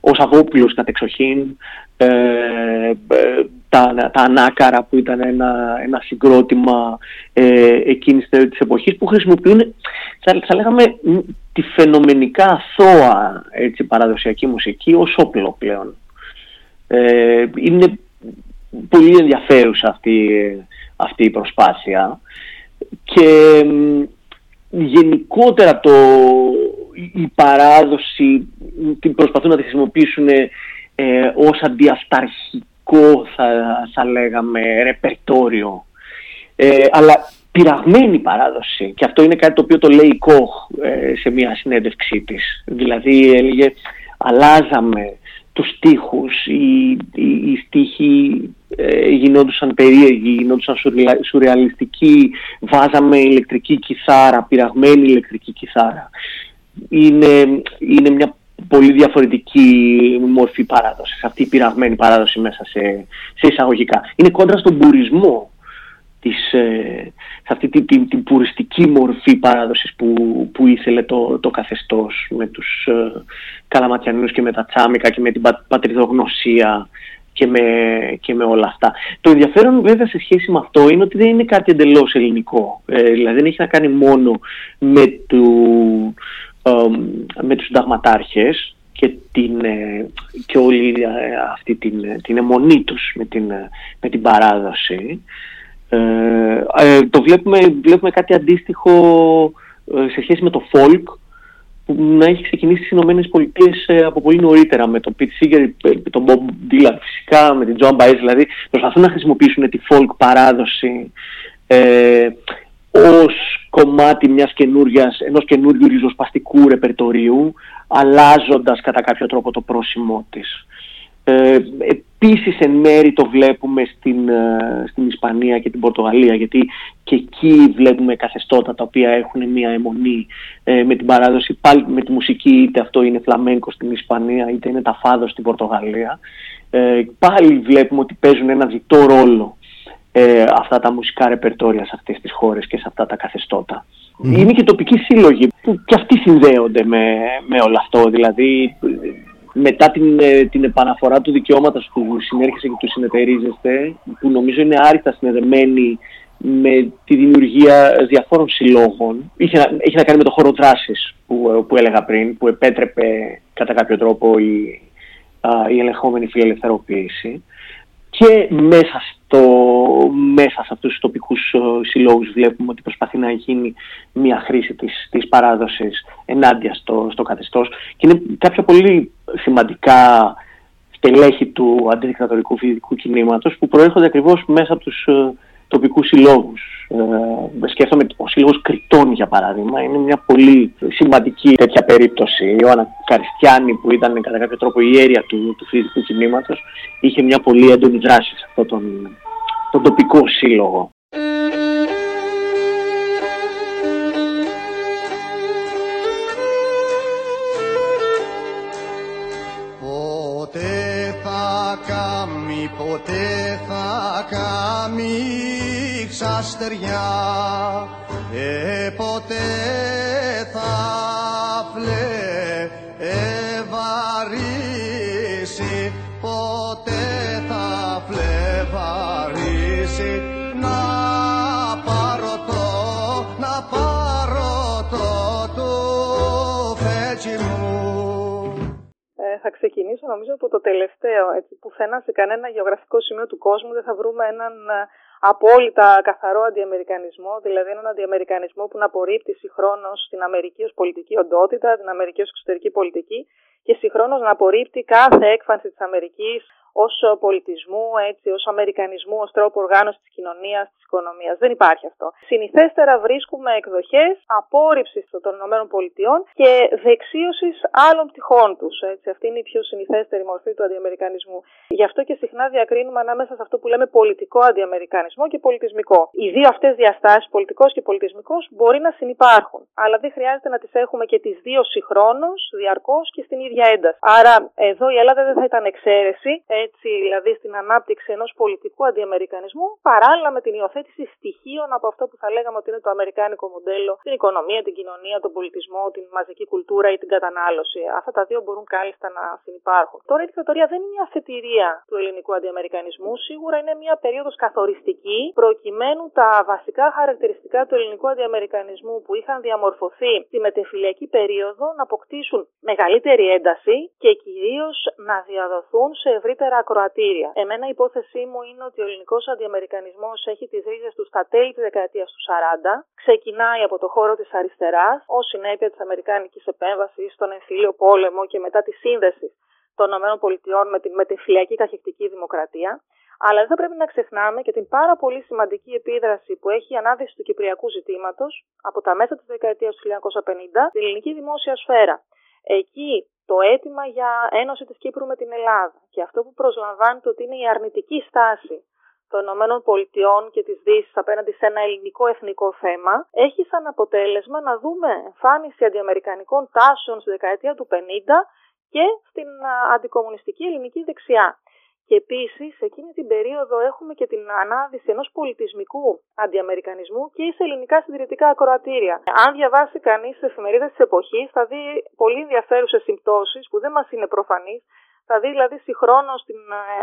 ο Σαββόπουλος κατεξοχήν, ε, ε, τα, τα ανάκαρα που ήταν ένα, ένα συγκρότημα ε, εκείνης της εποχής που χρησιμοποιούν, θα, θα λέγαμε, τη φαινομενικά αθώα έτσι, παραδοσιακή μουσική ως όπλο πλέον. Ε, είναι πολύ ενδιαφέρουσα αυτή, αυτή η προσπάθεια και γενικότερα το, η παράδοση την προσπαθούν να τη χρησιμοποιήσουν ε, ως αντιαυταρχικό θα, θα λέγαμε ρεπερτόριο ε, αλλά πειραγμένη παράδοση και αυτό είναι κάτι το οποίο το λέει η Κοχ ε, σε μια συνέντευξή της δηλαδή έλεγε αλλάζαμε τους στίχους, οι, οι, οι στίχοι ε, γινόντουσαν περίεργοι, γινόντουσαν σουρεαλιστικοί, βάζαμε ηλεκτρική κιθάρα, πειραγμένη ηλεκτρική κιθάρα. Είναι, είναι μια πολύ διαφορετική μορφή παράδοσης, αυτή η πειραγμένη παράδοση μέσα σε, σε εισαγωγικά. Είναι κόντρα στον πουρισμό της, ε, σε αυτή την, την, την πουριστική μορφή παράδοσης που, που ήθελε το, το καθεστώς με τους ε, Καλαματιανούς και με τα Τσάμικα και με την πα, πατριδογνωσία και με, και με όλα αυτά. Το ενδιαφέρον βέβαια σε σχέση με αυτό είναι ότι δεν είναι κάτι εντελώς ελληνικό. Ε, δηλαδή δεν έχει να κάνει μόνο με, του, ε, με τους συνταγματάρχες και, την, ε, και όλη αυτή την, την αιμονή τους με την, με την παράδοση. Ε, ε, το βλέπουμε, βλέπουμε κάτι αντίστοιχο ε, σε σχέση με το folk που να έχει ξεκινήσει στις Ηνωμένες Πολιτείες από πολύ νωρίτερα με τον Pete Seeger, τον Bob Dylan φυσικά, με την Joan Baez δηλαδή προσπαθούν να χρησιμοποιήσουν τη folk παράδοση ε, ως κομμάτι μιας καινούριας, ενός καινούριου ριζοσπαστικού ρεπερτορίου αλλάζοντας κατά κάποιο τρόπο το πρόσημό της. Ε, επίσης εν μέρη το βλέπουμε στην, ε, στην Ισπανία και την Πορτογαλία γιατί και εκεί βλέπουμε καθεστώτα τα οποία έχουν μια αιμονή ε, με την παράδοση πάλι με τη μουσική είτε αυτό είναι φλαμένκο στην Ισπανία είτε είναι τα φάδο στην Πορτογαλία ε, πάλι βλέπουμε ότι παίζουν ένα διτό ρόλο ε, αυτά τα μουσικά ρεπερτόριας σε αυτές τις χώρες και σε αυτά τα καθεστώτα. Είναι και τοπικοί σύλλογοι που και αυτοί συνδέονται με, με όλο αυτό δηλαδή μετά την, ε, την επαναφορά του δικαιώματος που συνέρχεσαι και του συνεταιρίζεστε, που νομίζω είναι άριστα συνδεδεμένη με τη δημιουργία διαφόρων συλλόγων. Είχε, έχει να κάνει με το χώρο δράσης που, που έλεγα πριν, που επέτρεπε κατά κάποιο τρόπο η, α, η ελεγχόμενη φιλελευθεροποίηση. Και μέσα το, μέσα σε αυτούς τους τοπικούς ε, συλλόγους βλέπουμε ότι προσπαθεί να γίνει μια χρήση της, της παράδοσης ενάντια στο, στο καθεστώς. Και είναι κάποια πολύ σημαντικά στελέχη του αντιδικτατορικού φοιτητικού κινήματος που προέρχονται ακριβώς μέσα από τους, ε, τοπικούς συλλόγους. Ε, σκέφτομαι ο Σύλλογος Κριτών για παράδειγμα, είναι μια πολύ σημαντική τέτοια περίπτωση. Η Ιωάννα Καριστιάνη που ήταν κατά κάποιο τρόπο η αίρια του, του φοιτητικού κινήματος είχε μια πολύ έντονη δράση σε αυτόν τον, τον τοπικό σύλλογο. Ποτέ θα κάμει, ποτέ θα κάμει ξαστεριά. Ε, ποτέ θα φλεβαρίσει ποτέ θα φλεβαρίσει. Να πάρω το, να πάρω το του φέτσι μου. Ε, θα ξεκινήσω νομίζω από το τελευταίο. Έτσι, πουθενά σε κανένα γεωγραφικό σημείο του κόσμου. Δεν θα βρούμε έναν ε, απόλυτα καθαρό αντιαμερικανισμό, δηλαδή έναν αντιαμερικανισμό που να απορρίπτει συγχρόνως την Αμερική ως πολιτική οντότητα, την Αμερική ως εξωτερική πολιτική και συγχρόνως να απορρίπτει κάθε έκφανση της Αμερικής ως πολιτισμού, έτσι, ως αμερικανισμού, ως τρόπο οργάνωσης της κοινωνίας, της οικονομίας. Δεν υπάρχει αυτό. Συνηθέστερα βρίσκουμε εκδοχές απόρριψης των ΗΠΑ και δεξίωσης άλλων πτυχών τους. Αυτή είναι η πιο συνηθέστερη μορφή του αντιαμερικανισμού. Γι' αυτό και συχνά διακρίνουμε ανάμεσα σε αυτό που λέμε πολιτικό αντιαμερικανισμό και πολιτισμικό. Οι δύο αυτές διαστάσεις, πολιτικός και πολιτισμικός, μπορεί να συνεπάρχουν. Αλλά δεν χρειάζεται να τις έχουμε και τις δύο συγχρόνως, διαρκώς και στην ίδια ένταση. Άρα εδώ η Ελλάδα δεν θα ήταν εξαίρεση, έτσι δηλαδή στην ανάπτυξη ενός πολιτικού αντιαμερικανισμού, παράλληλα με την υιοθέτηση στοιχείων από αυτό που θα λέγαμε ότι είναι το αμερικάνικο μοντέλο, την οικονομία, την κοινωνία, τον πολιτισμό, την μαζική κουλτούρα ή την κατανάλωση. Αυτά τα δύο μπορούν κάλλιστα να συνεπάρχουν. Τώρα η δικτατορία δεν είναι μια αφετηρία του ελληνικού αντιαμερικανισμού, σίγουρα είναι μια περίοδος καθοριστική προκειμένου τα βασικά χαρακτηριστικά του ελληνικού αντιαμερικανισμού που είχαν διαμορφωθεί στη μετεφυλιακή περίοδο να αποκτήσουν μεγαλύτερη ένταση και κυρίως να διαδοθούν σε ευρύτερα ακροατήρια. Εμένα η υπόθεσή μου είναι ότι ο ελληνικός αντιαμερικανισμός έχει τις ρίζες του στα τέλη της δεκαετίας του 40, ξεκινάει από το χώρο της αριστεράς ως συνέπεια της αμερικάνικης επέμβασης στον εμφύλιο πόλεμο και μετά τη σύνδεση των ΗΠΑ με την μετεφυλιακή καχεκτική δημοκρατία. Αλλά δεν θα πρέπει να ξεχνάμε και την πάρα πολύ σημαντική επίδραση που έχει η ανάδυση του κυπριακού ζητήματος από τα μέσα της δεκαετίας του 1950 στην ελληνική δημόσια σφαίρα. Εκεί το αίτημα για ένωση της Κύπρου με την Ελλάδα και αυτό που προσλαμβάνεται ότι είναι η αρνητική στάση των Ηνωμένων Πολιτειών και της Δύσης απέναντι σε ένα ελληνικό εθνικό θέμα έχει σαν αποτέλεσμα να δούμε εμφάνιση αντιαμερικανικών τάσεων στη δεκαετία του 50 και στην αντικομουνιστική ελληνική δεξιά. Και επίσης, εκείνη την περίοδο έχουμε και την ανάδυση ενός πολιτισμικού αντιαμερικανισμού και σε ελληνικά συντηρητικά ακροατήρια. Αν διαβάσει κανείς τις εφημερίδες της εποχής, θα δει πολύ ενδιαφέρουσες συμπτώσεις που δεν μας είναι προφανείς. Θα δει δηλαδή συγχρόνως την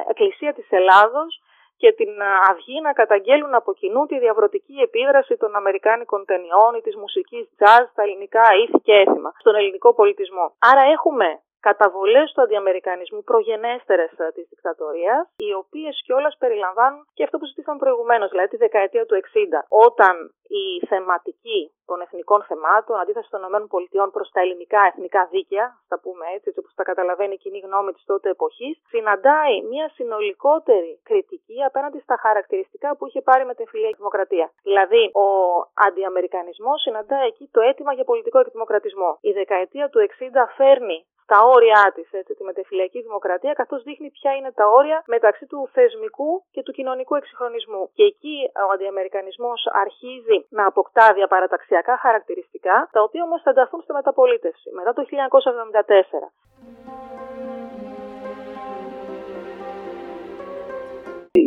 Εκκλησία της Ελλάδος και την Αυγή να καταγγέλουν από κοινού τη διαβρωτική επίδραση των Αμερικάνικων ταινιών ή της μουσικής jazz στα ελληνικά ήθη και έθιμα, στον ελληνικό πολιτισμό. Άρα έχουμε καταβολές του αντιαμερικανισμού προγενέστερες ε, της δικτατορίας, οι οποίες κιόλας περιλαμβάνουν και αυτό που συζητήσαμε προηγουμένως, δηλαδή τη δεκαετία του 60, όταν η θεματική των εθνικών θεμάτων, αντίθεση των ΗΠΑ προς τα ελληνικά εθνικά δίκαια, θα πούμε έτσι, έτσι όπως τα καταλαβαίνει η κοινή γνώμη της τότε εποχής, συναντάει μια συνολικότερη κριτική απέναντι στα χαρακτηριστικά που είχε πάρει με την φιλία δημοκρατία. Δηλαδή, ο αντιαμερικανισμός συναντάει εκεί το αίτημα για πολιτικό εκδημοκρατισμό. Η δεκαετία του 60 φέρνει στα όρια της, τη μετεφυλιακή δημοκρατία, καθώς δείχνει ποια είναι τα όρια μεταξύ του θεσμικού και του κοινωνικού εξυγχρονισμού. Και εκεί ο αντιαμερικανισμός αρχίζει να αποκτά διαπαραταξιακά χαρακτηριστικά, τα οποία όμως θα ενταθούν στη μεταπολίτευση μετά το 1974.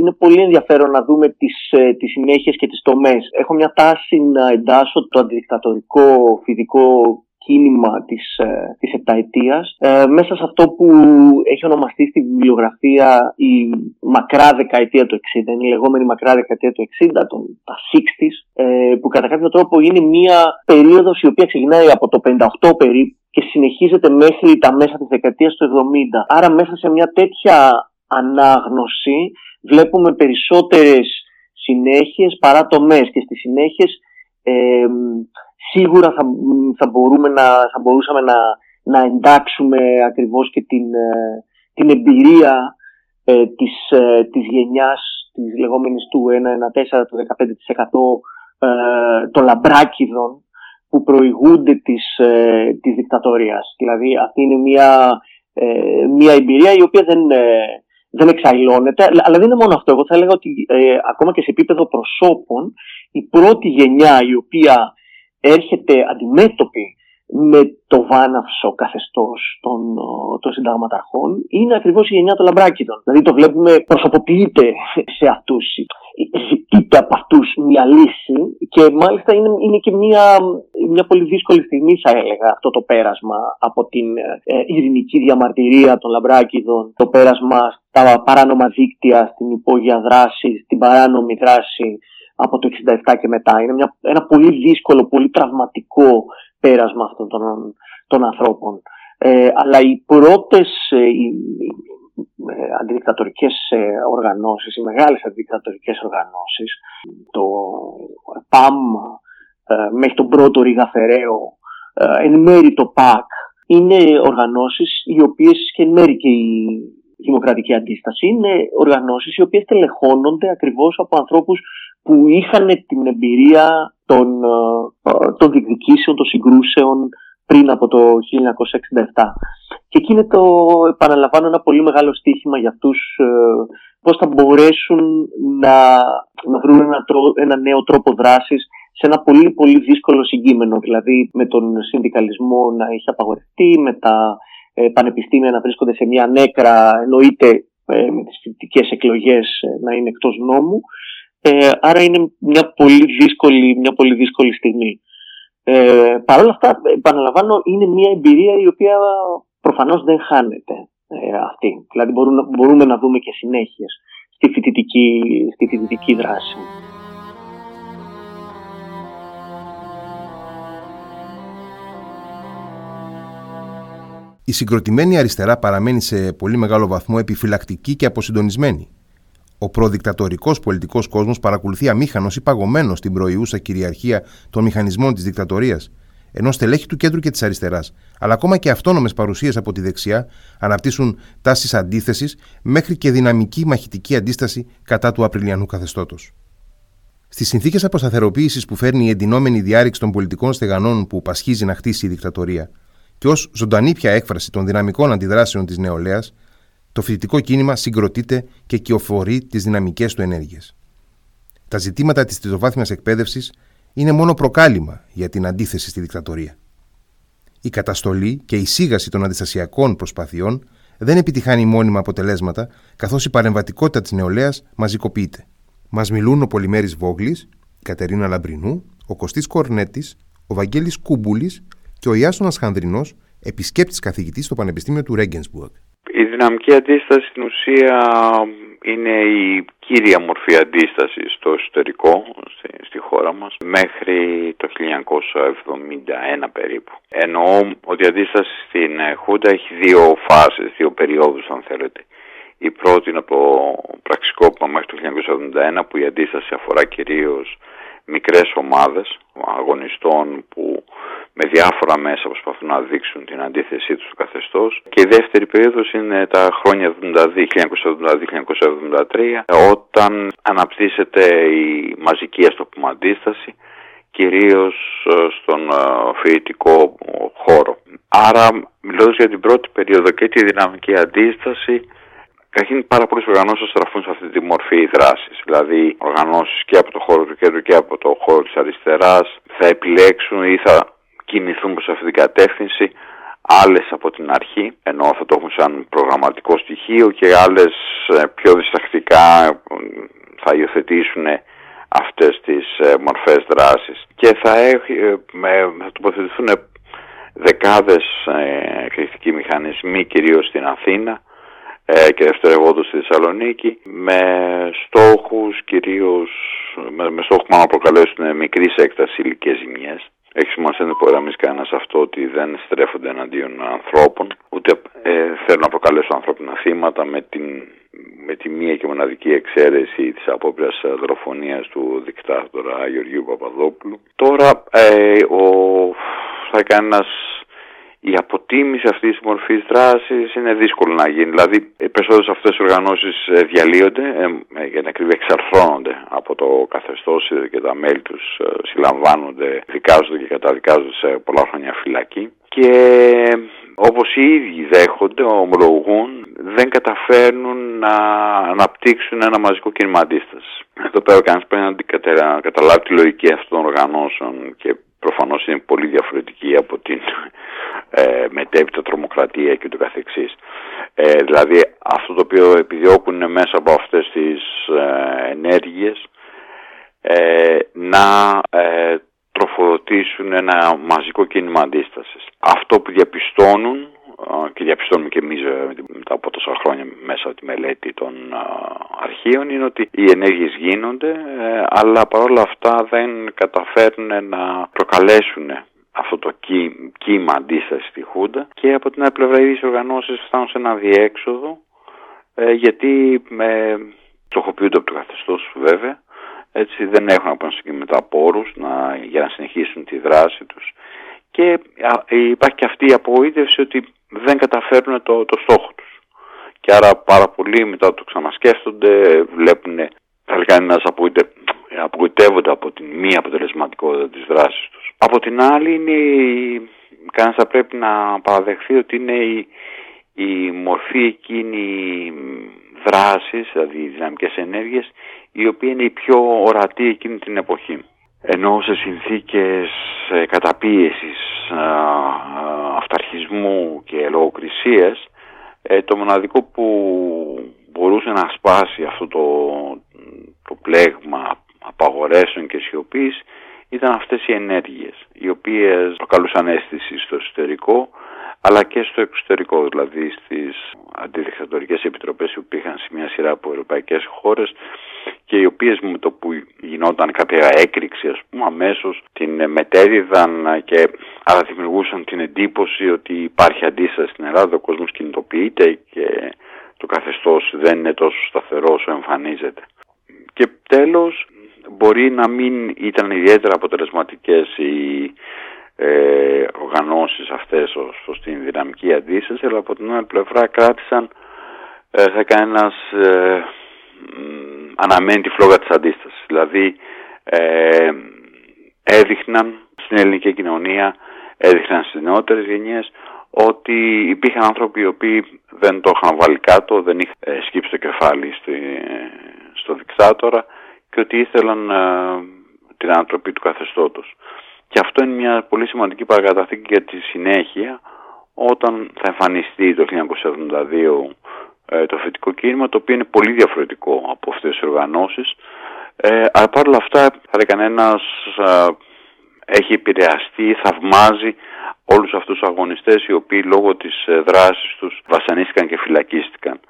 Είναι πολύ ενδιαφέρον να δούμε τις, ε, τις συνέχειες και τις τομές. Έχω μια τάση να εντάσσω το αντιδικτατορικό φοιτικό κίνημα της, ε, της επταετίας ε, μέσα σε αυτό που έχει ονομαστεί στη βιβλιογραφία η μακρά δεκαετία του 60, είναι η λεγόμενη μακρά δεκαετία του 60, τον, τα 60's, ε, που κατά κάποιο τρόπο είναι μια περίοδος η οποία ξεκινάει από το 58 περίπου και συνεχίζεται μέχρι τα μέσα της δεκαετίας του 70. Άρα μέσα σε μια τέτοια ανάγνωση βλέπουμε περισσότερες συνέχειες παρά τομές και στις συνέχειες ε, σίγουρα θα, θα, μπορούμε να, θα μπορούσαμε να, να εντάξουμε ακριβώς και την, ε, την εμπειρία ε, της, ε, της γενιάς της λεγόμενης του 1-1-4, του 15% ε, των λαμπράκιδων που προηγούνται της, ε, της δικτατορίας. Δηλαδή αυτή είναι μια, ε, μια εμπειρία η οποία δεν, ε, δεν εξαϊλώνεται, αλλά αλλά δεν είναι μόνο αυτό. Εγώ θα έλεγα ότι ε, ακόμα και σε επίπεδο προσώπων η πρώτη γενιά η οποία έρχεται αντιμέτωπη με το βάναυσο καθεστώς των, ε, των συνταγματαρχών είναι ακριβώς η γενιά των λαμπράκιδων. Δηλαδή το βλέπουμε προσωποποιείται σε αυτούς, ζητείται από αυτούς μια λύση και μάλιστα είναι, είναι και μια, μια πολύ δύσκολη στιγμή θα έλεγα αυτό το πέρασμα από την ε, ειρηνική διαμαρτυρία των λαμπράκιδων, το πέρασμα στα παράνομα δίκτυα, στην υπόγεια δράση, στην παράνομη δράση από το 67 και μετά. Είναι μια, ένα πολύ δύσκολο, πολύ τραυματικό πέρασμα αυτών των, των ανθρώπων. Ε, αλλά οι πρώτες ε, οι, ε, αντιδικτατορικές ε, οργανώσεις, οι μεγάλες αντιδικτατορικές οργανώσεις, το ΠΑΜ ε, μέχρι τον πρώτο Ρίγα Φεραίο, ε, εν μέρη το ΠΑΚ, είναι οργανώσεις οι οποίες και εν μέρη και η δημοκρατική αντίσταση είναι οργανώσεις οι οποίες τελεχώνονται ακριβώς από ανθρώπους που είχαν την εμπειρία των, ε, των διεκδικήσεων, των συγκρούσεων πριν από το 1967. Και εκεί είναι το, επαναλαμβάνω, ένα πολύ μεγάλο στίχημα για αυτούς ε, πώς θα μπορέσουν να, να βρουν ένα, τρό- ένα νέο τρόπο δράσης σε ένα πολύ πολύ δύσκολο συγκείμενο, δηλαδή με τον συνδικαλισμό να έχει απαγορευτεί, με τα ε, πανεπιστήμια να βρίσκονται σε μια νέκρα, εννοείται ε, με τις φοιτητικές εκλογές ε, να είναι εκτός νόμου. Ε, άρα είναι μια πολύ δύσκολη, μια πολύ δύσκολη στιγμή. Ε, Παρ' όλα αυτά, επαναλαμβάνω, είναι μια εμπειρία η οποία προφανώς δεν χάνεται ε, αυτή. Δηλαδή μπορούμε, μπορούμε να δούμε και συνέχειες στη φοιτητική, στη φοιτητική δράση. Η συγκροτημένη αριστερά παραμένει σε πολύ μεγάλο βαθμό επιφυλακτική και αποσυντονισμένη. Ο προδικτατορικό πολιτικός κόσμος παρακολουθεί αμήχανος ή παγωμένος στην προϊούσα κυριαρχία των μηχανισμών της δικτατορίας, ενώ στελέχη του κέντρου και της αριστεράς, αλλά ακόμα και αυτόνομες παρουσίες από τη δεξιά, αναπτύσσουν τάσεις αντίθεσης μέχρι και δυναμική μαχητική αντίσταση κατά του Απριλιανού καθεστώτος. Στις συνθήκες αποσταθεροποίησης που φέρνει η εντυνόμενη διάρρηξη των πολιτικών στεγανών που πασχίζει να χτίσει η δικτατορία, και ως ζωντανή πια έκφραση των δυναμικών αντιδράσεων της νεολαίας, το φοιτητικό κίνημα συγκροτείται και κυοφορεί τις δυναμικές του ενέργειε. Τα ζητήματα της τριτοβάθμιας εκπαίδευσης είναι μόνο προκάλημα για την αντίθεση στη δικτατορία. Η καταστολή και η σίγαση των αντιστασιακών προσπαθειών δεν επιτυχάνει μόνιμα αποτελέσματα, καθώς η παρεμβατικότητα της νεολαίας μαζικοποιείται. Μας μιλούν ο Πολυμέρης Βόγλης, η Κατερίνα Λαμπρινού, ο Κωστής Κορνέτης, ο Βαγγέλης Κούμπουλης και ο Ιάσονας Χανδρινός, επισκέπτης καθηγητής στο Πανεπιστήμιο του Ρέγγενσμπουργκ. Η δυναμική αντίσταση στην ουσία είναι η κύρια μορφή αντίστασης στο εσωτερικό στη, στη χώρα μας μέχρι το 1971 περίπου. Εννοώ ότι η αντίσταση στην ε, Χούντα έχει δύο φάσεις, δύο περιόδους αν θέλετε. Η πρώτη είναι από το πραξικόπημα μέχρι το 1971 που η αντίσταση αφορά κυρίως μικρές ομάδες αγωνιστών που με διάφορα μέσα προσπαθούν να δείξουν την αντίθεσή τους στο καθεστώς και η δεύτερη περίοδος είναι τα χρόνια 1972-1973 όταν αναπτύσσεται η μαζική ας το πούμε αντίσταση κυρίως στον φοιτητικό χώρο. Άρα μιλώντας για την πρώτη περίοδο και τη δυναμική αντίσταση Καταρχήν πάρα πολλές οργανώσεις στραφούν σε αυτή τη μορφή δράσης. Δηλαδή, οργανώσεις και από το χώρο του κέντρου και από το χώρο της αριστεράς θα επιλέξουν ή θα κινηθούν προς αυτή την κατεύθυνση. Άλλες από την αρχή, ενώ θα το έχουν σαν προγραμματικό στοιχείο και άλλες πιο διστακτικά θα υιοθετήσουν αυτές τις μορφές δράσης και θα, έχει, θα τοποθετηθούν δεκάδες εκρηκτικοί μηχανισμοί κυρίως στην Αθήνα και δευτερευόντως στη Θεσσαλονίκη με στόχους κυρίως με, με στόχο να προκαλέσουν μικρής έκταση ηλικές ζημιές. Έχει σημασία να υπογραμμίσεις κανένας αυτό ότι δεν στρέφονται εναντίον ανθρώπων, ούτε ε, θέλουν να προκαλέσουν ανθρώπινα θύματα με, την, με τη μία και μοναδική εξαίρεση της απόπειρας δολοφονίας του δικτάτορα Γεωργίου Παπαδόπουλου. Τώρα ε, ο, θα κάνει ένας η αποτίμηση αυτής της μορφής δράσης είναι δύσκολο να γίνει. Δηλαδή, οι περισσότερες αυτές τις οργανώσεις ε, διαλύονται, ε, ε, για την ακρίβεια εξαρθρώνονται από το καθεστώς ε, και τα μέλη τους ε, συλλαμβάνονται, δικάζονται και καταδικάζονται σε πολλά χρόνια φυλακή. Και όπως οι ίδιοι δέχονται, ομολογούν, δεν καταφέρνουν να αναπτύξουν ένα μαζικό κίνημα αντίστασης. Εδώ πέρα κανείς πρέπει να κατα- καταλάβει τη λογική αυτών των οργανώσεων και προφανώς είναι πολύ διαφορετική από την ε, μετέπειτα τρομοκρατία και το καθεξής. Ε, δηλαδή αυτό το οποίο επιδιώκουν είναι μέσα από αυτές τις ε, ενέργειες ε, να ε, τροφοδοτήσουν ένα μαζικό κίνημα αντίστασης. Αυτό που διαπιστώνουν ε, και διαπιστώνουμε και εμείς βέβαια, μετά από τόσα χρόνια μέσα από τη μελέτη των ε, αρχείων είναι ότι οι ενέργειες γίνονται ε, αλλά παρόλα αυτά δεν καταφέρνουν να προκαλέσουν αυτό το κύ- κύμα αντίστασης στη Χούντα. Και από την άλλη πλευρά οι ίδιες οργανώσεις φτάνουν σε ένα διέξοδο ε, γιατί ε, στοχοποιούνται από το καθεστώς βέβαια. Έτσι δεν έχουν από εκεί μετά πόρους να, για να συνεχίσουν τη δράση τους. Και α, υπάρχει και αυτή η απογοήτευση ότι δεν καταφέρνουν το, το στόχο τους και άρα πάρα πολλοί μετά το ξανασκέφτονται βλέπουν θα λέει κανένας απογοήτε, απογοητεύονται από την μη αποτελεσματικότητα της δράσης τους από την άλλη είναι η, κανένας θα πρέπει να παραδεχθεί ότι είναι η, η μορφή εκείνη δράσης, δηλαδή οι δυναμικές ενέργειες, η οποία είναι η πιο ορατή εκείνη την εποχή. Ενώ σε συνθήκες ε, καταπίεσης, α, α, αυταρχισμού και λογοκρισίας, ε, το μοναδικό που μπορούσε να σπάσει αυτό το, το πλέγμα απαγορέσεων και σιωπής ήταν αυτές οι ενέργειες, οι οποίες προκαλούσαν αίσθηση στο εσωτερικό, αλλά και στο εξωτερικό, δηλαδή στις αντιδικτατορικές επιτροπές που υπήρχαν σε μια σειρά από ευρωπαϊκές χώρες και οι οποίες με το που γινόταν κάποια έκρηξη ας πούμε αμέσως την μετέδιδαν και άρα δημιουργούσαν την εντύπωση ότι υπάρχει αντίσταση στην Ελλάδα, ο κόσμος κινητοποιείται και το καθεστώς δεν είναι τόσο σταθερό όσο εμφανίζεται. Και τέλος μπορεί να μην ήταν ιδιαίτερα αποτελεσματικές οι ε, οργανώσεις αυτές ως προς την δυναμική αντίσταση αλλά από την άλλη πλευρά κράτησαν ε, θα κάνει ένας ε, μ, αναμένει τη φλόγα της αντίστασης. Δηλαδή ε, έδειχναν στην ελληνική κοινωνία έδειχναν στις νεότερες γενιές ότι υπήρχαν άνθρωποι οι οποίοι δεν το είχαν βάλει κάτω, δεν είχαν ε, σκύψει το κεφάλι στη, στο δικτάτορα και ότι ήθελαν ε, την ανατροπή του καθεστώτος. Και αυτό είναι μια πολύ σημαντική παρακαταθήκη για τη συνέχεια όταν θα εμφανιστεί το 1972 ε, το φοιτικό κίνημα το οποίο είναι πολύ διαφορετικό από αυτές τις οργανώσεις ε, αλλά παρόλα αυτά θα λέει κανένας ε, έχει επηρεαστεί, θαυμάζει όλους αυτούς τους αγωνιστές οι οποίοι λόγω της ε, δράσης τους βασανίστηκαν και φυλακίστηκαν.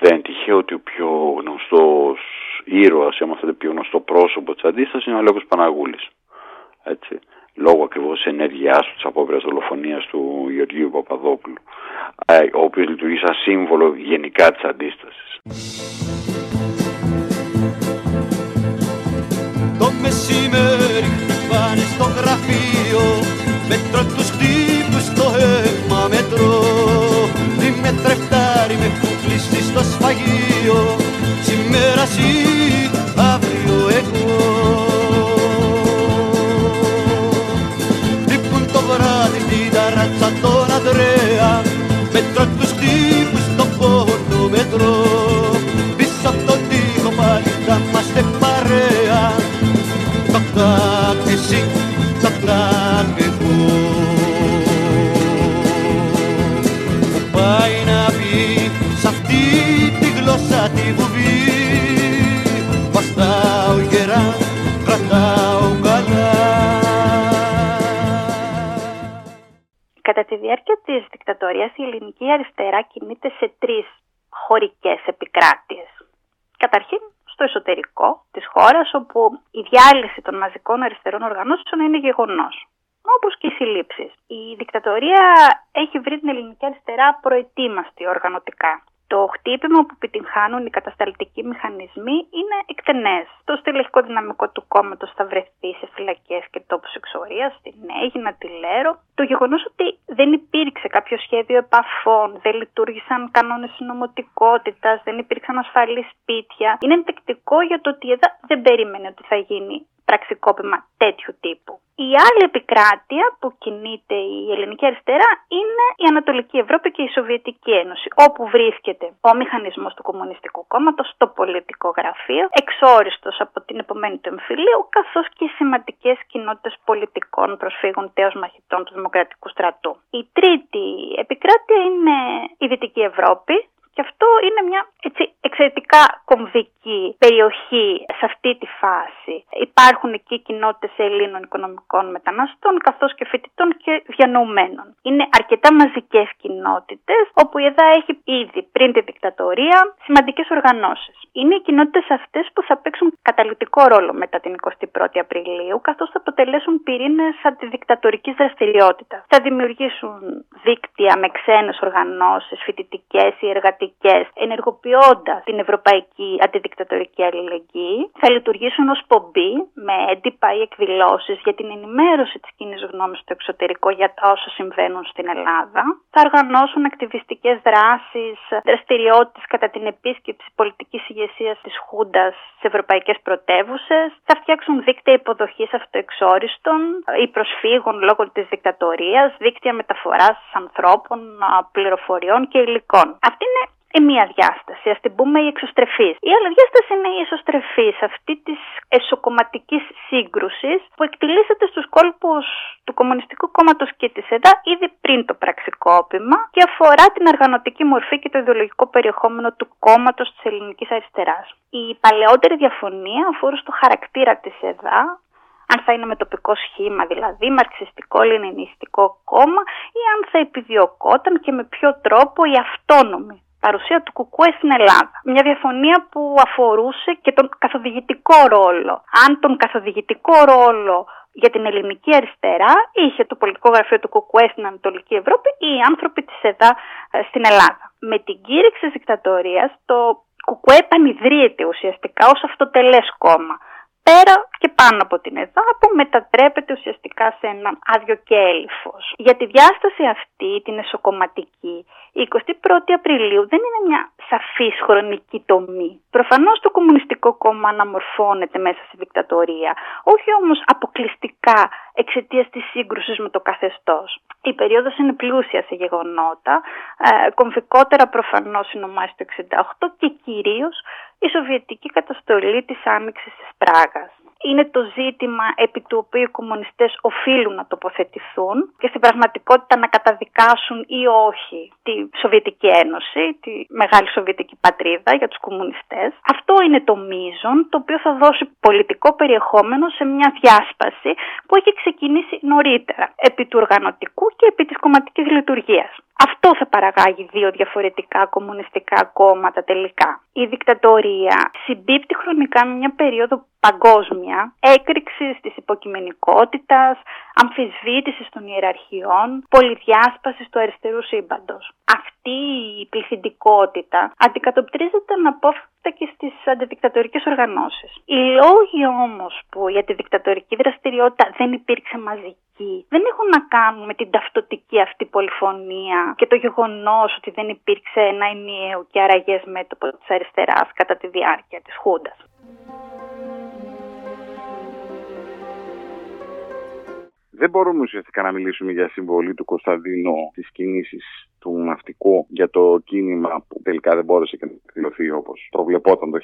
Δεν είναι τυχαίο ότι ο πιο γνωστός ήρωας, ή το πιο γνωστό πρόσωπο της αντίστασης είναι ο Λέκος Παναγούλης. Έτσι. Λόγω ακριβώς της ενέργειάς του, της απόπειρας δολοφονίας του Γεωργίου Παπαδόπουλου, ε, ο οποίος λειτουργεί σαν σύμβολο γενικά της αντίστασης. Το μεσημέρι πάνε στο γραφείο Μέτρο κλείσει στο σφαγείο Σήμερα διάρκεια της δικτατορίας η ελληνική αριστερά κινείται σε τρεις χωρικές επικράτειες. Καταρχήν στο εσωτερικό της χώρας όπου η διάλυση των μαζικών αριστερών οργανώσεων είναι γεγονός. Όπως και οι συλλήψεις. Η δικτατορία έχει βρει την ελληνική αριστερά προετοίμαστη οργανωτικά. Το χτύπημα που επιτυγχάνουν οι κατασταλτικοί μηχανισμοί είναι εκτενές. Το στελεχικό δυναμικό του κόμματος θα βρεθεί σε φυλακές και τόπους εξορίας, στην Αίγινα, τη Λέρο. Το γεγονός ότι δεν υπήρξε κάποιο σχέδιο επαφών, δεν λειτουργήσαν κανόνες συνωμοτικότητας, δεν υπήρξαν ασφαλή σπίτια. Είναι ενδεικτικό για το ότι εδώ δεν περίμενε ότι θα γίνει πραξικόπημα τέτοιου τύπου. Η άλλη επικράτεια που κινείται η ελληνική αριστερά είναι η Ανατολική Ευρώπη και η Σοβιετική Ένωση, όπου βρίσκεται ο μηχανισμός του Κομμουνιστικού Κόμματος, το πολιτικό γραφείο, εξόριστος από την επομένη του εμφυλίου, καθώς και σημαντικές κοινότητες πολιτικών προσφύγων τέως μαχητών του Δημοκρατικού Στρατού. Η τρίτη επικράτεια είναι η Δυτική Ευρώπη, και αυτό είναι μια έτσι, εξαιρετικά κομβική περιοχή σε αυτή τη φάση. Υπάρχουν εκεί κοινότητες Ελλήνων οικονομικών μεταναστών καθώς και φοιτητών και διανοουμένων. Είναι αρκετά μαζικές κοινότητες όπου η ΕΔΑ έχει ήδη πριν τη δικτατορία σημαντικές οργανώσεις. Είναι οι κοινότητες αυτές που θα παίξουν καταλητικό ρόλο μετά την 21η Απριλίου καθώς θα αποτελέσουν πυρήνες αντιδικτατορικής δραστηριότητας. Θα δημιουργήσουν δίκτυα με ξένες οργανώσεις, φοιτητικές ή εργατικές ενεργοποιώντα ενεργοποιώντας την ευρωπαϊκή αντιδικτατορική αλληλεγγύη, θα λειτουργήσουν ως πομπή με έντυπα ή εκδηλώσεις για την ενημέρωση της κοινής γνώμης στο εξωτερικό για τα όσα συμβαίνουν στην Ελλάδα, θα οργανώσουν ακτιβιστικές δράσεις, δραστηριότητες κατά την επίσκεψη πολιτικής ηγεσίας της Χούντας σε ευρωπαϊκές πρωτεύουσες, θα φτιάξουν δίκτυα υποδοχής αυτοεξόριστων ή προσφύγων λόγω της δικτατορίας, δίκτυα μεταφοράς ανθρώπων, πληροφοριών και υλικών. Αυτή είναι η μία διάσταση, ας την πούμε η εξωστρεφής. Η άλλη διάσταση είναι η εσωστρεφή, αυτή της εσωκομματικής σύγκρουσης που εκτελήσεται στους κόλπους του Κομμουνιστικού Κόμματος και τη ΕΔΑ ήδη πριν το πραξικόπημα και αφορά την οργανωτική μορφή και το ιδεολογικό περιεχόμενο του κόμματος της ελληνικής αριστεράς. Η παλαιότερη διαφωνία αφορούσε το χαρακτήρα της ΕΔΑ, αν θα είναι με τοπικό σχήμα, δηλαδή μαρξιστικό, λενινιστικό κόμμα ή αν θα επιδιωκόταν και με ποιο τρόπο η αυτόνομη παρουσία του Κουκουέ στην Ελλάδα. Μια διαφωνία που αφορούσε και τον καθοδηγητικό ρόλο. Αν τον καθοδηγητικό ρόλο για την ελληνική αριστερά είχε το πολιτικό γραφείο του Κουκουέ στην Ανατολική Ευρώπη ή οι άνθρωποι της ΕΔΑ ε, στην Ελλάδα. Με την κήρυξη της δικτατορίας το Κουκουέ επανειδρύεται ουσιαστικά ως αυτοτελές κόμμα πέρα και πάνω από την ΕΔΑ που μετατρέπεται ουσιαστικά σε ένα άδειο και έλυφος. Για τη διάσταση αυτή, την εσωκομματική, η 21η Απριλίου δεν είναι μια σαφής χρονική τομή. Προφανώς το Κομμουνιστικό Κόμμα αναμορφώνεται μέσα στη δικτατορία, όχι όμως αποκλειστικά εξαιτίας της σύγκρουσης με το καθεστώς. Η περίοδος είναι πλούσια σε γεγονότα, ε, κομφικότερα προφανώς συνομάζει το 68 και κυρίως η Σοβιετική καταστολή της Άνοιξης της Πράγας. Είναι το ζήτημα επί του οποίου οι κομμουνιστές οφείλουν να τοποθετηθούν και στην πραγματικότητα να καταδικάσουν ή όχι τη Σοβιετική Ένωση, τη μεγάλη Σοβιετική πατρίδα για τους κομμουνιστές. Αυτό είναι το μείζον το οποίο θα δώσει πολιτικό περιεχόμενο σε μια διάσπαση που έχει ξεκινήσει νωρίτερα επί του οργανωτικού και επί της κομματικής λειτουργίας. Αυτό θα παραγάγει δύο διαφορετικά κομμουνιστικά κόμματα τελικά. Η δικτατορία συμπίπτει χρονικά με μια περίοδο παγκόσμια έκρηξη της υποκειμενικότητας, αμφισβήτησης των ιεραρχιών, πολυδιάσπασης του αριστερού σύμπαντος. Αυτή η πληθυντικότητα αντικατοπτρίζεται αναπόφευκτα και στις αντιδικτατορικές οργανώσεις. Οι λόγοι όμως που η αντιδικτατορική δραστηριότητα δεν υπήρξε μαζική δεν έχουν να κάνουν με την ταυτοτική αυτή πολυφωνία και το γεγονός ότι δεν υπήρξε ένα ενιαίο και αραγές μέτωπο της αριστεράς κατά τη διάρκεια της Χούντας. Δεν μπορούμε ουσιαστικά να μιλήσουμε για συμβολή του Κωνσταντίνου στις κινήσεις του ναυτικού για το κίνημα που τελικά δεν μπόρεσε και να εκδηλωθεί όπως προβλεπόταν το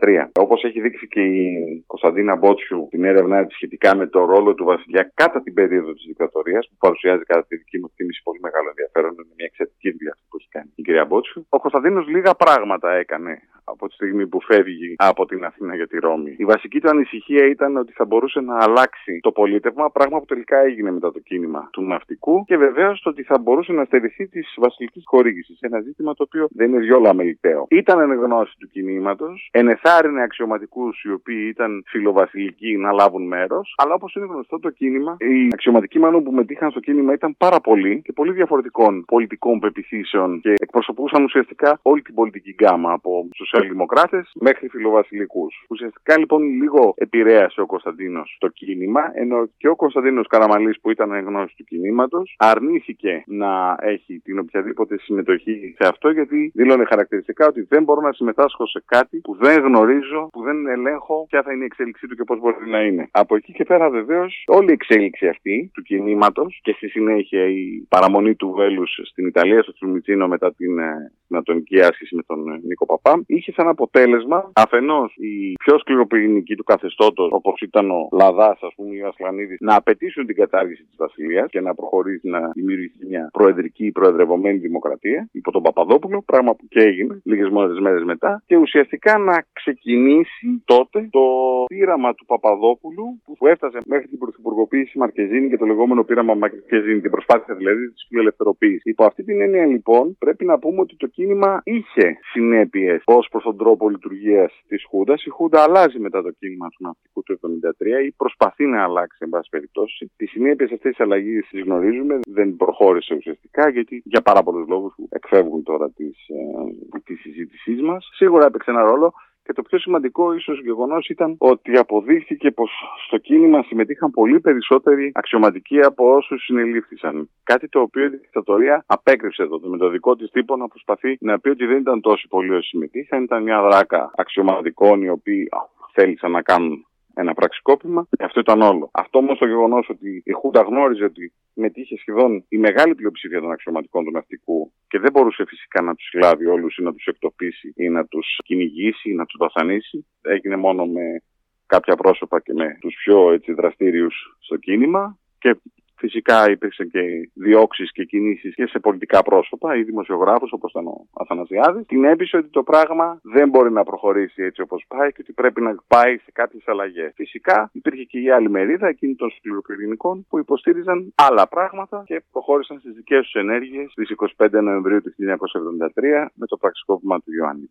1973. Όπως έχει δείξει και η Κωνσταντίνα Μπότσιου την έρευνά της σχετικά με το ρόλο του Βασιλιά κατά την περίοδο της δικτατορίας, που παρουσιάζει κατά τη δική μου εκτίμηση πολύ μεγάλο ενδιαφέρον. Είναι μια εξαιρετική δουλειά αυτή που έχει κάνει η κυρία Μπότσιου. Ο Κωνσταντίνος λίγα πράγματα έκανε από τη στιγμή που φεύγει από την Αθήνα για τη Ρώμη. Η βασική του ανησυχία ήταν ότι θα μπορούσε να αλλάξει το πολίτευμα, πράγμα που τελικά έγινε μετά το κίνημα του ναυτικού και βεβαίως το ότι θα μπορούσε να στερηθεί της βασιλικής χορήγησης. Ένα ζήτημα το οποίο δεν είναι διόλα αμεληταίο. Ήταν εν γνώση του κινήματος, ενεθάρρυνε αξιωματικούς οι οποίοι ήταν φιλοβασιλικοί να λάβουν μέρος, αλλά όπως είναι γνωστό το κίνημα, οι αξιωματικοί μάλλον που μετήχαν στο κίνημα ήταν πάρα πολλοί και πολύ διαφορετικών πολιτικών πεπιθήσεων και εκπροσωπούσαν ουσιαστικά όλη την πολιτική γκάμα από τους σοσιαλδημοκράτες μέχρι φιλοβασιλικούς. Ουσιαστικά λοιπόν λίγο επηρέασε ο Κωνσταντίνος το κίνημα, ενώ και ο Κωνσταντίνος Καραμαλής που ήταν γνώση του κινήματος αρνήθηκε να έχει την οποιαδήποτε συμμετοχή σε αυτό γιατί δήλωνε χαρακτηριστικά ότι δεν μπορώ να συμμετάσχω σε κάτι που δεν γνωρίζω, που δεν ελέγχω ποια θα είναι η εξέλιξή του και πώς μπορεί να είναι. Από εκεί και πέρα βεβαίως όλη η εξέλιξη αυτή του κινήματος και στη συνέχεια η παραμονή του Βέλους στην Ιταλία, στο Τσουμιτσίνο μετά την ε, την ατομική άσκηση με τον ε, Νίκο Παπά, είχε σαν αποτέλεσμα αφενός η πιο σκληροπυρηνική του καθεστώτος, όπως ήταν ο Λαδάς, ας πούμε, ή ο Ασλανίδης, να απαιτήσουν την κατάργηση της Βασιλείας και να προχωρήσει να δημιουργηθεί μια προεδρική, προεδρευομένη δημοκρατία υπό τον Παπαδόπουλο, πράγμα που και έγινε λίγες μόνες μέρες μετά, και ουσιαστικά να ξεκινήσει τότε το πείραμα του Παπαδόπουλου που έφτασε μέχρι την πρωθυπουργοποίηση Μαρκεζίνη και το λεγόμενο πείραμα Μαρκεζίνη, την προσπάθεια δηλαδή της φιλελευθερωποίησης. Υπό αυτή την έννοια λοιπόν πρέπει να πούμε ότι το κίνημα είχε συνέπειες ως προς τον τρόπο λειτουργίας της Χούντας. Η Χούντα αλλάζει μετά το κίνημα του ναυτικού του 1973 ή προσπαθεί να αλλάξει, εν πάση περιπτώσει. Τι συνέπειε αυτή της αλλαγής τις γνωρίζουμε, δεν προχώρησε ουσιαστικά γιατί για πάρα πολλούς λόγους που εκφεύγουν τώρα της ε, συζήτησής μας. Σίγουρα έπαιξε ένα ρόλο και το πιο σημαντικό ίσως γεγονός ήταν ότι αποδείχθηκε πως στο κίνημα συμμετείχαν πολύ περισσότεροι αξιωματικοί από όσους συνελήφθησαν. Κάτι το οποίο η δικτατορία απέκρυψε τότε με το δικό της τύπο να προσπαθεί να πει ότι δεν ήταν τόσοι πολλοί όσοι συμμετείχαν. Ήταν μια δράκα αξιωματικών οι οποίοι θέλησαν να κάνουν ένα πραξικόπημα και αυτό ήταν όλο. Αυτό όμως το γεγονός ότι η Χούντα γνώριζε ότι μετήχε σχεδόν η μεγάλη πλειοψηφία των αξιωματικών του ναυτικού και δεν μπορούσε φυσικά να τους συλλάβει όλους ή να τους εκτοπίσει ή να τους κυνηγήσει ή να τους βασανίσει. Έγινε μόνο με κάποια πρόσωπα και με τους πιο έτσι, δραστήριους στο κίνημα και Φυσικά υπήρξαν και διώξεις και κινήσεις και σε πολιτικά πρόσωπα ή δημοσιογράφους όπως ήταν ο Αθανασιάδης. Την έπεισε ότι το πράγμα δεν μπορεί να προχωρήσει έτσι όπως πάει και ότι πρέπει να πάει σε κάποιες αλλαγές. Φυσικά υπήρχε και η άλλη μερίδα εκείνη των σκληροπυρηνικών που υποστήριζαν άλλα πράγματα και προχώρησαν στις δικές τους ενέργειες στις 25 Νοεμβρίου του 1973 με το πραξικόπημα του Ιωάννη.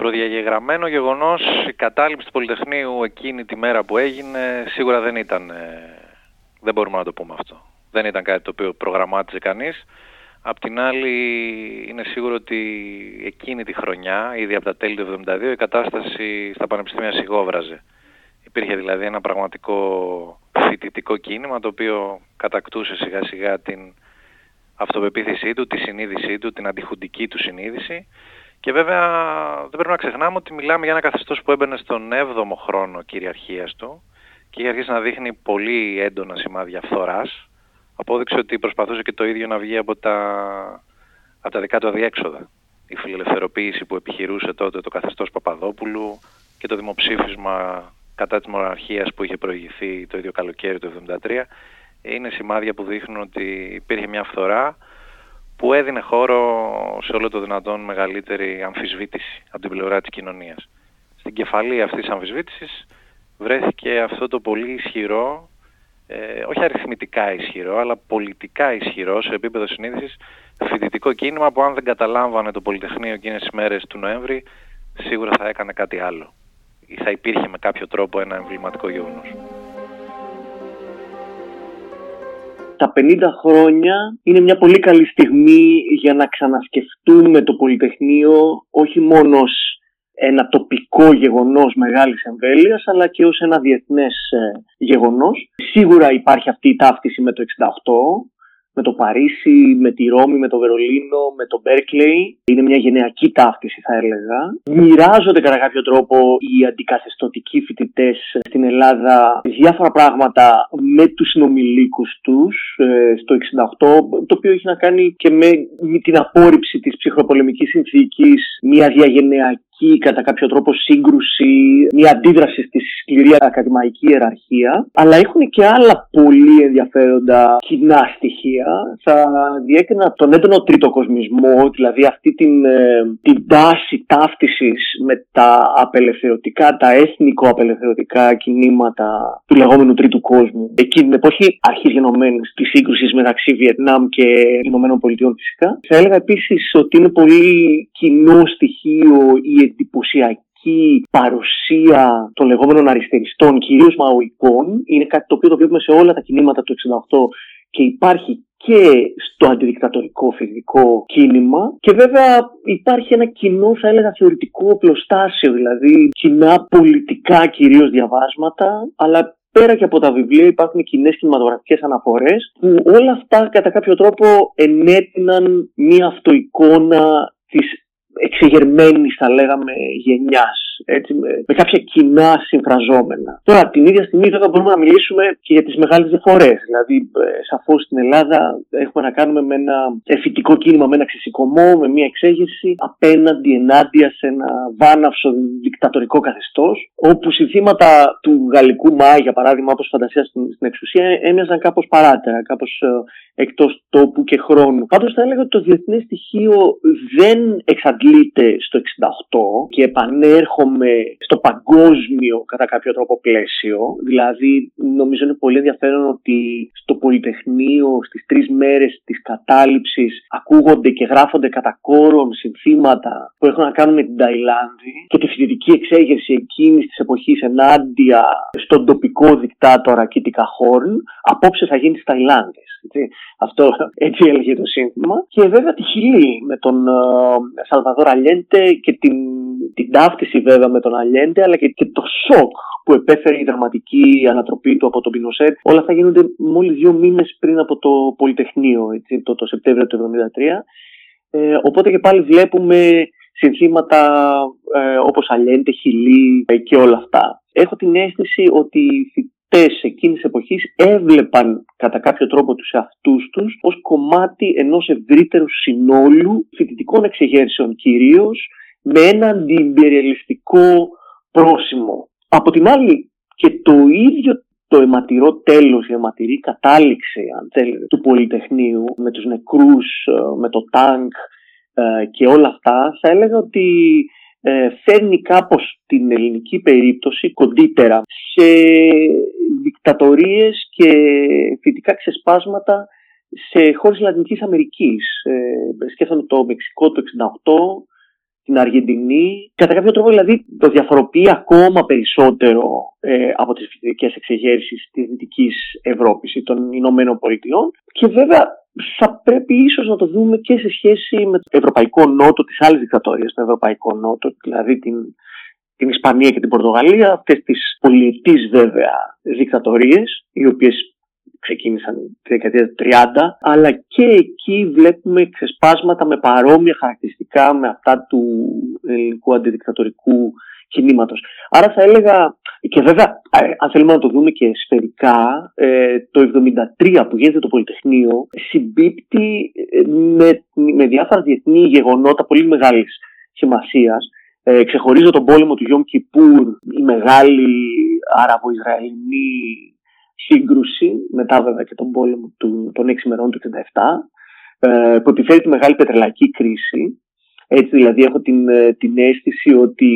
Προδιαγεγραμμένο γεγονός η κατάληψη του Πολυτεχνείου εκείνη τη μέρα που έγινε σίγουρα δεν ήταν, ε, δεν μπορούμε να το πούμε αυτό. Δεν ήταν κάτι το οποίο προγραμμάτιζε κανείς. Απ' την άλλη είναι σίγουρο ότι εκείνη τη χρονιά, ήδη από τα τέλη του 1972, η κατάσταση στα πανεπιστήμια σιγόβραζε. Υπήρχε δηλαδή ένα πραγματικό φοιτητικό κίνημα το οποίο κατακτούσε σιγά σιγά την αυτοπεποίθησή του, τη συνείδησή του, την αντιχουντική του συνείδηση και βέβαια δεν πρέπει να ξεχνάμε ότι μιλάμε για ένα καθεστώς που έμπαινε στον 7ο χρόνο κυριαρχίας του και είχε αρχίσει να δείχνει πολύ έντονα σημάδια φθοράς. Απόδειξε ότι προσπαθούσε και το ίδιο να βγει από τα, από τα δικά του αδιέξοδα. Η φιλελευθεροποίηση που επιχειρούσε τότε το καθεστώς Παπαδόπουλου και το δημοψήφισμα κατά της μοναρχίας που είχε προηγηθεί το ίδιο καλοκαίρι του 1973 είναι σημάδια που δείχνουν ότι υπήρχε μια φθορά που έδινε χώρο σε όλο το δυνατόν μεγαλύτερη αμφισβήτηση από την πλευρά της κοινωνίας. Στην κεφαλή αυτής της αμφισβήτησης βρέθηκε αυτό το πολύ ισχυρό, ε, όχι αριθμητικά ισχυρό, αλλά πολιτικά ισχυρό σε επίπεδο συνείδησης φοιτητικό κίνημα που αν δεν καταλάμβανε το Πολυτεχνείο εκείνες τις μέρες του Νοέμβρη σίγουρα θα έκανε κάτι άλλο ή θα υπήρχε με κάποιο τρόπο ένα εμβληματικό γεγονός. Τα 50 χρόνια είναι μια πολύ καλή στιγμή για να ξανασκεφτούμε το Πολυτεχνείο όχι μόνο ως ένα τοπικό γεγονός μεγάλης εμβέλειας αλλά και ως ένα διεθνές ε, γεγονός. Σίγουρα υπάρχει αυτή η ταύτιση με το 68 με το Παρίσι, με τη Ρώμη, με το Βερολίνο, με το Μπέρκλεϊ. Είναι μια γενεακή ταύτιση θα έλεγα. Μοιράζονται κατά κάποιο τρόπο οι αντικαθεστωτικοί φοιτητές στην Ελλάδα διάφορα πράγματα με τους συνομιλίκους τους ε, στο 68, το οποίο έχει να κάνει και με, την απόρριψη της ψυχροπολεμικής συνθήκης, μια διαγενειακή κατά κάποιο τρόπο σύγκρουση, μια αντίδραση στη σκληρή ακαδημαϊκή ιεραρχία, αλλά έχουν και άλλα πολύ ενδιαφέροντα κοινά στοιχεία. Θα διέκρινα τον έντονο τρίτο κοσμισμό, δηλαδή αυτή την, ε, την τάση ταύτισης με τα απελευθερωτικά, τα έθνικο απελευθερωτικά κινήματα του λεγόμενου τρίτου κόσμου. Εκείνη την εποχή αρχής γενομένης της σύγκρουσης μεταξύ Βιετνάμ και Ηνωμένων Πολιτειών φυσικά. Θα έλεγα επίσης ότι είναι πολύ κοινό στοιχείο η εντυπωσιακή παρουσία των λεγόμενων αριστεριστών, κυρίως μαοικών, είναι κάτι το οποίο το βλέπουμε σε όλα τα κινήματα του 68 και υπάρχει και στο αντιδικτατορικό φυσικό κίνημα. Και βέβαια υπάρχει ένα κοινό θα έλεγα θεωρητικό πλωστάσιο δηλαδή κοινά πολιτικά κυρίως διαβάσματα αλλά πέρα και από τα βιβλία υπάρχουν κοινές κινηματογραφικές αναφορές που όλα αυτά κατά κάποιο τρόπο ενέτειναν μία αυτοεικόνα της εξεγερμένης θα λέγαμε γενιάς έτσι, με, με κάποια κοινά συμφραζόμενα. Τώρα την ίδια στιγμή βέβαια μπορούμε να μιλήσουμε και για τις μεγάλες διαφορές δηλαδή ε, σαφώς στην Ελλάδα έχουμε να κάνουμε με ένα εφητικό κίνημα, με ένα ξεσηκωμό, με μια εξέγερση απέναντι ενάντια σε ένα βάναυσο δικτατορικό καθεστώς όπου συνθήματα του γαλλικού ΜΑ για παράδειγμα όπως φαντασία στην, στην εξουσία έμοιαζαν κάπως παράτερα, κάπως ε, εκτός τόπου και χρόνου. Πάντως θα έλεγα ότι το διεθνές στοιχείο δεν εξαντλείται στο 68 και επανέρχομαι στο παγκόσμιο κατά κάποιο τρόπο πλαίσιο. Δηλαδή νομίζω είναι πολύ ενδιαφέρον ότι στο Πολυτεχνείο στις τρεις μέρες της κατάληψης ακούγονται και γράφονται κατά κόρον συνθήματα που έχουν να κάνουν με την Ταϊλάνδη και τη φοιτητική εξέγερση εκείνης της εποχής ενάντια στον τοπικό δικτάτορα Κίτικα Χόρν απόψε θα γίνει στις Ταϊλάνδες. Έτσι. Αυτό έτσι έλεγε το σύνθημα. Και βέβαια τη Χιλή με τον uh, Σαλβαδόρ Αλιέντε και την, την ταύτιση βέβαια με τον Αλιέντε αλλά και, και το σοκ που επέφερε η δραματική ανατροπή του από τον Πινοσέτ. Όλα αυτά γίνονται μόλις δύο μήνες πριν από το Πολυτεχνείο, έτσι, το, το Σεπτέμβριο του 1973. Ε, οπότε και πάλι βλέπουμε συνθήματα ε, όπως Αλιέντε, Χιλή ε, και όλα αυτά. Έχω την αίσθηση ότι φοιτητές εκείνης της εποχής έβλεπαν κατά κάποιο τρόπο τους εαυτούς τους ως κομμάτι ενός ευρύτερου συνόλου φοιτητικών εξεγέρσεων κυρίως με ένα αντιυμπεριαλιστικό πρόσημο. Από την άλλη και το ίδιο το αιματηρό τέλος, η αιματηρή κατάληξη αν θέλετε του Πολυτεχνείου με τους νεκρούς, με το τάγκ και όλα αυτά θα έλεγα ότι ε, φέρνει κάπως την ελληνική περίπτωση κοντύτερα σε δικτατορίες και φυτικά ξεσπάσματα σε χώρες Λατινικής Αμερικής. Ε, σκέφτομαι το Μεξικό το 68, την Αργεντινή. Κατά κάποιο τρόπο δηλαδή το διαφοροποιεί ακόμα περισσότερο ε, από τις φυσικές εξεγέρσεις της Δυτικής Ευρώπης ή των Ηνωμένων Πολιτειών. Και βέβαια θα πρέπει ίσως να το δούμε και σε σχέση με το Ευρωπαϊκό Νότο της άλλης δικτατορίας, το Ευρωπαϊκό Νότο, δηλαδή την, την Ισπανία και την Πορτογαλία, αυτές τις πολιετής βέβαια δικτατορίες, οι οποίες ξεκίνησαν τη δεκαετία του 30, αλλά και εκεί βλέπουμε ξεσπάσματα με παρόμοια χαρακτηριστικά με αυτά του ελληνικού αντιδικτατορικού κινήματος. Άρα θα έλεγα, και βέβαια ε, αν θέλουμε να το δούμε και σφαιρικά, ε, το 73 που γίνεται το Πολυτεχνείο συμπίπτει ε, με, με διάφορα διεθνή γεγονότα πολύ μεγάλης σημασίας. Ε, ξεχωρίζω τον πόλεμο του Γιόμ Κιπούρ, η μεγάλη Αραβο-Ισραηλινή σύγκρουση, μετά βέβαια και τον πόλεμο του, των 6 ημερών του 67, ε, που επιφέρει τη μεγάλη πετρελαϊκή κρίση. Έτσι δηλαδή έχω την, ε, την αίσθηση ότι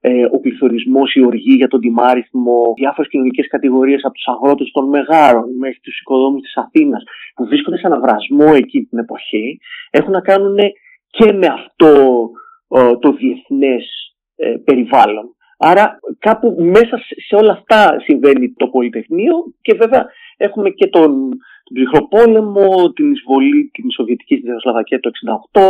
ε, ο πληθωρισμός, η οργή για τον τιμάριθμο, διάφορες κοινωνικές κατηγορίες από τους αγρότες των Μεγάρων μέχρι τους οικοδόμους της Αθήνας που βρίσκονται σε αναβρασμό εκεί την εποχή έχουν να κάνουν και με αυτό το διεθνές ε, περιβάλλον. Άρα κάπου μέσα σε όλα αυτά συμβαίνει το Πολυτεχνείο και βέβαια έχουμε και τον, τον ψυχρό πόλεμο, την εισβολή την Σοβιετική στη Σλοβακία το 1968,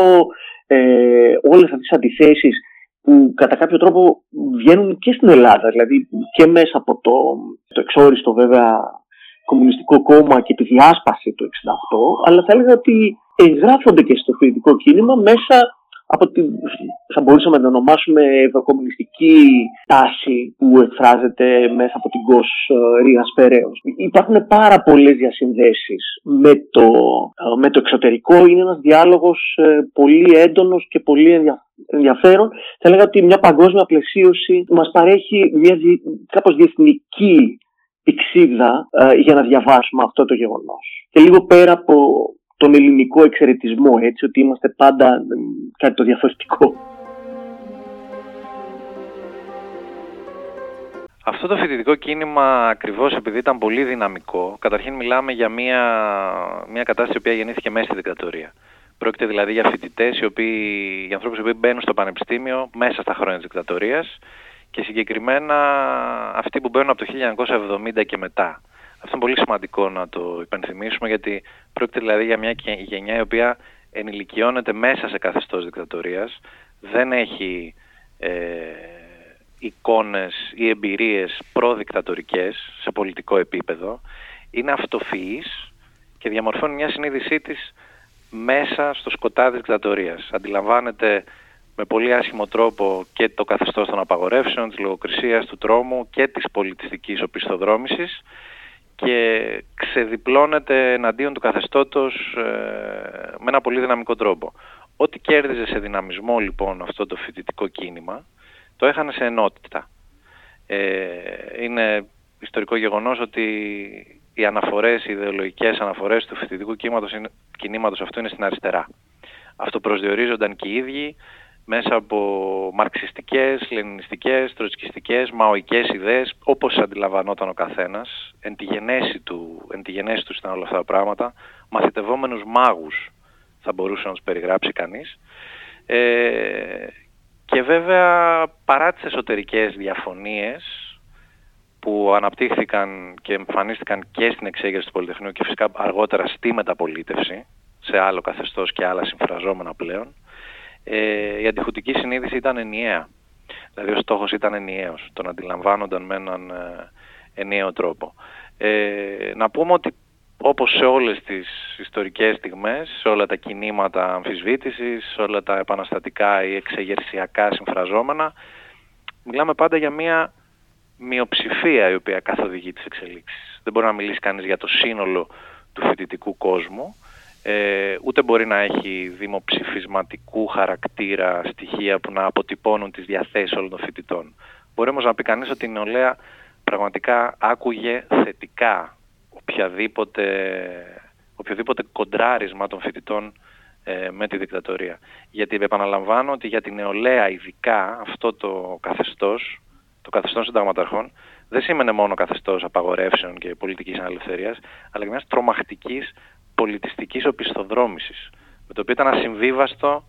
ε, όλες αυτές τις αντιθέσεις που κατά κάποιο τρόπο βγαίνουν και στην Ελλάδα, δηλαδή και μέσα από το, το εξόριστο βέβαια κομμουνιστικό κόμμα και τη διάσπαση του 1968, αλλά θα έλεγα ότι εγγράφονται και στο φοιτητικό κίνημα μέσα από την, θα μπορούσαμε να ονομάσουμε ευρωκομμουνιστική τάση που εκφράζεται μέσα από την ΚΟΣ ε, Ρίας Περαίος. Υπάρχουν πάρα πολλές διασυνδέσεις με το, ε, με το εξωτερικό. Είναι ένας διάλογος ε, πολύ έντονος και πολύ ενδιαφέρον. Θα έλεγα ότι μια παγκόσμια πλαισίωση μας παρέχει μια κάπως διεθνική πηξίδα για να διαβάσουμε αυτό το γεγονός. Και λίγο πέρα από τον ελληνικό εξαιρετισμό, έτσι, ότι είμαστε πάντα κάτι το διαφορετικό. Αυτό το φοιτητικό κίνημα ακριβώς επειδή ήταν πολύ δυναμικό, καταρχήν μιλάμε για μια, μια κατάσταση που γεννήθηκε μέσα στη δικτατορία. Πρόκειται δηλαδή για φοιτητές, για ανθρώπους οι οποίοι μπαίνουν στο πανεπιστήμιο μέσα στα χρόνια της δικτατορίας και συγκεκριμένα αυτοί που μπαίνουν από το 1970 και μετά. Αυτό είναι πολύ σημαντικό να το υπενθυμίσουμε γιατί πρόκειται δηλαδή για μια γε- γενιά η οποία ενηλικιώνεται μέσα σε καθεστώς δικτατορίας, δεν έχει ε, εικόνες ή εμπειρίες προδικτατορικές σε πολιτικό επίπεδο, είναι αυτοφυής και διαμορφώνει μια συνείδησή της μέσα στο σκοτάδι της δικτατορίας. Αντιλαμβάνεται με πολύ άσχημο τρόπο και το καθεστώς των απαγορεύσεων, της λογοκρισίας, του τρόμου και της πολιτιστικής οπισθοδρόμησης και ξεδιπλώνεται εναντίον του καθεστώτος ε, με ένα πολύ δυναμικό τρόπο. Ό,τι κέρδιζε σε δυναμισμό λοιπόν αυτό το φοιτητικό κίνημα, το έχανε σε ενότητα. Ε, είναι ιστορικό γεγονός ότι οι αναφορές, οι ιδεολογικές αναφορές του φοιτητικού κίνηματος, είναι, κινήματος αυτού είναι στην αριστερά. Αυτό προσδιορίζονταν και οι ίδιοι μέσα από μαρξιστικές, λενινιστικές, τροτσκιστικές, μαοικές ιδέες, όπως αντιλαμβανόταν ο καθένας, εν τη γενέση του, εν τη γενέση του ήταν όλα αυτά τα πράγματα, μαθητευόμενους μάγους θα μπορούσε να τους περιγράψει κανείς. Ε, και βέβαια παρά τις εσωτερικές διαφωνίες που αναπτύχθηκαν και εμφανίστηκαν και στην εξέγερση του Πολυτεχνείου και φυσικά αργότερα στη μεταπολίτευση, σε άλλο καθεστώς και άλλα συμφραζόμενα πλέον, ε, η αντιχουτική συνείδηση ήταν ενιαία. Δηλαδή ο στόχος ήταν ενιαίος, τον αντιλαμβάνονταν με έναν ε, ενιαίο τρόπο. Ε, να πούμε ότι όπως σε όλες τις ιστορικές στιγμές, σε όλα τα κινήματα αμφισβήτησης, σε όλα τα επαναστατικά ή εξεγερσιακά συμφραζόμενα, μιλάμε πάντα για μια μειοψηφία η οποία καθοδηγεί τις εξελίξεις. Δεν μπορεί να μιλήσει κανείς για το σύνολο του φοιτητικού κόσμου, ε, ούτε μπορεί να έχει δημοψηφισματικού χαρακτήρα στοιχεία που να αποτυπώνουν τις διαθέσεις όλων των φοιτητών. Μπορεί όμως να πει κανείς ότι η νεολαία πραγματικά άκουγε θετικά οποιαδήποτε, οποιοδήποτε κοντράρισμα των φοιτητών ε, με τη δικτατορία. Γιατί επαναλαμβάνω ότι για την νεολαία ειδικά αυτό το καθεστώς, το καθεστώς συνταγματαρχών, δεν σήμαινε μόνο καθεστώς απαγορεύσεων και πολιτικής ανελευθερίας, αλλά και μιας τρομακτικής πολιτιστικής οπισθοδρόμησης, με το οποίο ήταν ασυμβίβαστο,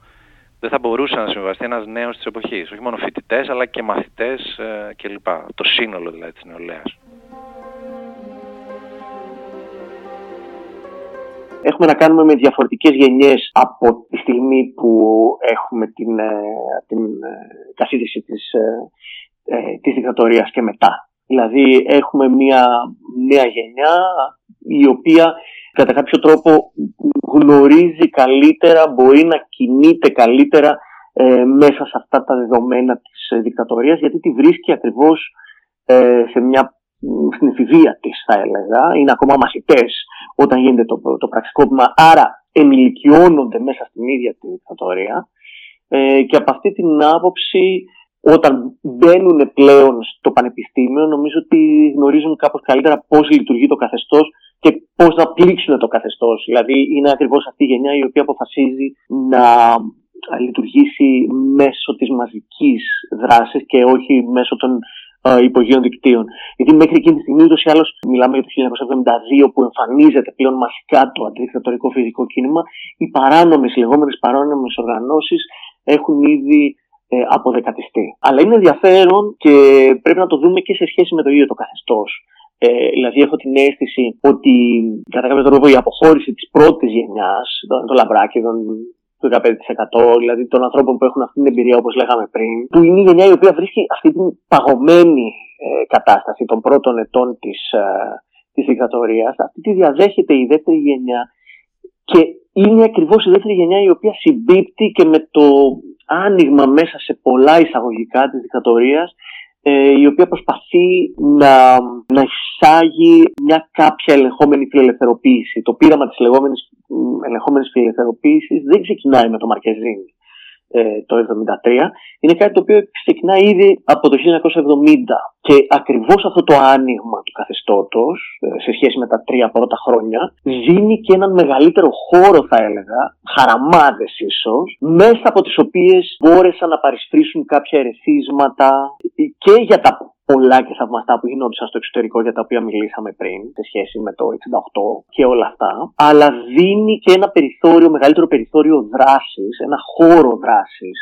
δεν θα μπορούσε να συμβαστεί ένας νέος της εποχής. Όχι μόνο φοιτητές, αλλά και μαθητές ε, κλπ. Το σύνολο δηλαδή της νεολαίας. Έχουμε να κάνουμε με διαφορετικές γενιές από τη στιγμή που έχουμε την, ε, την ε, καθίδρυση της, ε, ε, της δικτατορίας και μετά. Δηλαδή έχουμε μια νέα γενιά η οποία κατά κάποιο τρόπο γνωρίζει καλύτερα, μπορεί να κινείται καλύτερα ε, μέσα σε αυτά τα δεδομένα της ε, δικτατορίας γιατί τη βρίσκει ακριβώς ε, σε μια, στην εφηβεία της θα έλεγα, είναι ακόμα μαθητές όταν γίνεται το, το πραξικόπημα, άρα ενηλικιώνονται μέσα στην ίδια τη δικτατορία. Ε, και από αυτή την άποψη όταν μπαίνουν πλέον στο πανεπιστήμιο νομίζω ότι γνωρίζουν κάπως καλύτερα πώς λειτουργεί το καθεστώς και πώς να πλήξουν το καθεστώς. Δηλαδή είναι ακριβώς αυτή η γενιά η οποία αποφασίζει να λειτουργήσει μέσω της μαζικής δράσης και όχι μέσω των ε, υπογείων δικτύων. Γιατί μέχρι εκείνη τη στιγμή, ούτως ή άλλως, μιλάμε για το 1972 που εμφανίζεται πλέον μασικά το αντιδικτατορικό φυσικό κίνημα, οι παράνομες, οι λεγόμενες παράνομες οργανώσεις έχουν ήδη ε, αποδεκατιστεί. Αλλά είναι ενδιαφέρον και πρέπει να το δούμε και σε σχέση με το ίδιο το καθεστώς. Ε, δηλαδή έχω την αίσθηση ότι κατά κάποιο τρόπο η αποχώρηση της πρώτης γενιάς, των το λαμπράκιδων, του 15%, δηλαδή των ανθρώπων που έχουν αυτή την εμπειρία όπως λέγαμε πριν, που είναι η γενιά η οποία βρίσκει αυτή την παγωμένη ε, κατάσταση των πρώτων ετών της, ε, της δικτατορίας, αυτή τη διαδέχεται η δεύτερη γενιά και είναι ακριβώς η δεύτερη γενιά η οποία συμπίπτει και με το άνοιγμα μέσα σε πολλά εισαγωγικά της δικτατορίας ε, η οποία προσπαθεί να, να εισάγει μια κάποια ελεγχόμενη φιλελευθεροποίηση. Το πείραμα της λεγόμενης ελεγχόμενης φιλελευθεροποίησης δεν ξεκινάει με το Μαρκεζίνη ε, το 1973. Είναι κάτι το οποίο ξεκινάει ήδη από το 1970 και ακριβώς αυτό το άνοιγμα του καθεστώτος ε, σε σχέση με τα τρία πρώτα χρόνια δίνει και έναν μεγαλύτερο χώρο θα έλεγα, χαραμάδες ίσως, μέσα από τις οποίες μπόρεσαν να παρισφρήσουν κάποια ερεθίσματα και για τα πολλά και θαυμαστά που γινόντουσαν στο εξωτερικό για τα οποία μιλήσαμε πριν σε σχέση με το 68 και όλα αυτά αλλά δίνει και ένα περιθώριο, μεγαλύτερο περιθώριο δράσης, ένα χώρο δράσης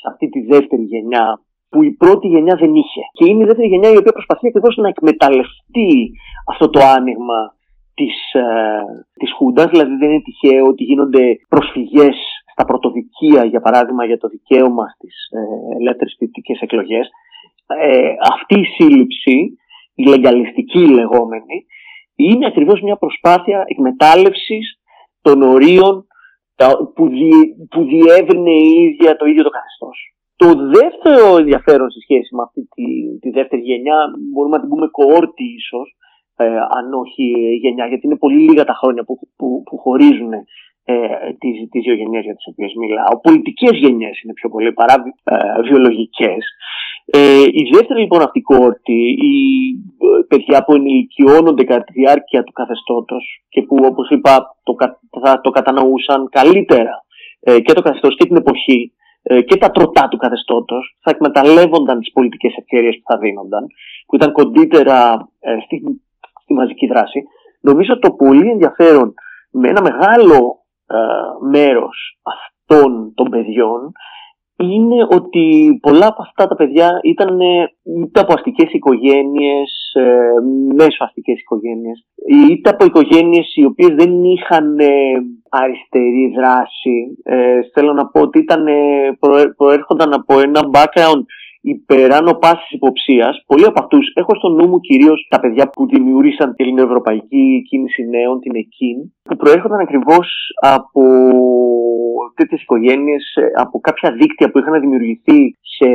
σε αυτή τη δεύτερη γενιά που η πρώτη γενιά δεν είχε. Και είναι η δεύτερη γενιά η οποία προσπαθεί ακριβώς να εκμεταλλευτεί αυτό το άνοιγμα της, ε, της Χούντας, δηλαδή δεν είναι τυχαίο ότι γίνονται προσφυγές στα πρωτοδικεία, για παράδειγμα, για το δικαίωμα στις ε, ελεύθερες ποιητικές εκλογές. Ε, αυτή η σύλληψη, η λεγκαλιστική λεγόμενη, είναι ακριβώς μια προσπάθεια εκμετάλλευσης των ορίων που, δι, που διεύρυνε η ίδια το ίδιο το καθεστώς. Το δεύτερο ενδιαφέρον σε σχέση με αυτή τη, τη δεύτερη γενιά, μπορούμε να την πούμε κοόρτη ίσως, ε, αν όχι γενιά, γιατί είναι πολύ λίγα τα χρόνια που, που, που χωρίζουν ε, τις, τις δύο γενιές για τις οποίες μιλάω. Πολιτικές γενιές είναι πιο πολύ παρά ε, βιολογικές. Ε, η δεύτερη λοιπόν αυτή κόρτη, οι ε, παιδιά που ενηλικιώνονται κατά τη διάρκεια του καθεστώτος και που όπως είπα το, θα το κατανοούσαν καλύτερα ε, και το καθεστώς και την εποχή ε, και τα τροτά του καθεστώτος θα εκμεταλλεύονταν τις πολιτικές ευκαιρίες που θα δίνονταν, που ήταν κοντύτερα ε, στη, στη μαζική δράση. Νομίζω το πολύ ενδιαφέρον με ένα μεγάλο ε, μέρος αυτών των παιδιών είναι ότι πολλά από αυτά τα παιδιά ήταν είτε από αστικές οικογένειες, ε, μέσω αστικές οικογένειες, είτε από οικογένειες οι οποίες δεν είχαν ε, αριστερή δράση. Ε, θέλω να πω ότι ήταν, προέρχονταν από ένα background υπεράνω πάσης υποψίας. Πολλοί από αυτούς έχω στο νου μου κυρίως τα παιδιά που δημιούργησαν την Ελληνοευρωπαϊκή Κίνηση Νέων, την ΕΚΙΝ, που προέρχονταν ακριβώς από τέτοιες οικογένειες, από κάποια δίκτυα που είχαν δημιουργηθεί σε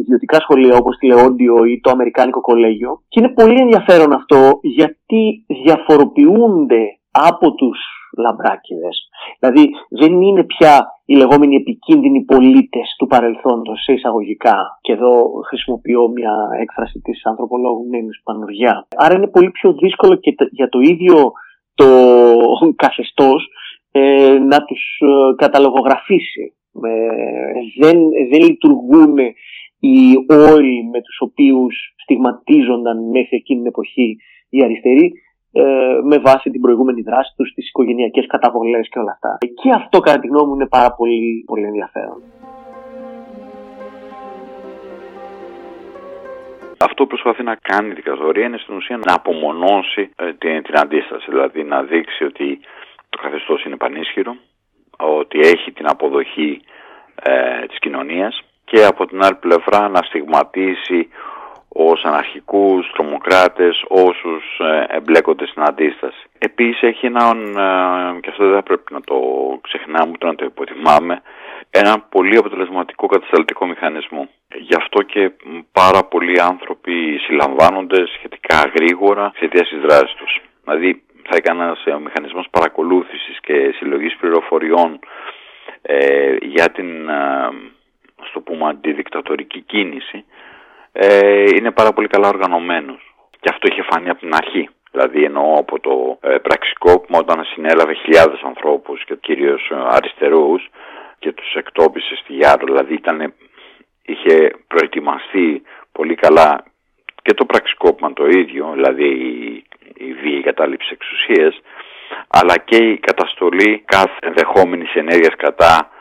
ιδιωτικά σχολεία όπως τη Λεόντιο ή το Αμερικάνικο Κολέγιο. Και είναι πολύ ενδιαφέρον αυτό γιατί διαφοροποιούνται από τους λαμπράκιδες. Δηλαδή δεν είναι πια οι λεγόμενοι επικίνδυνοι πολίτες του παρελθόντος σε εισαγωγικά και εδώ χρησιμοποιώ μια έκφραση της ανθρωπολόγου Νίνης Πανουργιά. Άρα είναι πολύ πιο δύσκολο και για το ίδιο το καθεστώς ε, να τους ε, καταλογογραφήσει. Ε, δεν, δεν λειτουργούν οι όροι με τους οποίους στιγματίζονταν μέχρι εκείνη την εποχή οι αριστεροί ε, με βάση την προηγούμενη δράση τους, τις οικογενειακές καταβολές και όλα αυτά. Και αυτό κατά τη γνώμη μου είναι πάρα πολύ, πολύ ενδιαφέρον. Αυτό που προσπαθεί να κάνει η δικαστορία είναι στην ουσία να απομονώσει ε, την, την αντίσταση, δηλαδή να δείξει ότι το καθεστώς είναι πανίσχυρο, ότι έχει την αποδοχή ε, της κοινωνίας και από την άλλη πλευρά να στιγματίσει ως αναρχικούς, τρομοκράτες, όσους ε, εμπλέκονται στην αντίσταση. Επίσης έχει έναν, ε, και αυτό δεν πρέπει να το ξεχνάμε ούτε να το υποτιμάμε, ένα πολύ αποτελεσματικό κατασταλτικό μηχανισμό. Γι' αυτό και πάρα πολλοί άνθρωποι συλλαμβάνονται σχετικά γρήγορα εξαιτία της δράσης τους. Δηλαδή θα έκανε ένας μηχανισμός παρακολούθησης και συλλογής πληροφοριών ε, για την, ε, στο πούμε, αντιδικτατορική κίνηση ε, είναι πάρα πολύ καλά οργανωμένος. Και αυτό είχε φανεί από την αρχή. Δηλαδή εννοώ από το ε, πραξικόπημα όταν συνέλαβε χιλιάδες ανθρώπους και κυρίως ε, αριστερούς και τους εκτόπισες στη Γιάρο. Δηλαδή ήταν, είχε προετοιμαστεί πολύ καλά και το πραξικόπημα το ίδιο, δηλαδή η, η βία κατάληψη εξουσίας, αλλά και η καταστολή κάθε ενδεχόμενης ενέργειας κατά ε,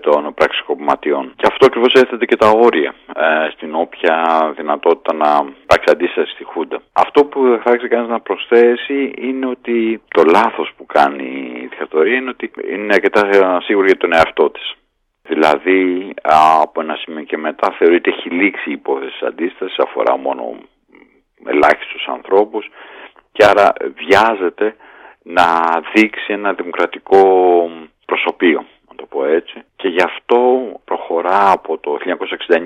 των πραξικοπηματιών. Και αυτό ακριβώς έθετε και τα όρια ε, στην όποια δυνατότητα να υπάρξει αντίσταση στη Χούντα. Αυτό που θα ήθελε κανείς να προσθέσει είναι ότι το λάθος που κάνει η δικτατορία είναι ότι είναι αρκετά σίγουρη για τον εαυτό της. Δηλαδή από ένα σημείο και μετά θεωρείται έχει λήξει η υπόθεση αντίστασης, αφορά μόνο ελάχιστους ανθρώπους και άρα βιάζεται να δείξει ένα δημοκρατικό προσωπείο το πω έτσι. Και γι' αυτό προχωρά από το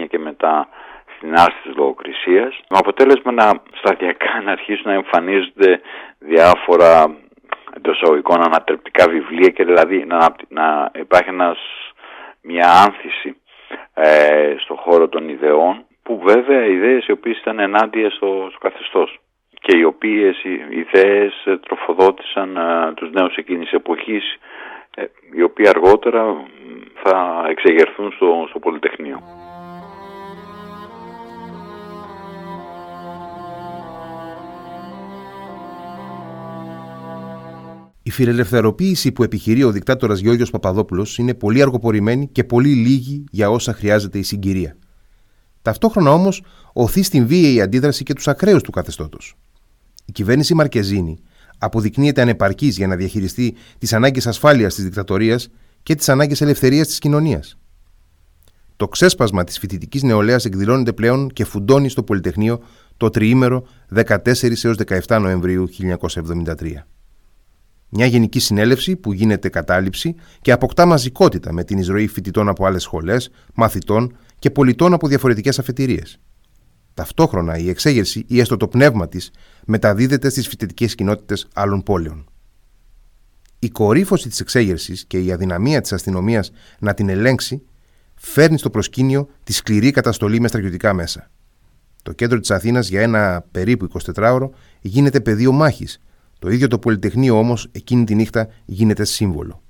1969 και μετά στην άρση της λογοκρισίας, με αποτέλεσμα να σταδιακά να αρχίσουν να εμφανίζονται διάφορα εντός εισαγωγικών ανατρεπτικά βιβλία και δηλαδή να, να υπάρχει ένας, μια άνθηση ε, στον χώρο των ιδεών που βέβαια οι ιδέες οι οποίες ήταν ενάντια στο, στο καθεστώς και οι οποίες οι ιδέες τροφοδότησαν ε, τους νέους εκείνης εποχής ε, οι οποίοι αργότερα θα εξεγερθούν στο, στο Πολυτεχνείο. Η φιλελευθεροποίηση που επιχειρεί ο δικτάτορας Γιώργος Παπαδόπουλος είναι πολύ αργοπορημένη και πολύ λίγη για όσα χρειάζεται η συγκυρία. Ταυτόχρονα όμως οθεί στην βίαιη αντίδραση και τους ακραίους του καθεστώτος. Η κυβέρνηση Μαρκεζίνη αποδεικνύεται ανεπαρκής για να διαχειριστεί τις ανάγκες ασφάλειας της δικτατορίας και τις ανάγκες ελευθερίας της κοινωνίας. Το ξέσπασμα της φοιτητικής νεολαίας εκδηλώνεται πλέον και φουντώνει στο Πολυτεχνείο το τριήμερο 14 έως 17 Νοεμβρίου 1973. Μια γενική συνέλευση που γίνεται κατάληψη και αποκτά μαζικότητα με την εισρωή φοιτητών από άλλες σχολές, μαθητών και πολιτών από διαφορετικές αφετηρίες. Ταυτόχρονα η εξέγερση ή έστω το πνεύμα της μεταδίδεται στις φοιτητικές κοινότητες άλλων πόλεων. Η κορύφωση της εξέγερσης και η αδυναμία της αστυνομίας να την ελέγξει φέρνει στο προσκήνιο τη σκληρή καταστολή με στρατιωτικά μέσα. Το κέντρο της Αθήνας για ένα περίπου 24ωρο γίνεται πεδίο μάχης. Το ίδιο το Πολυτεχνείο όμως εκείνη τη νύχτα γίνεται σύμβολο.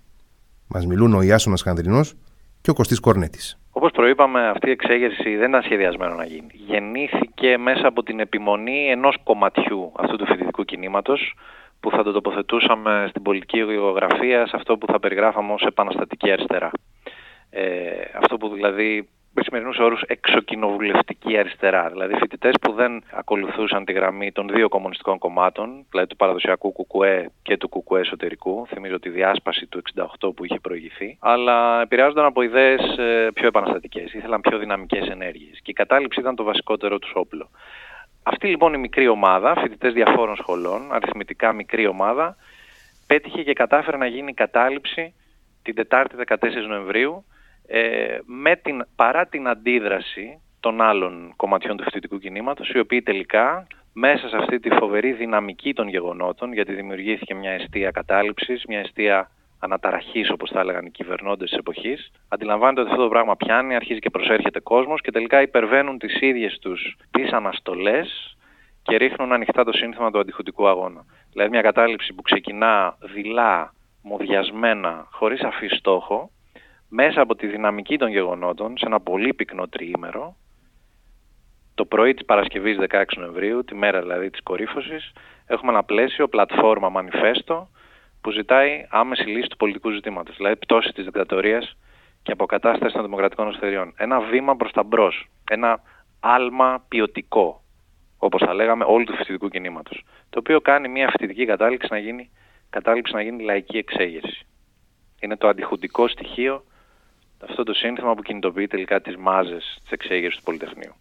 Μας μιλούν ο Ιάσονας Χανδρινός και ο Κωστής Κορνέτης. Όπως προείπαμε, αυτή η εξέγερση δεν ήταν σχεδιασμένο να γίνει. Γεννήθηκε μέσα από την επιμονή ενός κομματιού αυτού του φοιτητικού κινήματος, που θα το τοποθετούσαμε στην πολιτική γεωγραφία σε αυτό που θα περιγράφαμε ως επαναστατική αριστερά. Ε, αυτό που δηλαδή με σημερινούς όρους εξοκοινοβουλευτική αριστερά. Δηλαδή φοιτητές που δεν ακολουθούσαν τη γραμμή των δύο κομμουνιστικών κομμάτων, δηλαδή του παραδοσιακού Κουκουέ και του Κουκουέ εσωτερικού. Θυμίζω τη διάσπαση του 68 που είχε προηγηθεί. Αλλά επηρεάζονταν από ιδέες πιο επαναστατικές. Ήθελαν πιο δυναμικές ενέργειες. Και η κατάληψη ήταν το βασικότερο τους όπλο. Αυτή λοιπόν η μικρή ομάδα, φοιτητές διαφόρων σχολών, αριθμητικά μικρή ομάδα, πέτυχε και κατάφερε να γίνει η κατάληψη την Τετάρτη 14 Νοεμβρίου ε, με την, παρά την αντίδραση των άλλων κομματιών του φοιτητικού κινήματος, οι οποίοι τελικά μέσα σε αυτή τη φοβερή δυναμική των γεγονότων, γιατί δημιουργήθηκε μια αιστεία κατάληψης, μια αιστεία αναταραχής όπως θα έλεγαν οι κυβερνώντες της εποχής, αντιλαμβάνεται ότι αυτό το πράγμα πιάνει, αρχίζει και προσέρχεται κόσμος και τελικά υπερβαίνουν τις ίδιες τους τις αναστολές και ρίχνουν ανοιχτά το σύνθημα του αντιχουτικού αγώνα. Δηλαδή μια κατάληψη που ξεκινά δειλά, μοδιασμένα, χωρίς αφή στόχο, μέσα από τη δυναμική των γεγονότων, σε ένα πολύ πυκνό τριήμερο, το πρωί της Παρασκευής 16 Νοεμβρίου, τη μέρα δηλαδή της κορύφωσης, έχουμε ένα πλαίσιο, πλατφόρμα, μανιφέστο, που ζητάει άμεση λύση του πολιτικού ζητήματος, δηλαδή πτώση της δικτατορίας και αποκατάσταση των δημοκρατικών ελευθεριών. Ένα βήμα προς τα μπρος, ένα άλμα ποιοτικό, όπως θα λέγαμε, όλου του φοιτητικού κινήματος, το οποίο κάνει μια φοιτητική κατάληξη να γίνει, κατάληξη να γίνει λαϊκή εξέγερση. Είναι το αντιχουντικό στοιχείο αυτό το σύνθημα που κινητοποιεί τελικά τις μάζες της εξέγερσης του Πολυτεχνείου.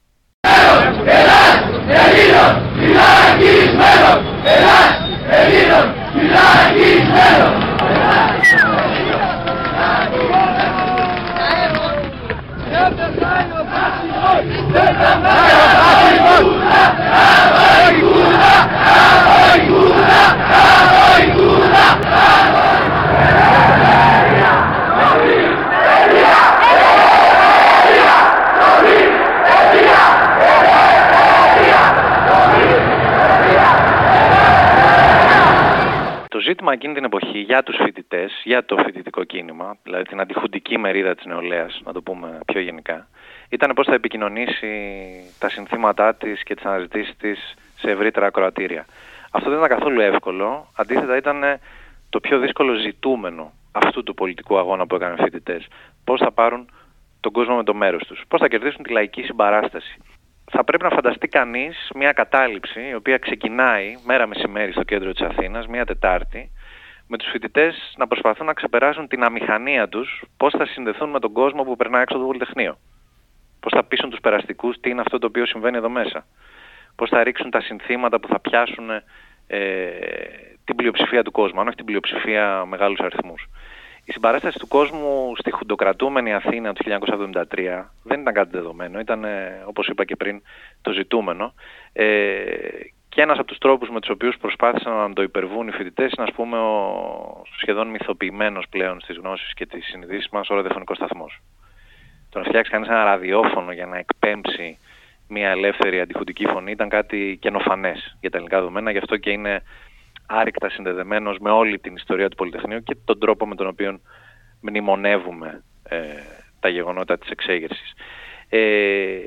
Το ζήτημα εκείνη την εποχή για τους φοιτητές, για το φοιτητικό κίνημα, δηλαδή την αντιχουντική μερίδα της νεολαίας, να το πούμε πιο γενικά, ήταν πώς θα επικοινωνήσει τα συνθήματά της και τις αναζητήσεις της σε ευρύτερα ακροατήρια. Αυτό δεν ήταν καθόλου εύκολο, αντίθετα ήταν το πιο δύσκολο ζητούμενο αυτού του πολιτικού αγώνα που έκαναν οι φοιτητές. Πώς θα πάρουν τον κόσμο με το μέρος τους, πώς θα κερδίσουν τη λαϊκή συμπαράσταση θα πρέπει να φανταστεί κανείς μια κατάληψη η οποία ξεκινάει μέρα μεσημέρι στο κέντρο της Αθήνας, μια Τετάρτη, με τους φοιτητές να προσπαθούν να ξεπεράσουν την αμηχανία τους πώς θα συνδεθούν με τον κόσμο που περνάει έξω από το Πολυτεχνείο. Πώς θα πείσουν τους περαστικούς τι είναι αυτό το οποίο συμβαίνει εδώ μέσα. Πώς θα ρίξουν τα συνθήματα που θα πιάσουν ε, την πλειοψηφία του κόσμου, αν όχι την πλειοψηφία μεγάλους αριθμούς. Η συμπαράσταση του κόσμου στη χουντοκρατούμενη Αθήνα του 1973 δεν ήταν κάτι δεδομένο, ήταν όπως είπα και πριν το ζητούμενο ε, και ένας από τους τρόπους με τους οποίους προσπάθησαν να το υπερβούν οι φοιτητές είναι ας πούμε ο σχεδόν μυθοποιημένος πλέον στις γνώσεις και τις συνειδήσεις μας ο ραδιοφωνικός σταθμός. Το να φτιάξει κανείς ένα ραδιόφωνο για να εκπέμψει μια ελεύθερη αντιχουντική φωνή ήταν κάτι καινοφανές για τα ελληνικά δεδομένα, γι' αυτό και είναι άρρηκτα συνδεδεμένος με όλη την ιστορία του Πολυτεχνείου και τον τρόπο με τον οποίο μνημονεύουμε ε, τα γεγονότα της εξέγερσης. Ε,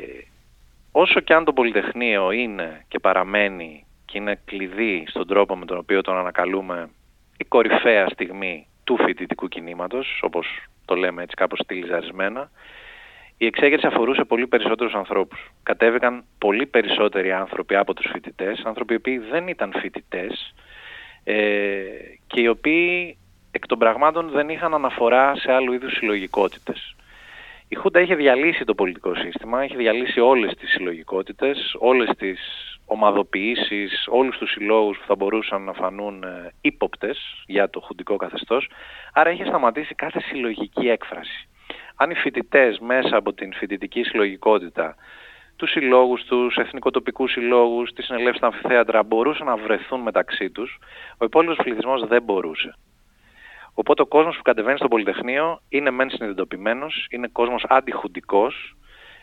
όσο και αν το Πολυτεχνείο είναι και παραμένει και είναι κλειδί στον τρόπο με τον οποίο τον ανακαλούμε η κορυφαία στιγμή του φοιτητικού κινήματος, όπως το λέμε έτσι κάπως στυλιζαρισμένα, η εξέγερση αφορούσε πολύ περισσότερους ανθρώπους. Κατέβηκαν πολύ περισσότεροι άνθρωποι από τους φοιτητές, άνθρωποι οι οποίοι δεν ήταν φοιτητές ε, και οι οποίοι εκ των πραγμάτων δεν είχαν αναφορά σε άλλου είδους συλλογικότητες. Η Χούντα είχε διαλύσει το πολιτικό σύστημα, είχε διαλύσει όλες τις συλλογικότητες, όλες τις ομαδοποιήσεις, όλους τους συλλόγους που θα μπορούσαν να φανούν ε, ύποπτες για το χουντικό καθεστώς, άρα είχε σταματήσει κάθε συλλογική έκφραση. Αν οι φοιτητές μέσα από την φοιτητική συλλογικότητα, τους συλλόγους τους, εθνικοτοπικούς συλλόγους, τις συνελεύσεις στα αμφιθέατρα μπορούσαν να βρεθούν μεταξύ τους, ο υπόλοιπος πληθυσμός δεν μπορούσε. Οπότε ο κόσμος που κατεβαίνει στο Πολυτεχνείο είναι μεν συνειδητοποιημένος, είναι κόσμος αντιχουντικός,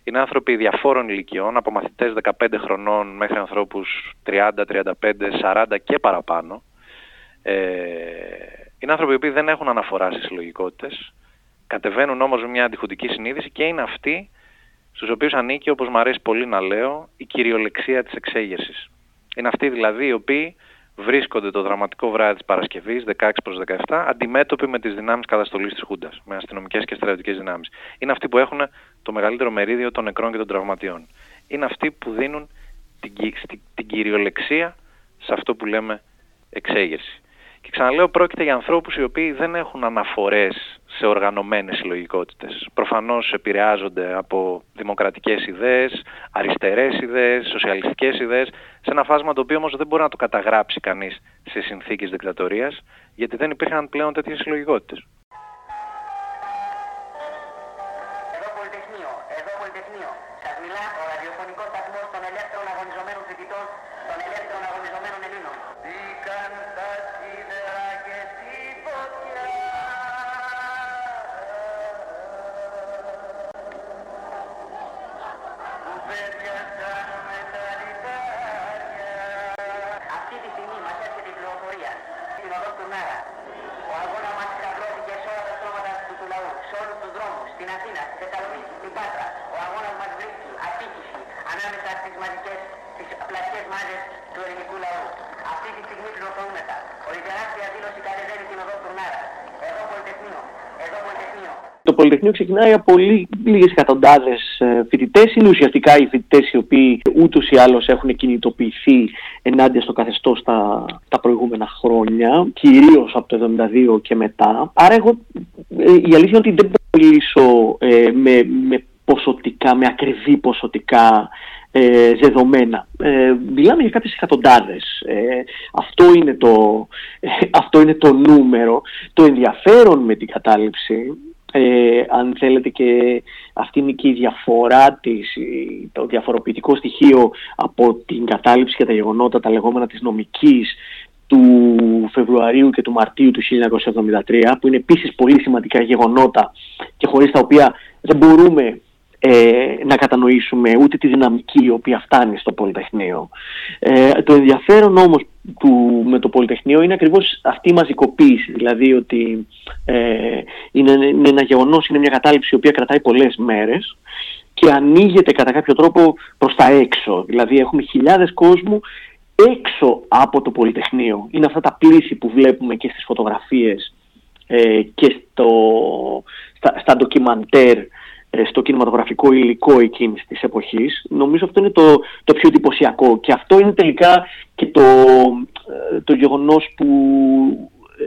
είναι άνθρωποι διαφόρων ηλικιών, από μαθητές 15 χρονών μέχρι ανθρώπους 30, 35, 40 και παραπάνω. Ε, είναι άνθρωποι που δεν έχουν αναφορά στις συλλογικότητες, κατεβαίνουν όμως με μια αντιχουντική συνείδηση και είναι αυτοί στους οποίους ανήκει, όπως μου αρέσει πολύ να λέω, η κυριολεξία της εξέγερσης. Είναι αυτοί δηλαδή οι οποίοι βρίσκονται το δραματικό βράδυ της Παρασκευής, 16 προς 17, αντιμέτωποι με τις δυνάμεις καταστολής της Χούντας, με αστυνομικές και στρατιωτικές δυνάμεις. Είναι αυτοί που έχουν το μεγαλύτερο μερίδιο των νεκρών και των τραυματιών. Είναι αυτοί που δίνουν την, την, την κυριολεξία σε αυτό που λέμε εξέγερση. Και ξαναλέω, πρόκειται για ανθρώπους οι οποίοι δεν έχουν αναφορές σε οργανωμένες συλλογικότητες. Προφανώς επηρεάζονται από δημοκρατικές ιδέες, αριστερές ιδέες, σοσιαλιστικές ιδέες, σε ένα φάσμα το οποίο όμως δεν μπορεί να το καταγράψει κανείς σε συνθήκες δικτατορίας, γιατί δεν υπήρχαν πλέον τέτοιες συλλογικότητες. Πολυτεχνείο ξεκινάει από λίγες εκατοντάδες φοιτητές. Είναι ουσιαστικά οι φοιτητές οι οποίοι ούτως ή άλλως έχουν κινητοποιηθεί ενάντια στο καθεστώς τα, τα προηγούμενα χρόνια, κυρίως από το 1972 και μετά. Άρα, εγώ, ε, η αλήθεια είναι ότι δεν μπορώ να μιλήσω ε, με, με ποσοτικά, με ακριβή ποσοτικά ε, δεδομένα. Ε, μιλάμε για κάποιες εκατοντάδες. Ε, αυτό, είναι το, αυτό είναι το νούμερο. Το ενδιαφέρον με την κατάληψη ε, αν θέλετε και αυτή είναι και η διαφορά της, το διαφοροποιητικό στοιχείο από την κατάληψη και τα γεγονότα, τα λεγόμενα της νομικής του Φεβρουαρίου και του Μαρτίου του 1973 που είναι επίσης πολύ σημαντικά γεγονότα και χωρίς τα οποία δεν μπορούμε ε, να κατανοήσουμε ούτε τη δυναμική η οποία φτάνει στο Πολυτεχνείο. Ε, το ενδιαφέρον όμως του, με το Πολυτεχνείο είναι ακριβώς αυτή η μαζικοποίηση, δηλαδή ότι ε, είναι, είναι ένα γεγονός, είναι μια κατάληψη η οποία κρατάει πολλές μέρες και ανοίγεται κατά κάποιο τρόπο προς τα έξω. Δηλαδή έχουμε χιλιάδες κόσμου έξω από το Πολυτεχνείο. Είναι αυτά τα πλήθη που βλέπουμε και στις φωτογραφίες ε, και στο, στα, στα ντοκιμαντέρ ε, στο κινηματογραφικό υλικό εκείνης της εποχής. Νομίζω αυτό είναι το, το πιο εντυπωσιακό και αυτό είναι τελικά και το, ε, το γεγονός που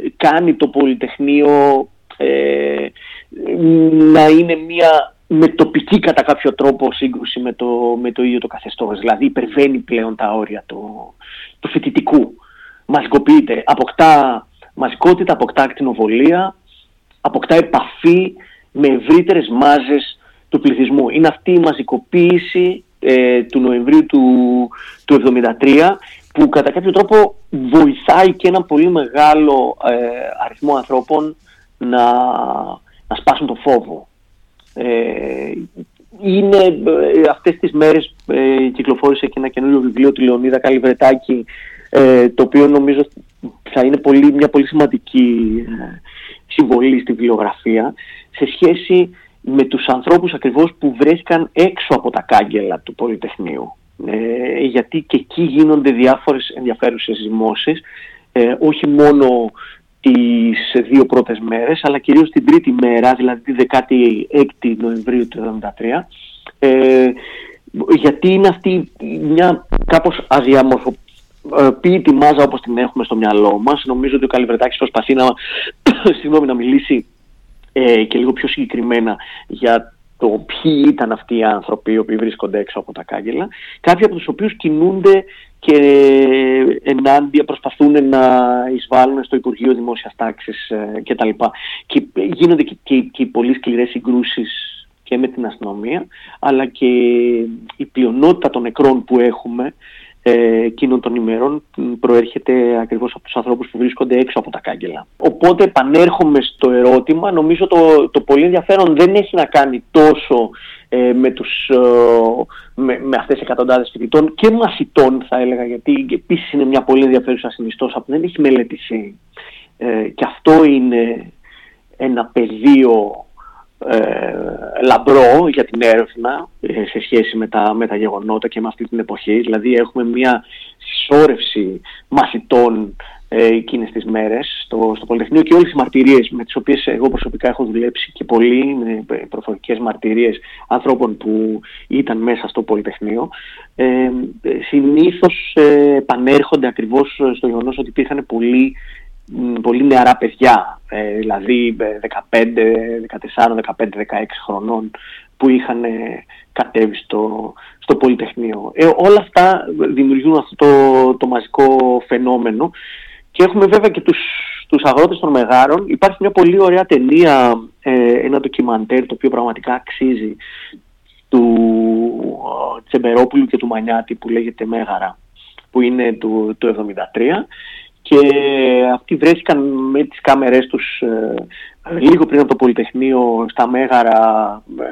ε, κάνει το Πολυτεχνείο ε, να είναι μια με τοπική κατά κάποιο τρόπο σύγκρουση με το, με το ίδιο το καθεστώς. Δηλαδή υπερβαίνει πλέον τα όρια του, του φοιτητικού. Μαζικοποιείται, αποκτά μαζικότητα, αποκτά ακτινοβολία, αποκτά επαφή με ευρύτερες μάζες του πληθυσμού. Είναι αυτή η μαζικοποίηση ε, του Νοεμβρίου του, του 1973 που κατά κάποιο τρόπο βοηθάει και ένα πολύ μεγάλο ε, αριθμό ανθρώπων να, να σπάσουν το φόβο. Ε, είναι ε, αυτές τις μέρες ε, κυκλοφόρησε και ένα καινούριο βιβλίο του Λεωνίδα Καλυβρετάκη ε, το οποίο νομίζω θα είναι πολύ, μια πολύ σημαντική ε, συμβολή στη βιβλιογραφία σε σχέση με τους ανθρώπους ακριβώς που βρέθηκαν έξω από τα κάγκελα του Πολυτεχνείου. Ε, γιατί και εκεί γίνονται διάφορες ενδιαφέρουσες ζυμώσεις, ε, όχι μόνο τις δύο πρώτες μέρες, αλλά κυρίως την τρίτη μέρα, δηλαδή τη 16η Νοεμβρίου του 1973, ε, γιατί είναι αυτή μια κάπως αδιαμορφοποιητή μάζα όπως την έχουμε στο μυαλό μας. Νομίζω ότι ο Καλυβρετάκης προσπαθεί να, συγγνώμη, να μιλήσει ε, και λίγο πιο συγκεκριμένα για το ποιοι ήταν αυτοί οι άνθρωποι οι οποίοι βρίσκονται έξω από τα κάγκελα, κάποιοι από τους οποίους κινούνται και ενάντια προσπαθούν να εισβάλλουν στο Υπουργείο Δημόσιας Τάξης ε, κτλ. Και γίνονται και, και, και πολύ σκληρές συγκρούσεις και με την αστυνομία, αλλά και η πλειονότητα των νεκρών που έχουμε ε, εκείνων των ημερών προέρχεται ακριβώς από τους ανθρώπους που βρίσκονται έξω από τα κάγκελα. Οπότε επανέρχομαι στο ερώτημα, νομίζω το, το πολύ ενδιαφέρον δεν έχει να κάνει τόσο ε, με, τους, ε, με, με αυτές τις εκατοντάδες φοιτητών και μαθητών θα έλεγα, γιατί επίσης είναι μια πολύ ενδιαφέρουσα συνιστόσα που δεν έχει μελετηθεί. Ε, και αυτό είναι ένα πεδίο ε, λαμπρό για την έρευνα ε, σε σχέση με τα, με τα γεγονότα και με αυτή την εποχή. Δηλαδή έχουμε μια συσσόρευση μαθητών ε, εκείνες τις μέρες στο, στο Πολυτεχνείο και όλες οι μαρτυρίες με τις οποίες εγώ προσωπικά έχω δουλέψει και πολλοί με προφορικές μαρτυρίες ανθρώπων που ήταν μέσα στο Πολυτεχνείο ε, συνήθως ε, επανέρχονται ακριβώς στο γεγονός ότι υπήρχαν πολλοί πολύ νεαρά παιδιά, ε, δηλαδή 15, 14, 15, 16 χρονών που είχαν ε, κατέβει στο, στο Πολυτεχνείο. Ε, όλα αυτά δημιουργούν αυτό το, το μαζικό φαινόμενο και έχουμε βέβαια και τους, τους αγρότες των Μεγάρων. Υπάρχει μια πολύ ωραία ταινία, ένα ντοκιμαντέρ το οποίο πραγματικά αξίζει του Τσεμπερόπουλου και του Μανιάτη που λέγεται Μέγαρα που είναι του, του 73 και αυτοί βρέθηκαν με τις κάμερές τους ε, λίγο πριν από το Πολυτεχνείο στα Μέγαρα ε,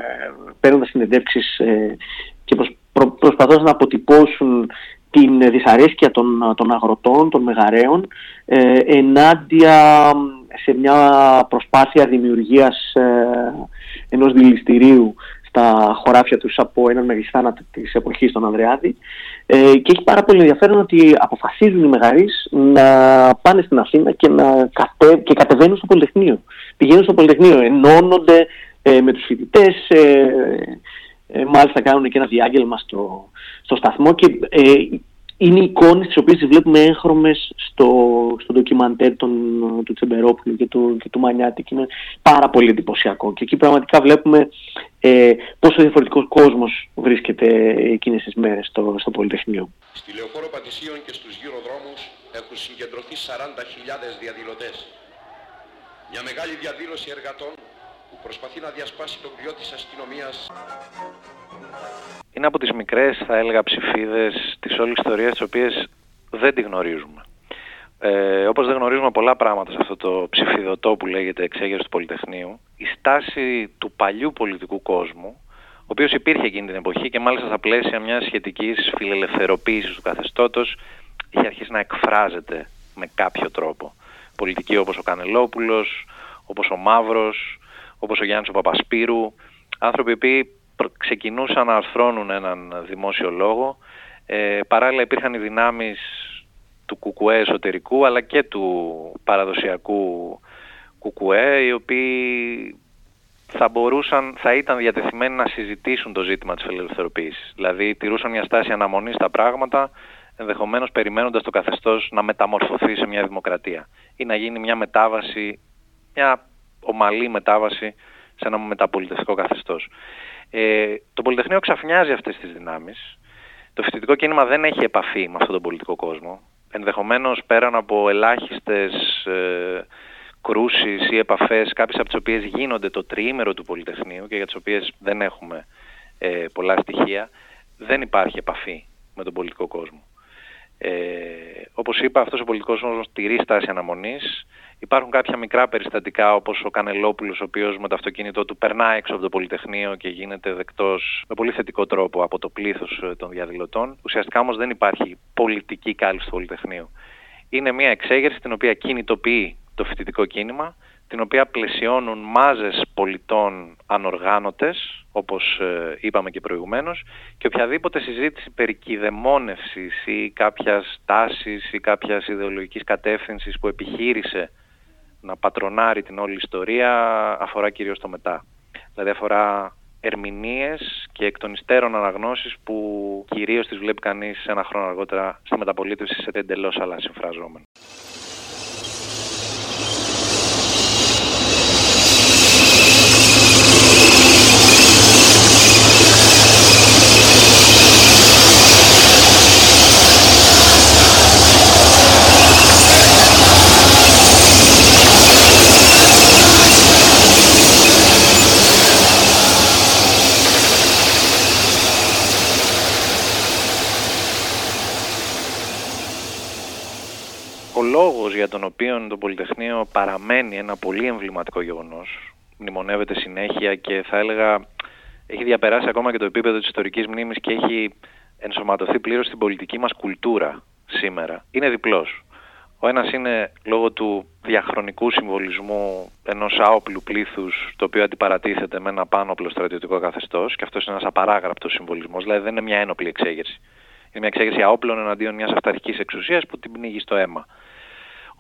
παίρνοντας συνεντεύξεις ε, και προσ, προ, προσπαθώντας να αποτυπώσουν την δυσαρέσκεια των, των αγροτών, των μεγαρέων ε, ενάντια σε μια προσπάθεια δημιουργίας ε, ενός δηληστηρίου στα χωράφια τους από έναν μεγιστάνα της εποχής των Ανδρεάδη ε, και έχει πάρα πολύ ενδιαφέρον ότι αποφασίζουν οι μεγαρείς να πάνε στην Αθήνα και, να κατε, και κατεβαίνουν στο Πολυτεχνείο. Πηγαίνουν στο Πολυτεχνείο, ενώνονται ε, με τους φοιτητές, ε, ε, μάλιστα κάνουν και ένα διάγγελμα στο, στο σταθμό και ε, είναι εικόνες τις οποίες βλέπουμε έγχρωμες στο, στο ντοκιμαντέρ των, του Τσεμπερόπουλου και του, και του Μανιάτη και είναι πάρα πολύ εντυπωσιακό και εκεί πραγματικά βλέπουμε ε, πόσο διαφορετικός κόσμος βρίσκεται εκείνες τις μέρες στο, στο Πολυτεχνείο. Στη Λεωφόρο Πατησίων και στους γύρω δρόμους έχουν συγκεντρωθεί 40.000 διαδηλωτές. Μια μεγάλη διαδήλωση εργατών που προσπαθεί να διασπάσει τον κρυό της αστυνομίας. Είναι από τις μικρές, θα έλεγα, ψηφίδες της όλης ιστορίας, τις οποίες δεν τη γνωρίζουμε. Ε, όπως δεν γνωρίζουμε πολλά πράγματα σε αυτό το ψηφιδωτό που λέγεται εξέγερση του Πολυτεχνείου, η στάση του παλιού πολιτικού κόσμου, ο οποίος υπήρχε εκείνη την εποχή και μάλιστα στα πλαίσια μιας σχετικής φιλελευθεροποίησης του καθεστώτος, είχε αρχίσει να εκφράζεται με κάποιο τρόπο. Πολιτικοί όπως ο Κανελόπουλος, όπως ο Μαύρος, όπως ο Γιάννης ο Παπασπύρου, άνθρωποι που ξεκινούσαν να αρθρώνουν έναν δημόσιο λόγο. Ε, παράλληλα υπήρχαν οι δυνάμεις του κουκουέ εσωτερικού αλλά και του παραδοσιακού κουκουέ οι οποίοι θα μπορούσαν, θα ήταν διατεθειμένοι να συζητήσουν το ζήτημα της φιλελευθεροποίησης. Δηλαδή τηρούσαν μια στάση αναμονής στα πράγματα ενδεχομένως περιμένοντας το καθεστώς να μεταμορφωθεί σε μια δημοκρατία ή να γίνει μια μετάβαση, μια ομαλή μετάβαση σε ένα μεταπολιτευτικό καθεστώς. Ε, το Πολυτεχνείο ξαφνιάζει αυτές τις δυνάμεις. Το φοιτητικό κίνημα δεν έχει επαφή με αυτόν τον πολιτικό κόσμο. Ενδεχομένως πέραν από ελάχιστες ε, κρούσεις ή επαφές, κάποιες από τις οποίες γίνονται το τριήμερο του Πολυτεχνείου και για τις οποίες δεν έχουμε ε, πολλά στοιχεία, δεν υπάρχει επαφή με τον πολιτικό κόσμο. Ε, όπως είπα, αυτός ο πολιτικός κόσμος τηρεί στάση αναμονής. Υπάρχουν κάποια μικρά περιστατικά όπως ο Κανελόπουλος ο οποίος με το αυτοκίνητό του περνάει έξω από το Πολυτεχνείο και γίνεται δεκτός με πολύ θετικό τρόπο από το πλήθος ε, των διαδηλωτών. Ουσιαστικά όμως δεν υπάρχει πολιτική κάλυψη του Πολυτεχνείου. Είναι μια εξέγερση την οποία κινητοποιεί το φοιτητικό κίνημα, την οποία πλαισιώνουν μάζες πολιτών ανοργάνωτες, όπως ε, είπαμε και προηγουμένως, και οποιαδήποτε συζήτηση περί κηδεμόνευσης ή κάποιας τάσης ή κάποιας ιδεολογικής κατεύθυνσης που επιχείρησε να πατρονάρει την όλη ιστορία αφορά κυρίως το μετά. Δηλαδή αφορά ερμηνείες και εκ των υστέρων αναγνώσεις που κυρίως τις βλέπει κανείς ένα χρόνο αργότερα στη μεταπολίτευση σε εντελώς άλλα συμφραζόμενα. Ο λόγος για τον οποίο το Πολυτεχνείο παραμένει ένα πολύ εμβληματικό γεγονός, μνημονεύεται συνέχεια και θα έλεγα έχει διαπεράσει ακόμα και το επίπεδο της ιστορικής μνήμης και έχει ενσωματωθεί πλήρως στην πολιτική μας κουλτούρα σήμερα, είναι διπλός. Ο ένας είναι λόγω του διαχρονικού συμβολισμού ενός άοπλου πλήθους το οποίο αντιπαρατίθεται με ένα πάνωπλο στρατιωτικό καθεστώς και αυτός είναι ένας απαράγραπτος συμβολισμός, δηλαδή δεν είναι μια ένοπλη εξέγερση. Είναι μια εξέγερση αόπλων εναντίον μιας αυταρχικής εξουσίας που την πνίγει στο αίμα.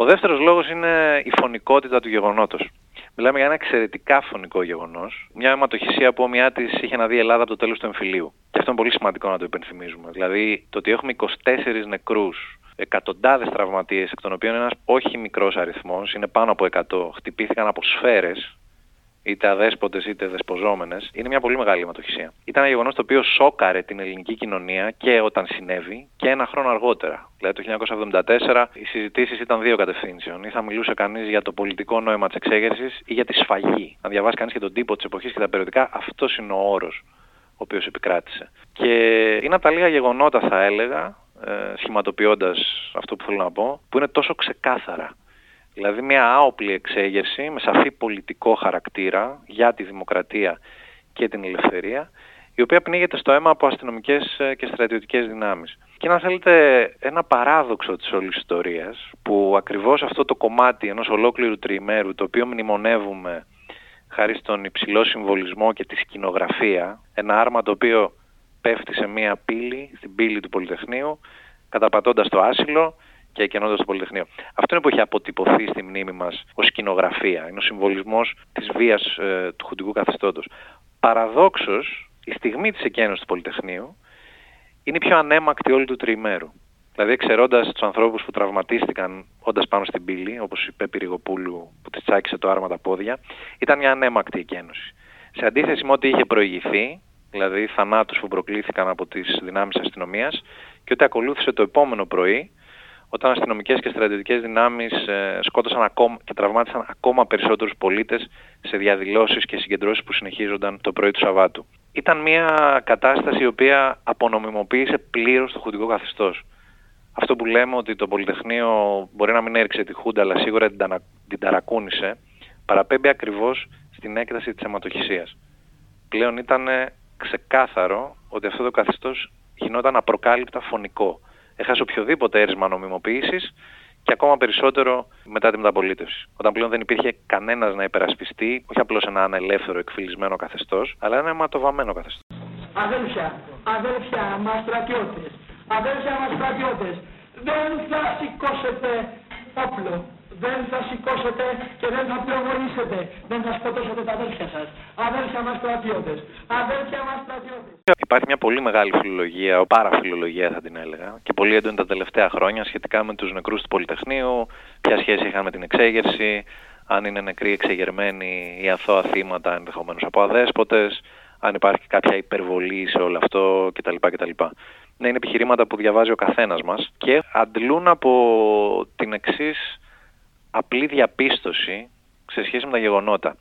Ο δεύτερος λόγος είναι η φωνικότητα του γεγονότος. Μιλάμε για ένα εξαιρετικά φωνικό γεγονός, μια αιματοχυσία που όμοιά της είχε να δει η Ελλάδα από το τέλος του εμφυλίου. Και αυτό είναι πολύ σημαντικό να το υπενθυμίζουμε. Δηλαδή το ότι έχουμε 24 νεκρούς, εκατοντάδες τραυματίες, εκ των οποίων ένας όχι μικρός αριθμός, είναι πάνω από 100, χτυπήθηκαν από σφαίρες, είτε αδέσποτες είτε δεσποζόμενες, είναι μια πολύ μεγάλη αιματοχυσία. Ήταν ένα γεγονός το οποίο σόκαρε την ελληνική κοινωνία και όταν συνέβη και ένα χρόνο αργότερα. Δηλαδή το 1974 οι συζητήσεις ήταν δύο κατευθύνσεων. Ή θα μιλούσε κανείς για το πολιτικό νόημα της εξέγερσης ή για τη σφαγή. Αν διαβάσει κανείς και τον τύπο της εποχής και τα περιοδικά, αυτός είναι ο όρος ο οποίος επικράτησε. Και είναι από τα λίγα γεγονότα θα έλεγα, ε, σχηματοποιώντας αυτό που θέλω να πω, που είναι τόσο ξεκάθαρα. Δηλαδή μια άοπλη εξέγερση με σαφή πολιτικό χαρακτήρα για τη δημοκρατία και την ελευθερία, η οποία πνίγεται στο αίμα από αστυνομικές ε, και στρατιωτικές δυνάμεις. Και να θέλετε ένα παράδοξο της όλης ιστορίας, που ακριβώς αυτό το κομμάτι ενός ολόκληρου τριημέρου, το οποίο μνημονεύουμε χάρη στον υψηλό συμβολισμό και τη σκηνογραφία, ένα άρμα το οποίο πέφτει σε μία πύλη, στην πύλη του Πολυτεχνείου, καταπατώντας το άσυλο και εκενώντας το Πολυτεχνείο. Αυτό είναι που έχει αποτυπωθεί στη μνήμη μας ως σκηνογραφία. Είναι ο συμβολισμός της βίας ε, του χουντικού καθεστώτος. Παραδόξως, η στιγμή της εκένωσης του Πολυτεχνείου είναι η πιο ανέμακτη όλη του τριημέρου. Δηλαδή, εξαιρώντας τους ανθρώπους που τραυματίστηκαν όντας πάνω στην πύλη, όπως η Πέπη Ριγοπούλου που της τσάκισε το άρμα τα πόδια, ήταν μια ανέμακτη εκένωση. Σε αντίθεση με ό,τι είχε προηγηθεί, δηλαδή θανάτους που προκλήθηκαν από τις δυνάμεις αστυνομίας και ό,τι ακολούθησε το επόμενο πρωί, όταν αστυνομικές και στρατιωτικές δυνάμεις ε, σκότωσαν ακόμα και τραυμάτισαν ακόμα περισσότερους πολίτες σε διαδηλώσεις και συγκεντρώσεις που συνεχίζονταν το πρωί του Σαββάτου. Ήταν μια κατάσταση η οποία απονομιμοποίησε πλήρως το χουντικό καθεστώς. Αυτό που λέμε ότι το Πολυτεχνείο μπορεί να μην έριξε τη Χούντα αλλά σίγουρα την, τανα... την ταρακούνησε, παραπέμπει ακριβώς στην έκταση της αιματοχυσίας. Πλέον ήταν ξεκάθαρο ότι αυτό το καθεστώς γινόταν απροκάλυπτα φωνικό έχασε οποιοδήποτε έρισμα νομιμοποίησης και ακόμα περισσότερο μετά τη μεταπολίτευση. Όταν πλέον δεν υπήρχε κανένας να υπερασπιστεί, όχι απλώς ένα ανελεύθερο εκφυλισμένο καθεστώς, αλλά ένα αιματοβαμμένο καθεστώς. Αδέλφια, αδέλφια μας στρατιώτες, αδέλφια μας στρατιώτες, δεν θα σηκώσετε όπλο. Δεν θα σηκώσετε και δεν θα πυροβολήσετε. Δεν θα σκοτώσετε τα αδέλφια σας. Αδέλφια μας στρατιώτες. Αδέλφια μας στρατιώτες. Υπάρχει μια πολύ μεγάλη φιλολογία, παραφιλολογία θα την έλεγα, και πολύ έντονη τα τελευταία χρόνια σχετικά με τους νεκρούς του Πολυτεχνείου, ποια σχέση είχαν με την εξέγερση, αν είναι νεκροί εξεγερμένοι ή αθώα θύματα ενδεχομένως από αδέσποτες, αν υπάρχει κάποια υπερβολή σε όλο αυτό κτλ. κτλ. Ναι, είναι επιχειρήματα που διαβάζει ο καθένας μας και αντλούν από την εξής απλή διαπίστωση σε σχέση με τα γεγονότα.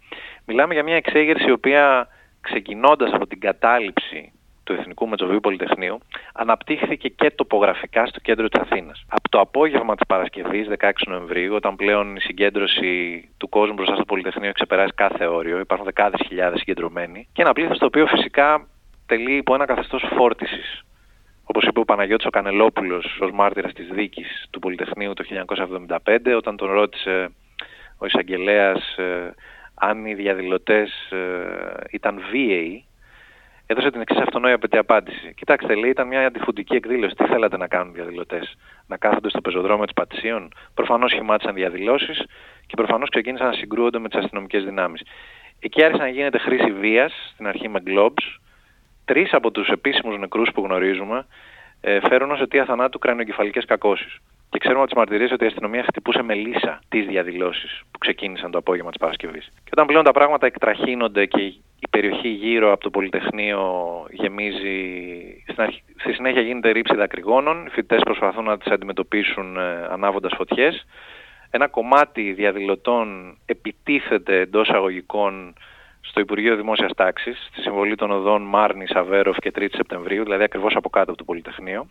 Μιλάμε για μια εξέγερση η οποία ξεκινώντας από την κατάληψη του Εθνικού Μετσοβίου Πολυτεχνείου, αναπτύχθηκε και τοπογραφικά στο κέντρο της Αθήνας. Από το απόγευμα της Παρασκευής, 16 Νοεμβρίου, όταν πλέον η συγκέντρωση του κόσμου μπροστά στο Πολυτεχνείο ξεπεράσει κάθε όριο, υπάρχουν δεκάδες χιλιάδες συγκεντρωμένοι, και ένα πλήθος το οποίο φυσικά τελεί υπό ένα καθεστώς φόρτισης. Όπως είπε ο Παναγιώτης ο Κανελόπουλος ως μάρτυρας της δίκης του Πολυτεχνείου το 1975, όταν τον ρώτησε ο εισαγγελέας ε, αν οι διαδηλωτές ε, ήταν βίαιοι, έδωσε την εξής αυτονόητη απάντηση. Κοιτάξτε, λέει, ήταν μια αντιφουντική εκδήλωση. Τι θέλατε να κάνουν οι διαδηλωτές, Να κάθονται στο πεζοδρόμιο της Πατησίων; Προφανώς σχημάτισαν διαδηλώσεις και προφανώς ξεκίνησαν να συγκρούονται με τις αστυνομικές δυνάμεις. Εκεί άρχισε να γίνεται χρήση βίας, στην αρχή με globes. Τρεις από τους επίσημους νεκρούς που γνωρίζουμε ε, φέρουν ως αιτία θανάτου κρανιοκεφαλικές κακώσεις. Και ξέρουμε από τις μαρτυρίες ότι η αστυνομία χτυπούσε με λύσα τις διαδηλώσεις που ξεκίνησαν το απόγευμα της Παρασκευής. Και όταν πλέον τα πράγματα εκτραχύνονται και η περιοχή γύρω από το Πολυτεχνείο γεμίζει, στην αρχή, στη συνέχεια γίνεται ρήψη δακρυγόνων, οι φοιτητές προσπαθούν να τις αντιμετωπίσουν ε, ανάβοντας φωτιές. Ένα κομμάτι διαδηλωτών επιτίθεται εντός αγωγικών στο Υπουργείο Δημόσιας Τάξης, στη συμβολή των οδών Μάρνη, Αβέροφ και 3η Σεπτεμβρίου, δηλαδή ακριβώς από κάτω από το Πολυτεχνείο.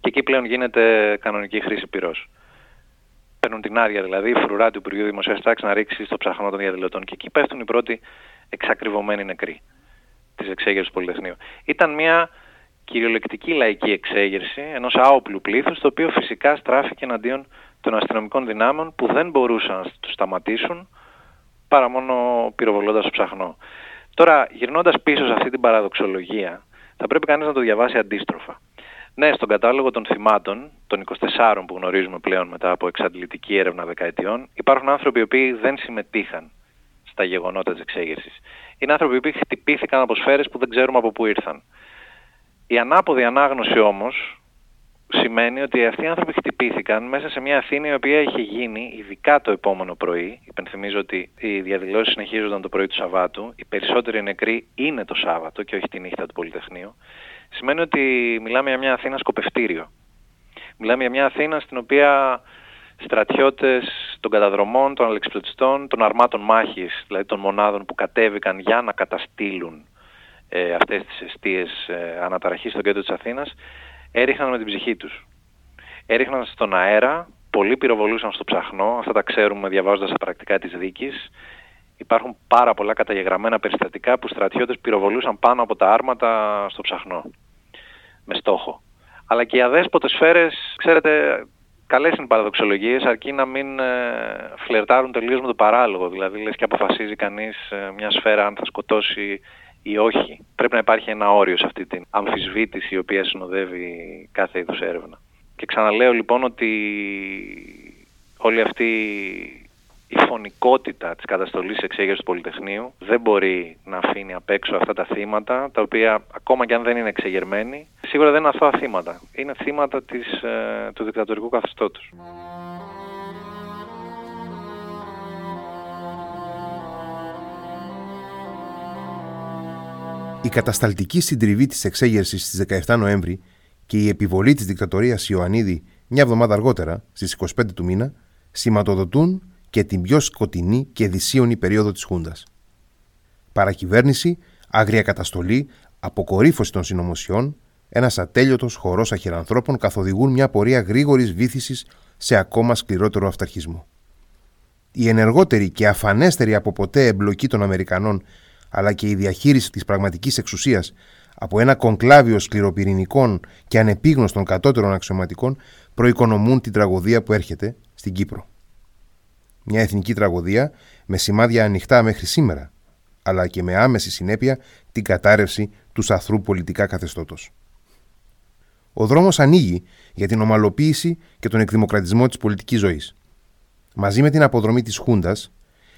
Και εκεί πλέον γίνεται κανονική χρήση πυρός. Παίρνουν την άδεια δηλαδή η φρουρά του Υπουργείου Δημοσίας Τάξης να ρίξει στο ψαχνό των διαδηλωτών. Και εκεί πέφτουν οι πρώτοι εξακριβωμένοι νεκροί της εξέγερσης του Πολυτεχνείου. Ήταν μια κυριολεκτική λαϊκή εξέγερση ενός άοπλου πλήθους, το οποίο φυσικά στράφηκε εναντίον των αστυνομικών δυνάμεων που δεν μπορούσαν να τους σταματήσουν παρά μόνο πυροβολώντας το ψαχνό. Τώρα, γυρνώντας πίσω σε αυτή την παραδοξολογία, θα πρέπει κανείς να το διαβάσει αντίστροφα. Ναι, στον κατάλογο των θυμάτων, των 24 που γνωρίζουμε πλέον μετά από εξαντλητική έρευνα δεκαετιών, υπάρχουν άνθρωποι οι οποίοι δεν συμμετείχαν στα γεγονότα της εξέγερσης. Είναι άνθρωποι οι οποίοι χτυπήθηκαν από σφαίρες που δεν ξέρουμε από πού ήρθαν. Η ανάποδη ανάγνωση όμως σημαίνει ότι αυτοί οι άνθρωποι χτυπήθηκαν μέσα σε μια Αθήνα η οποία είχε γίνει ειδικά το επόμενο πρωί. Υπενθυμίζω ότι οι διαδηλώσεις συνεχίζονταν το πρωί του Σαββάτου. Οι περισσότεροι νεκροί είναι το Σάββατο και όχι τη νύχτα του Πολυτεχνείου. Σημαίνει ότι μιλάμε για μια Αθήνα σκοπευτήριο. Μιλάμε για μια Αθήνα στην οποία στρατιώτες των καταδρομών, των αλεξιπτωτιστών, των αρμάτων μάχης, δηλαδή των μονάδων που κατέβηκαν για να καταστήλουν ε, αυτές τις αιστείες ε, αναταραχής στο κέντρο της Αθήνας, έριχναν με την ψυχή τους. Έριχναν στον αέρα, πολλοί πυροβολούσαν στο ψαχνό, αυτά τα ξέρουμε διαβάζοντας τα πρακτικά της δίκης. Υπάρχουν πάρα πολλά καταγεγραμμένα περιστατικά που στρατιώτες πυροβολούσαν πάνω από τα άρματα στο ψαχνό, με στόχο. Αλλά και οι αδέσποτες σφαίρες, ξέρετε, καλές είναι οι παραδοξολογίες, αρκεί να μην ε, φλερτάρουν τελείως με το παράλογο. Δηλαδή, λες και αποφασίζει κανείς ε, μια σφαίρα αν θα σκοτώσει ή όχι. Πρέπει να υπάρχει ένα όριο σε αυτή την αμφισβήτηση η οποία συνοδεύει κάθε είδους έρευνα. Και ξαναλέω λοιπόν ότι όλη αυτή η φωνικότητα της καταστολής εξέγερσης του Πολυτεχνείου δεν μπορεί να αφήνει απ' έξω αυτά τα θύματα, τα οποία ακόμα και αν δεν είναι εξεγερμένοι, σίγουρα δεν είναι αθώα θύματα. Είναι θύματα της, ε, του δικτατορικού καθεστώτος. Η κατασταλτική συντριβή της εξέγερσης στις 17 Νοέμβρη και η επιβολή της δικτατορίας Ιωαννίδη μια εβδομάδα αργότερα, στις 25 του μήνα, σηματοδοτούν και την πιο σκοτεινή και δυσίωνη περίοδο της Χούντας. Παρακυβέρνηση, άγρια καταστολή, αποκορύφωση των συνωμοσιών, ένας ατέλειωτος χορός αχυρανθρώπων καθοδηγούν μια πορεία γρήγορης βήθησης σε ακόμα σκληρότερο αυταρχισμό. Η ενεργότερη και αφανέστερη από ποτέ εμπλοκή των Αμερικανών αλλά και η διαχείριση της πραγματικής εξουσίας από ένα κονκλάβιο σκληροπυρηνικών και ανεπίγνωστων κατώτερων αξιωματικών προοικονομούν την τραγωδία που έρχεται στην Κύπρο. Μια εθνική τραγωδία με σημάδια ανοιχτά μέχρι σήμερα, αλλά και με άμεση συνέπεια την κατάρρευση του σαθρού πολιτικά καθεστώτος. Ο δρόμος ανοίγει για την ομαλοποίηση και τον εκδημοκρατισμό της πολιτικής ζωής. Μαζί με την αποδρομή της Χούντας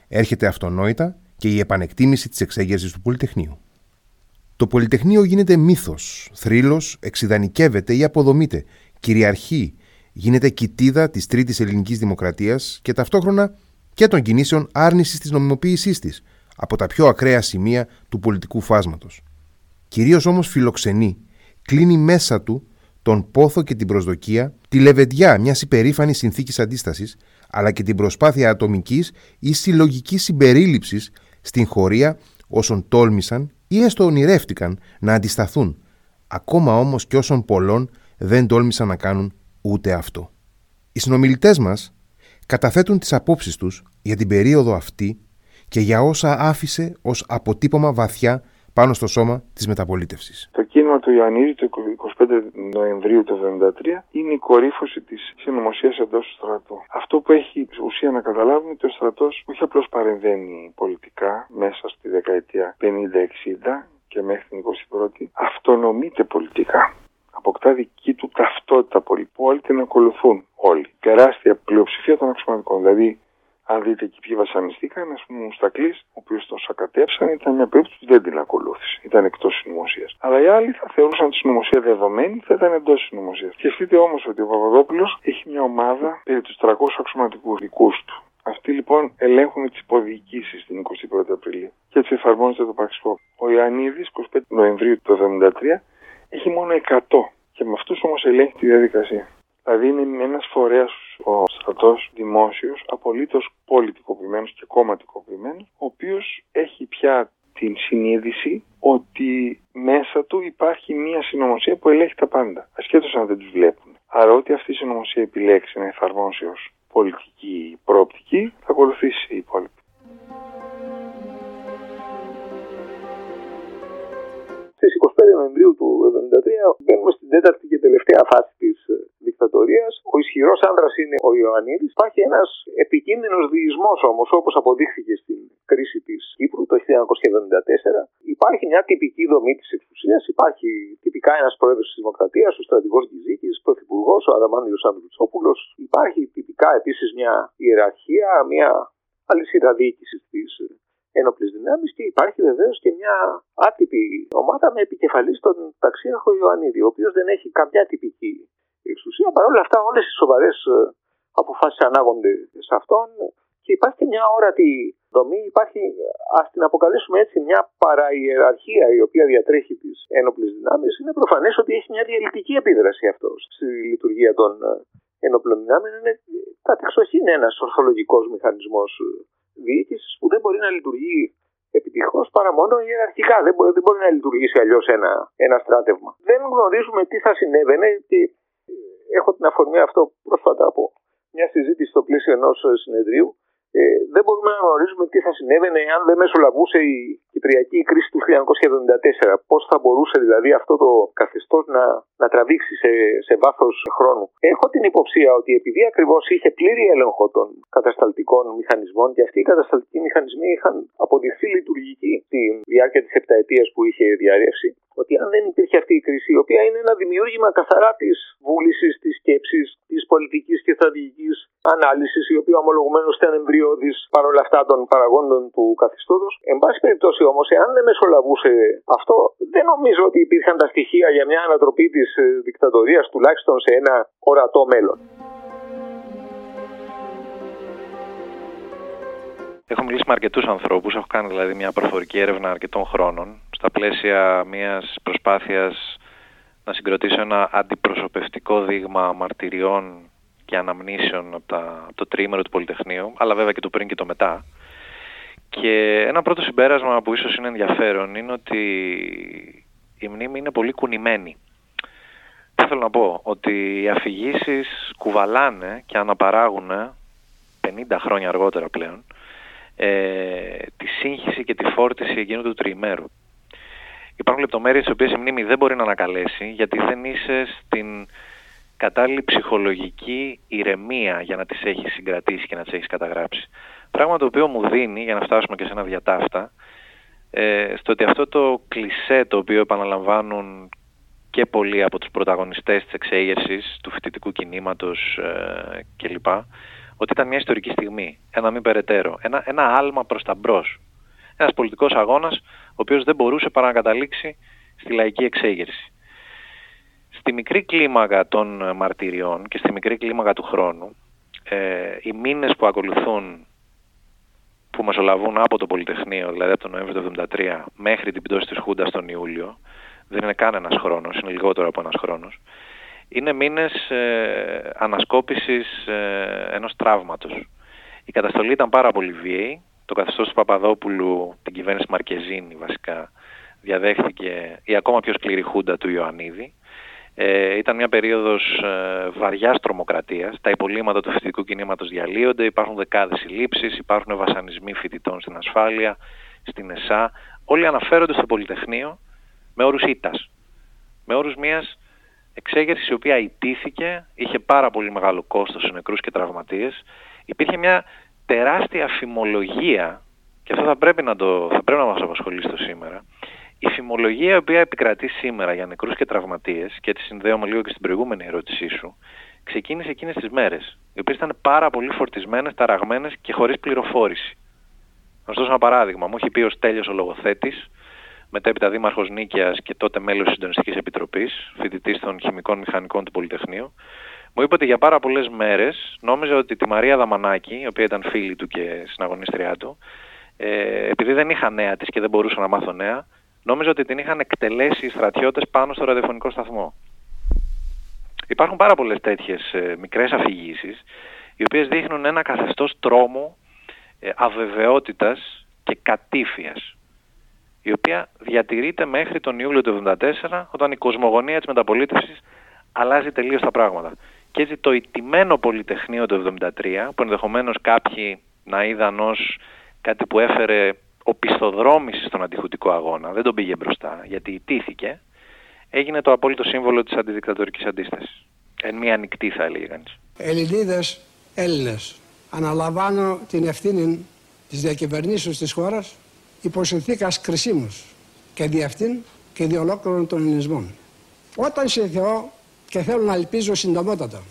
έρχεται αυτονόητα και η επανεκτίμηση της εξέγερσης του Πολυτεχνείου. Το Πολυτεχνείο γίνεται μύθος, θρύλος, εξειδανικεύεται ή αποδομείται, κυριαρχεί, γίνεται κοιτίδα της τρίτης ελληνικής δημοκρατίας και ταυτόχρονα και των κινήσεων άρνησης της νομιμοποίησής της από τα πιο ακραία σημεία του πολιτικού φάσματος. Κυρίως όμως φιλοξενεί, κλείνει μέσα του τον πόθο και την προσδοκία, τη λεβεντιά μιας υπερήφανης συνθήκης αντίστασης, αλλά και την προσπάθεια ατομικής ή συλλογικής συμπερίληψης στην χωρία όσων τόλμησαν ή έστω ονειρεύτηκαν να αντισταθούν, ακόμα όμως και όσων πολλών δεν τόλμησαν να κάνουν ούτε αυτό. Οι συνομιλητές μας καταθέτουν τις απόψεις τους για την περίοδο αυτή και για όσα άφησε ως αποτύπωμα βαθιά πάνω στο σώμα της μεταπολίτευσης. Το κίνημα του Ιωαννίδη το 25 Νοεμβρίου του 1973 είναι η κορύφωση της συνωμοσίας εντός του στρατού. Αυτό που έχει ουσία να καταλάβουμε ότι ο στρατός όχι απλώς παρεμβαίνει πολιτικά μέσα στη δεκαετία 50-60 και μέχρι την 21η αυτονομείται πολιτικά. Αποκτά δική του ταυτότητα πολύ που όλοι την ακολουθούν. Όλοι. Τεράστια πλειοψηφία των αξιωματικών. Δηλαδή, αν δείτε εκεί ποιοι βασανιστήκαν, ας πούμε, ο Μουστακλής, ο οποίος τον σακατέψαν, ήταν μια περίπτωση που δεν την ακολούθησε. Ήταν εκτός συνωμοσίας. Αλλά οι άλλοι θα θεωρούσαν τη συνωμοσία δεδομένη, θα ήταν εντός συνωμοσίας. Σκεφτείτε όμως ότι ο Παπαδόπουλος έχει μια ομάδα περί τους 300 αξιωματικούς δικούς του. Αυτοί λοιπόν ελέγχουν τις υποδιοικήσεις την 21η Απριλίου και έτσι εφαρμόζεται το πραξικό. Ο Ιωαννίδης, 25 Νοεμβρίου του 1973, έχει μόνο 100 και με αυτούς όμως ελέγχει τη διαδικασία. Δηλαδή είναι ένας φορέας ο στρατός δημόσιος, απολύτως πολιτικοποιημένος και κομματικοποιημένος, ο οποίος έχει πια την συνείδηση ότι μέσα του υπάρχει μια συνωμοσία που ελέγχει τα πάντα, ασχέτως αν δεν τους βλέπουν. Άρα, ό,τι αυτή η συνωμοσία επιλέξει να εφαρμόσει ως πολιτική προοπτική, θα ακολουθήσει η υπόλοιπη. Στις 25 Νοεμβρίου του 1973 μπαίνουμε στην τέταρτη και τελευταία φάση της δικτατορίας. Ο ισχυρός άνδρας είναι ο Ιωαννίδης. Υπάρχει ένας επικίνδυνος διεισμός όμως, όπως αποδείχθηκε στην κρίση της Κύπρου το 1974. Υπάρχει μια τυπική δομή της εξουσίας. Υπάρχει τυπικά ένας πρόεδρος της Δημοκρατίας, ο στρατηγός Γκυζίκη, πρωθυπουργός, ο Αδαμάνιο Ανδρουτσόπουλο. Υπάρχει τυπικά επίσης μια ιεραρχία, μια αλυσίδα διοίκησης της ένοπλες δυνάμεις και υπάρχει βεβαίως και μια άτυπη ομάδα με επικεφαλής τον ταξίαρχο Ιωαννίδη, ο οποίος δεν έχει καμιά τυπική εξουσία. Παρ' όλα αυτά, όλες οι σοβαρές αποφάσεις ανάγονται σε αυτόν και υπάρχει και μια όρατη δομή. Υπάρχει, ας την αποκαλέσουμε έτσι, μια παραϊεραρχία η οποία διατρέχει τις ένοπλες δυνάμεις. Είναι προφανές ότι έχει μια διαλυτική επίδραση αυτός στη λειτουργία των ένοπλων δυνάμεων. Είναι κατεξοχήν ένας ορθολογικός μηχανισμός διοίκησης που δεν μπορεί να λειτουργεί επιτυχώς παρά μόνο ιεραρχικά. Δεν μπορεί, δεν μπορεί να λειτουργήσει αλλιώς ένα, ένα στράτευμα. Δεν γνωρίζουμε τι θα συνέβαινε και έχω την αφορμή αυτό πρόσφατα από μια συζήτηση στο πλαίσιο ενός συνεδρίου. Ε, δεν μπορούμε να γνωρίζουμε τι θα συνέβαινε αν δεν μεσολαβούσε η Κυπριακή κρίση του 1974. Πώς θα μπορούσε δηλαδή αυτό το καθεστώς να, να τραβήξει σε, σε βάθος χρόνου. Έχω την υποψία ότι επειδή ακριβώς είχε πλήρη έλεγχο των κατασταλτικών μηχανισμών και αυτοί οι κατασταλτικοί μηχανισμοί είχαν αποδειχθεί λειτουργικοί στη διάρκεια της επταετίας που είχε διαρρεύσει, ότι αν δεν υπήρχε αυτή η κρίση, η οποία είναι ένα δημιούργημα καθαρά της βούλησης, της σκέψης, της πολιτικής και στρατηγικής ανάλυσης, η οποία ομολογουμένως ήταν εμβριώδη παρόλα αυτά των παραγόντων του καθιστώτος. Εν πάση περιπτώσει όμως, εάν δεν μεσολαβούσε αυτό, δεν νομίζω ότι υπήρχαν τα στοιχεία για μια ανατροπή της δικτατορίας τουλάχιστον σε ένα ορατό μέλλον. Έχω μιλήσει με αρκετούς ανθρώπους, έχω κάνει δηλαδή μια προφορική έρευνα αρκετών χρόνων στα πλαίσια μιας προσπάθειας να συγκροτήσω ένα αντιπροσωπευτικό δείγμα μαρτυριών και αναμνήσεων από, τα, από το τρίμερο του Πολυτεχνείου, αλλά βέβαια και το πριν και το μετά. Και ένα πρώτο συμπέρασμα που ίσως είναι ενδιαφέρον είναι ότι η μνήμη είναι πολύ κουνημένη. Τι θέλω να πω, ότι οι αφηγήσεις κουβαλάνε και αναπαράγουν 50 χρόνια αργότερα πλέον ε, τη σύγχυση και τη φόρτιση εκείνου του τριημέρου. Υπάρχουν λεπτομέρειες τις οποίες η μνήμη δεν μπορεί να ανακαλέσει γιατί δεν είσαι στην κατάλληλη ψυχολογική ηρεμία για να τις έχεις συγκρατήσει και να τις έχεις καταγράψει. Πράγμα το οποίο μου δίνει, για να φτάσουμε και σε ένα διατάφτα, ε, στο ότι αυτό το κλισέ το οποίο επαναλαμβάνουν και πολλοί από τους πρωταγωνιστές της εξέγερσης, του φοιτητικού κινήματος ε, κλπ. Ότι ήταν μια ιστορική στιγμή, ένα μη περαιτέρω, ένα, ένα άλμα προς τα μπρος. Ένας πολιτικός αγώνας, ο οποίος δεν μπορούσε παρά να καταλήξει στη λαϊκή εξέγερση. Στη μικρή κλίμακα των μαρτυριών και στη μικρή κλίμακα του χρόνου, ε, οι μήνες που ακολουθούν που μεσολαβούν από το Πολυτεχνείο, δηλαδή από τον Νοέμβριο του 1973 μέχρι την πτώση της Χούντας τον Ιούλιο, δεν είναι καν ένας χρόνος, είναι λιγότερο από ένας χρόνος, είναι μήνες ε, ανασκόπησης ε, ενός τραύματος. Η καταστολή ήταν πάρα πολύ βίαιη, το καθεστώς του Παπαδόπουλου, την κυβέρνηση Μαρκεζίνη βασικά, διαδέχθηκε η ακόμα πιο σκληρή Χούντα του Ιωαννίδη, ε, ήταν μια περίοδος ε, βαριάς τρομοκρατίας. Τα υπολείμματα του φοιτητικού κινήματος διαλύονται, υπάρχουν δεκάδες συλλήψεις, υπάρχουν βασανισμοί φοιτητών στην ασφάλεια, στην ΕΣΑ. Όλοι αναφέρονται στο Πολυτεχνείο με όρους ήττας. Με όρους μιας εξέγερσης η οποία ιτήθηκε, είχε πάρα πολύ μεγάλο κόστος σε νεκρούς και τραυματίες. Υπήρχε μια τεράστια φημολογία, και αυτό θα πρέπει να, το, θα πρέπει να μας απασχολήσει το σήμερα, η φημολογία η οποία επικρατεί σήμερα για νεκρούς και τραυματίες και τη συνδέομαι λίγο και στην προηγούμενη ερώτησή σου ξεκίνησε εκείνες τις μέρες οι οποίες ήταν πάρα πολύ φορτισμένες, ταραγμένες και χωρίς πληροφόρηση. Να σου δώσω ένα παράδειγμα. Μου έχει πει ο Στέλιος ο λογοθέτης, μετέπειτα δήμαρχος Νίκαιας και τότε μέλος της Συντονιστικής Επιτροπής, φοιτητής των Χημικών Μηχανικών του Πολυτεχνείου, μου είπε ότι για πάρα πολλές μέρες νόμιζε ότι τη Μαρία Δαμανάκη, η οποία ήταν φίλη του και συναγωνίστριά του, ε, επειδή δεν είχα νέα της και δεν μπορούσα να μάθω νέα, νόμιζα ότι την είχαν εκτελέσει οι στρατιώτες πάνω στο ραδιοφωνικό σταθμό. Υπάρχουν πάρα πολλές τέτοιες ε, μικρές αφηγήσεις, οι οποίες δείχνουν ένα καθεστώς τρόμου, ε, αβεβαιότητας και κατήφιας, η οποία διατηρείται μέχρι τον Ιούλιο του 1974, όταν η κοσμογονία της μεταπολίτευσης αλλάζει τελείως τα πράγματα. Και έτσι το ιτημένο Πολυτεχνείο του 1973, που ενδεχομένως κάποιοι να είδαν ως κάτι που έφερε οπισθοδρόμηση στον αντιχουτικό αγώνα, δεν τον πήγε μπροστά γιατί ιτήθηκε, έγινε το απόλυτο σύμβολο της αντιδικτατορικής αντίστασης. Εν μία ανοιχτή θα έλεγε κανείς. Ελληνίδες, Έλληνες, αναλαμβάνω την ευθύνη της διακυβερνήσεως της χώρας υπό συνθήκας κρισίμους και δι' αυτήν και δι' ολόκληρων των ελληνισμών. Όταν σε Θεό και θέλω να ελπίζω συντομότατα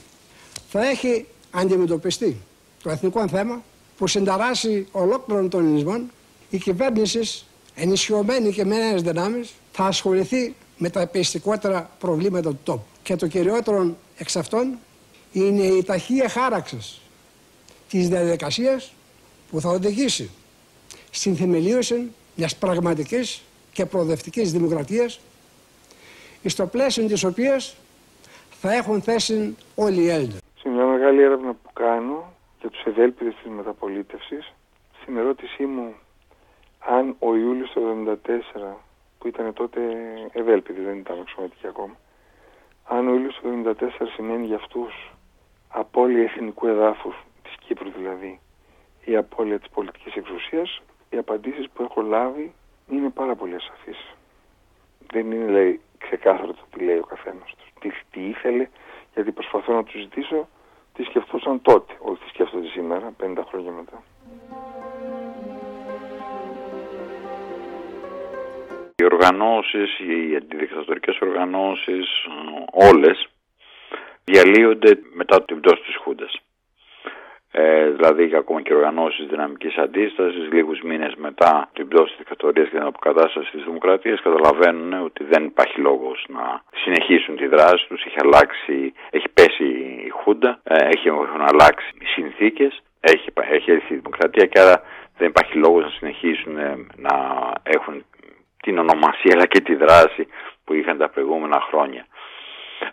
θα έχει αντιμετωπιστεί το εθνικό θέμα που συνταράσει ολόκληρων των ελληνισμών η κυβέρνηση ενισχυωμένη και με νέες δυνάμεις θα ασχοληθεί με τα πιστικότερα προβλήματα του τόπου. Και το κυριότερο εξ αυτών είναι η ταχεία χάραξης της διαδικασίας που θα οδηγήσει στην θεμελίωση μιας πραγματικής και προοδευτικής δημοκρατίας στο πλαίσιο της οποίας θα έχουν θέση όλοι οι Έλληνες. Σε μια μεγάλη έρευνα που κάνω για τους ευέλπιδες της μεταπολίτευσης, στην ερώτησή μου αν ο Ιούλιος του 1974, που ήταν τότε ευέλπιδη, δεν ήταν αξιωματική ακόμα, αν ο Ιούλιος του 1974 σημαίνει για αυτούς απώλεια εθνικού εδάφους, της Κύπρου δηλαδή, η απώλεια της πολιτικής εξουσίας, οι απαντήσεις που έχω λάβει είναι πάρα πολύ ασαφείς. Δεν είναι λέει, ξεκάθαρο το τι λέει ο καθένας τους. Τι, τι ήθελε, γιατί προσπαθώ να τους ζητήσω τι σκεφτούσαν τότε, όχι τι σκέφτονται σήμερα, 50 χρόνια μετά. Οι οργανώσεις, οι αντιδικτατορικές οργανώσεις, όλες, διαλύονται μετά την πτώση της Χούντας. Ε, δηλαδή ακόμα και οργανώσεις δυναμικής αντίστασης, λίγους μήνες μετά την πτώση της δικτατορίας και την αποκατάσταση της δημοκρατίας, καταλαβαίνουν ότι δεν υπάρχει λόγος να συνεχίσουν τη δράση τους, έχει αλλάξει, έχει πέσει η Χούντα, ε, έχει, έχουν αλλάξει οι συνθήκες, έχει, έχει έρθει η δημοκρατία και άρα δεν υπάρχει λόγος να συνεχίσουν ε, να έχουν την ονομασία αλλά και τη δράση που είχαν τα προηγούμενα χρόνια.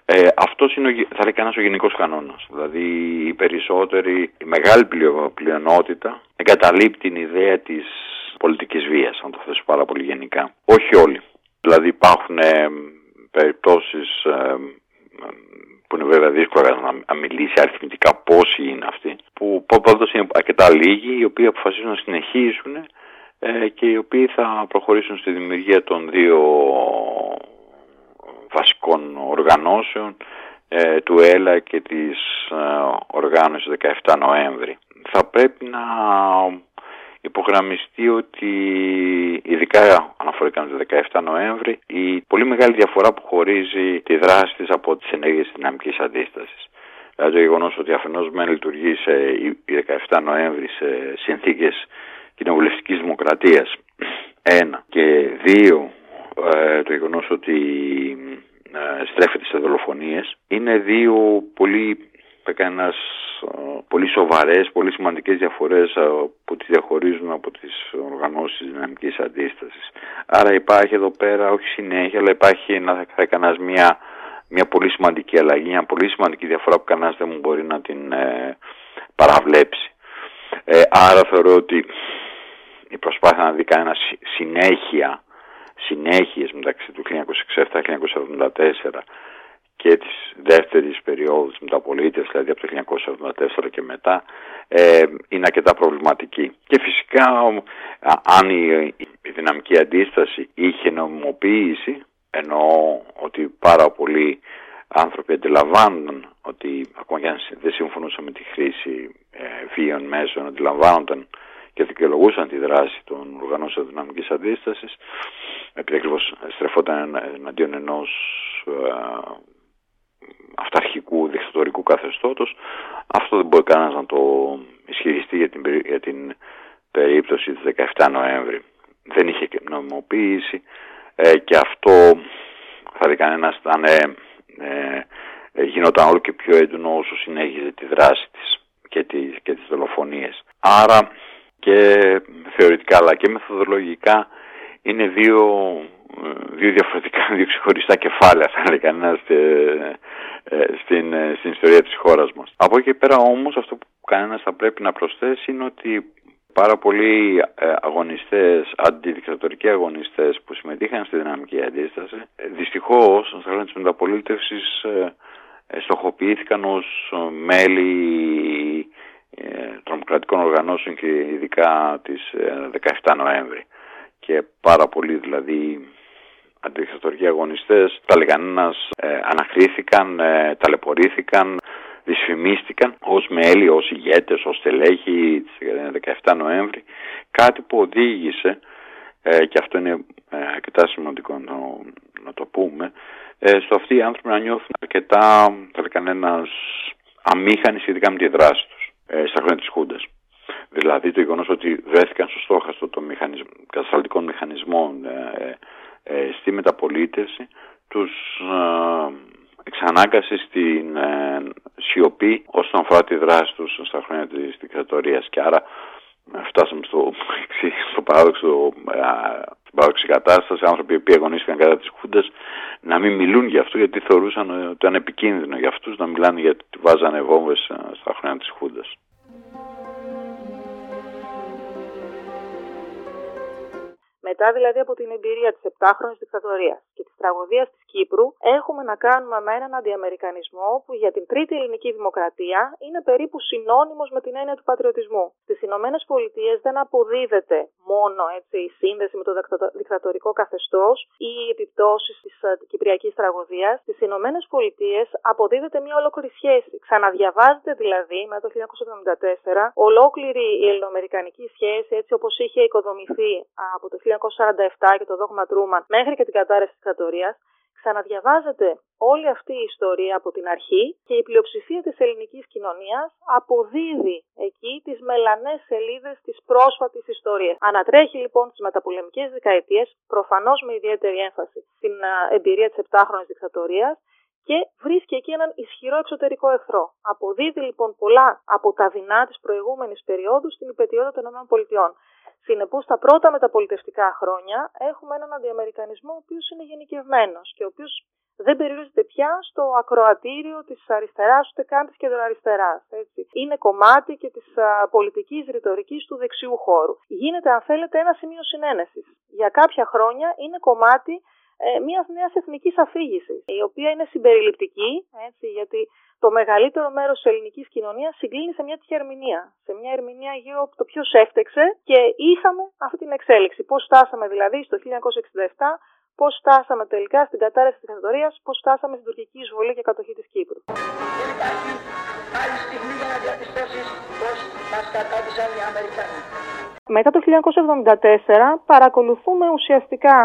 Ε, αυτός είναι, ο, θα λέει κανένας, ο γενικός κανόνας. Δηλαδή οι περισσότεροι, η μεγάλη πλειο, πλειονότητα εγκαταλείπει την ιδέα της πολιτικής βίας, αν το θέσω πάρα πολύ γενικά. Όχι όλοι. Δηλαδή υπάρχουν ε, περιπτώσεις ε, που είναι βέβαια δύσκολο να, να μιλήσει αριθμητικά πόσοι είναι αυτοί, που πάντως είναι αρκετά λίγοι, οι οποίοι αποφασίζουν να συνεχίσουν ε, και οι οποίοι θα προχωρήσουν στη δημιουργία των δύο βασικών οργανώσεων ε, του ΕΛΑ και της ε, οργάνωσης 17 Νοέμβρη. Θα πρέπει να υπογραμμιστεί ότι ειδικά αναφορικά με το 17 Νοέμβρη η πολύ μεγάλη διαφορά που χωρίζει τη δράση της από τις ενέργειες δυναμικής αντίστασης. Δηλαδή το γεγονός ότι αφενός μεν λειτουργεί σε, η 17 Νοέμβρη σε συνθήκες κοινοβουλευτικής δημοκρατίας ένα και δύο ε, το γεγονός ότι ε, στρέφεται σε δολοφονίες είναι δύο πολύ κανένας πολύ σοβαρές, πολύ σημαντικές διαφορές που τις διαχωρίζουν από τις οργανώσεις δυναμικής αντίστασης. Άρα υπάρχει εδώ πέρα όχι συνέχεια, αλλά υπάρχει να θα μια, μια πολύ σημαντική αλλαγή, μια πολύ σημαντική διαφορά που κανένας δεν μου μπορεί να την ε, παραβλέψει. Ε, άρα θεωρώ ότι η προσπάθεια να δει κανένας συνέχεια, συνέχειες μεταξύ του 1967-1974 και της δεύτερης περίοδου της μεταπολίτευσης, δηλαδή από το 1974 και μετά, ε, είναι αρκετά προβληματική. Και φυσικά αν η, η δυναμική αντίσταση είχε νομιμοποίηση, εννοώ ότι πάρα πολλοί άνθρωποι αντιλαμβάνονταν ότι ακόμα και αν δεν συμφωνούσαν με τη χρήση ε, βίων μέσων, αντιλαμβάνονταν και δικαιολογούσαν τη δράση των οργανώσεων δυναμικής αντίστασης, επειδή ακριβώς στρεφόταν εναντίον ενός ε, αυταρχικού δικτατορικού καθεστώτος αυτό δεν μπορεί κανένας να το ισχυριστεί για την, περί- για την περίπτωση της 17 Νοέμβρη δεν είχε και νομιμοποίηση ε, και αυτό θα δει κανένας ήταν ε, ε, ε, γινόταν όλο και πιο έντονο όσο συνέχιζε τη δράση της και, τις, και τις δολοφονίες. Άρα και θεωρητικά αλλά και μεθοδολογικά είναι δύο, ε, δύο διαφορετικά, δύο ξεχωριστά κεφάλαια θα λέει κανένας ε, ε, στην, ε, στην ιστορία της χώρας μας. Από εκεί και πέρα όμως αυτό που κανένας θα πρέπει να προσθέσει είναι ότι πάρα πολλοί ε, αγωνιστές, αντιδικτατορικοί αγωνιστές που συμμετείχαν στη δυναμική αντίσταση, ε, δυστυχώς στα χρόνια της μεταπολίτευσης ε, ε, στοχοποιήθηκαν ως ε, μέλη ε, τρομοκρατικών οργανώσεων και ειδικά της ε, 17 Νοέμβρη. Και πάρα πολλοί δηλαδή αντιδικτατορικοί αγωνιστές, τα λεγανένας ε, ανακρίθηκαν, ε, ταλαιπωρήθηκαν, δυσφημίστηκαν ως μέλη, ως ηγέτες, ως στελέχη της 17 Νοέμβρη, κάτι που οδήγησε, ε, και αυτό είναι ε, αρκετά σημαντικό να, να το πούμε, ε, στο αυτοί οι άνθρωποι να νιώθουν αρκετά, θα λέει κανένας, αμήχανοι σχετικά με τη δράση τους ε, στα χρόνια της Χούντας. Δηλαδή το γεγονός ότι βρέθηκαν στο στόχαστρο των μηχανισμ... κατασταλτικών μηχανισμών ε, ε, στη μεταπολίτευση τους ε, εξανάγκασε στην ε, σιωπή όσον αφορά τη δράση τους στα χρόνια της δικτατορίας και άρα ε, φτάσαμε στο, στο παράδοξο, ε, στην παράδοξη κατάσταση άνθρωποι που αγωνίστηκαν κατά της Χούντας να μην μιλούν για αυτό γιατί θεωρούσαν ότι ήταν επικίνδυνο για αυτούς να μιλάνε γιατί βάζανε βόμβες ε, στα χρόνια της Χούντας. Μετά δηλαδή από την εμπειρία της επτάχρονης δικτατορίας και της τραγωδίας της Κύπρου, έχουμε να κάνουμε με έναν αντιαμερικανισμό που για την τρίτη ελληνική δημοκρατία είναι περίπου συνώνυμος με την έννοια του πατριωτισμού. Στις Ηνωμένες Πολιτείες δεν αποδίδεται μόνο έτσι, η σύνδεση με το δικτατο- δικτατορικό καθεστώς ή οι επιπτώσεις της ε, κυπριακής τραγωδίας. Στις Ηνωμένες Πολιτείες αποδίδεται μια ολόκληρη σχέση. Ξαναδιαβάζεται δηλαδή μετά το 1974 ολόκληρη η ελληνοαμερικανική σχέση έτσι όπως είχε οικοδομηθεί από το 1947 και το δόγμα Τρούμαν μέχρι και την κατάρρευση της δικτατορίας ξαναδιαβάζεται όλη αυτή η ιστορία από την αρχή και η πλειοψηφία της ελληνικής κοινωνίας αποδίδει εκεί τις μελανές σελίδες της πρόσφατης ιστορίας. Ανατρέχει λοιπόν τις μεταπολεμικές δεκαετίες, προφανώς με ιδιαίτερη έμφαση στην α, εμπειρία της επτάχρονης δικτατορίας και βρίσκει εκεί έναν ισχυρό εξωτερικό εχθρό. Αποδίδει λοιπόν πολλά από τα δεινά της προηγούμενης περίοδου στην υπετιότητα των ΗΠΑ. Συνεπώς, τα πρώτα μεταπολιτευτικά χρόνια έχουμε έναν αντιαμερικανισμό ο οποίος είναι γενικευμένος και ο οποίος δεν περιορίζεται πια στο ακροατήριο της αριστεράς ούτε καν της κεντροαριστεράς. Έτσι. Είναι κομμάτι και της α, πολιτικής ρητορικής του δεξιού χώρου. Γίνεται αν θέλετε ένα σημείο συνένεσης. Για κάποια χρόνια είναι κομμάτι ε, μιας νέας εθνικής αφήγησης, η οποία είναι συμπεριληπτική, έτσι, γιατί το μεγαλύτερο μέρος της ελληνικής κοινωνίας συγκλίνει σε μια τέτοια ερμηνεία. Σε μια ερμηνεία γύρω από το ποιος έφτεξε και είχαμε αυτή την εξέλιξη. Πώς φτάσαμε δηλαδή στο 1967, πώς φτάσαμε τελικά στην κατάρρευση της δικτατορίας, πώς φτάσαμε στην τουρκική εισβολή και κατοχή της Κύπρου. Άλλη στιγμή για να διαπιστώσεις πως μας κατάδυσαν οι Αμερικανοί. Μετά το 1974 παρακολουθούμε ουσιαστικά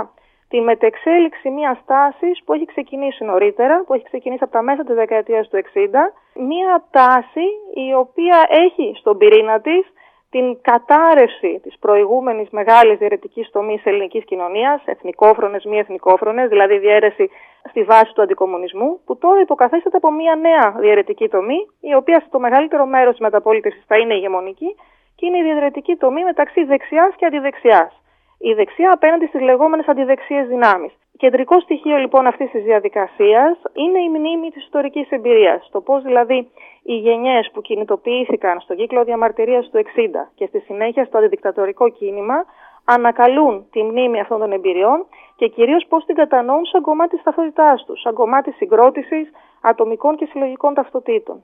τη μετεξέλιξη μιας τάσης που έχει ξεκινήσει νωρίτερα, που έχει ξεκινήσει από τα μέσα της δεκαετίας του 60, μια τάση η οποία έχει στον πυρήνα της την κατάρρευση της προηγούμενης μεγάλης διαιρετικής τομής ελληνικής κοινωνίας, εθνικόφρονες, μη εθνικόφρονες, δηλαδή διαίρεση στη βάση του αντικομουνισμού, που τώρα υποκαθίσταται από μια νέα διαιρετική τομή, η οποία στο μεγαλύτερο μέρος της μεταπολίτευσης θα είναι ηγεμονική και είναι η διαιρετική τομή μεταξύ δεξιάς και αντιδεξιάς η δεξιά απέναντι στις λεγόμενες αντιδεξίες δυνάμεις. Κεντρικό στοιχείο λοιπόν αυτής της διαδικασίας είναι η μνήμη της ιστορικής εμπειρίας. Το πώς δηλαδή οι γενιές που κινητοποιήθηκαν στον κύκλο διαμαρτυρίας του 60 και στη συνέχεια στο αντιδικτατορικό κίνημα ανακαλούν τη μνήμη αυτών των εμπειριών και κυρίως πώς την κατανοούν σαν κομμάτι της ταυτότητάς τους, σαν κομμάτι συγκρότησης ατομικών και συλλογικών ταυτοτήτων.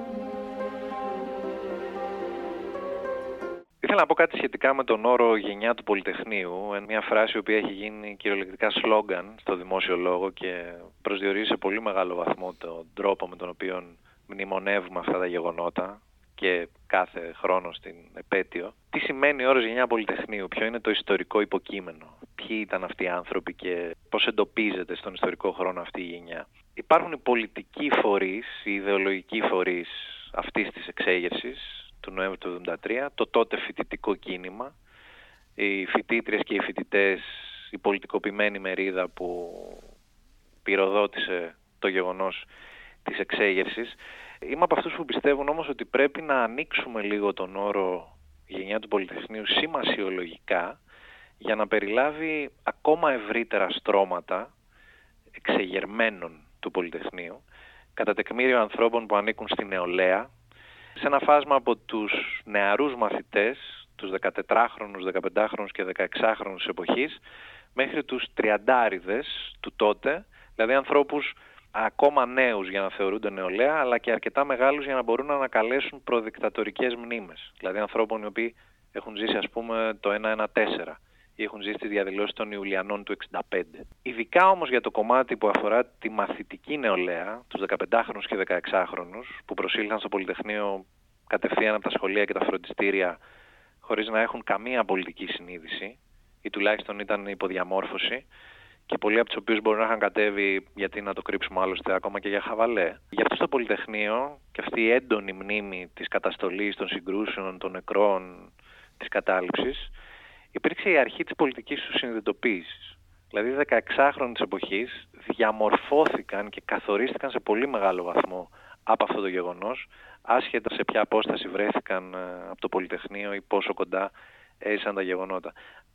ήθελα να πω κάτι σχετικά με τον όρο γενιά του Πολυτεχνείου, είναι μια φράση η οποία έχει γίνει κυριολεκτικά σλόγγαν στο δημόσιο λόγο και προσδιορίζει σε πολύ μεγάλο βαθμό τον τρόπο με τον οποίο μνημονεύουμε αυτά τα γεγονότα και κάθε χρόνο στην επέτειο. Τι σημαίνει ο όρος γενιά Πολυτεχνείου, ποιο είναι το ιστορικό υποκείμενο, ποιοι ήταν αυτοί οι άνθρωποι και πώς εντοπίζεται στον ιστορικό χρόνο αυτή η γενιά; Υπάρχουν οι πολιτικοί φορείς, οι ιδεολογικοί φορείς αυτής της εξέγερσης του Νοέμβρη του 1973, το τότε φοιτητικό κίνημα, οι φοιτήτριες και οι φοιτητές, η πολιτικοποιημένη μερίδα που πυροδότησε το γεγονός της εξέγερσης. Είμαι από αυτούς που πιστεύουν όμως ότι πρέπει να ανοίξουμε λίγο τον όρο γενιά του Πολυτεχνείου σημασιολογικά για να περιλάβει ακόμα ευρύτερα στρώματα εξεγερμένων του Πολυτεχνείου κατά τεκμήριο ανθρώπων που ανήκουν στη νεολαία σε ένα φάσμα από τους νεαρούς μαθητές, τους 14χρονους, 15χρονους και 16χρονους της εποχής μέχρι τους τριαντάριδες του τότε, δηλαδή ανθρώπους ακόμα νέους για να θεωρούνται νεολαία, αλλά και αρκετά μεγάλους για να μπορούν να ανακαλέσουν προδικτατορικές μνήμες. Δηλαδή ανθρώπων οι οποίοι έχουν ζήσει ας πούμε το 114 ή έχουν ζήσει τις διαδηλώσεις των Ιουλιανών του 65. Ειδικά όμως για το κομμάτι που αφορά τη μαθητική νεολαία, τους 15χρονους και 16χρονους, που προσήλθαν στο Πολυτεχνείο κατευθείαν από τα σχολεία και τα φροντιστήρια χωρίς να έχουν καμία πολιτική συνείδηση ή τουλάχιστον ήταν υποδιαμόρφωση και πολλοί από τους οποίους μπορεί να είχαν κατέβει, γιατί να το κρύψουμε άλλωστε, ακόμα και για χαβαλέ. Γι' αυτό στο Πολυτεχνείο και αυτή η έντονη μνήμη της καταστολής, των συγκρούσεων, των νεκρών, της κατάληψης, υπήρξε η αρχή της πολιτικής του συνειδητοποίησης. Δηλαδή, 16χρονοι της εποχής διαμορφώθηκαν και καθορίστηκαν σε πολύ μεγάλο βαθμό από αυτό το γεγονός, άσχετα σε ποια απόσταση βρέθηκαν ε, από το Πολυτεχνείο ή πόσο κοντά έζησαν τα γεγονότα.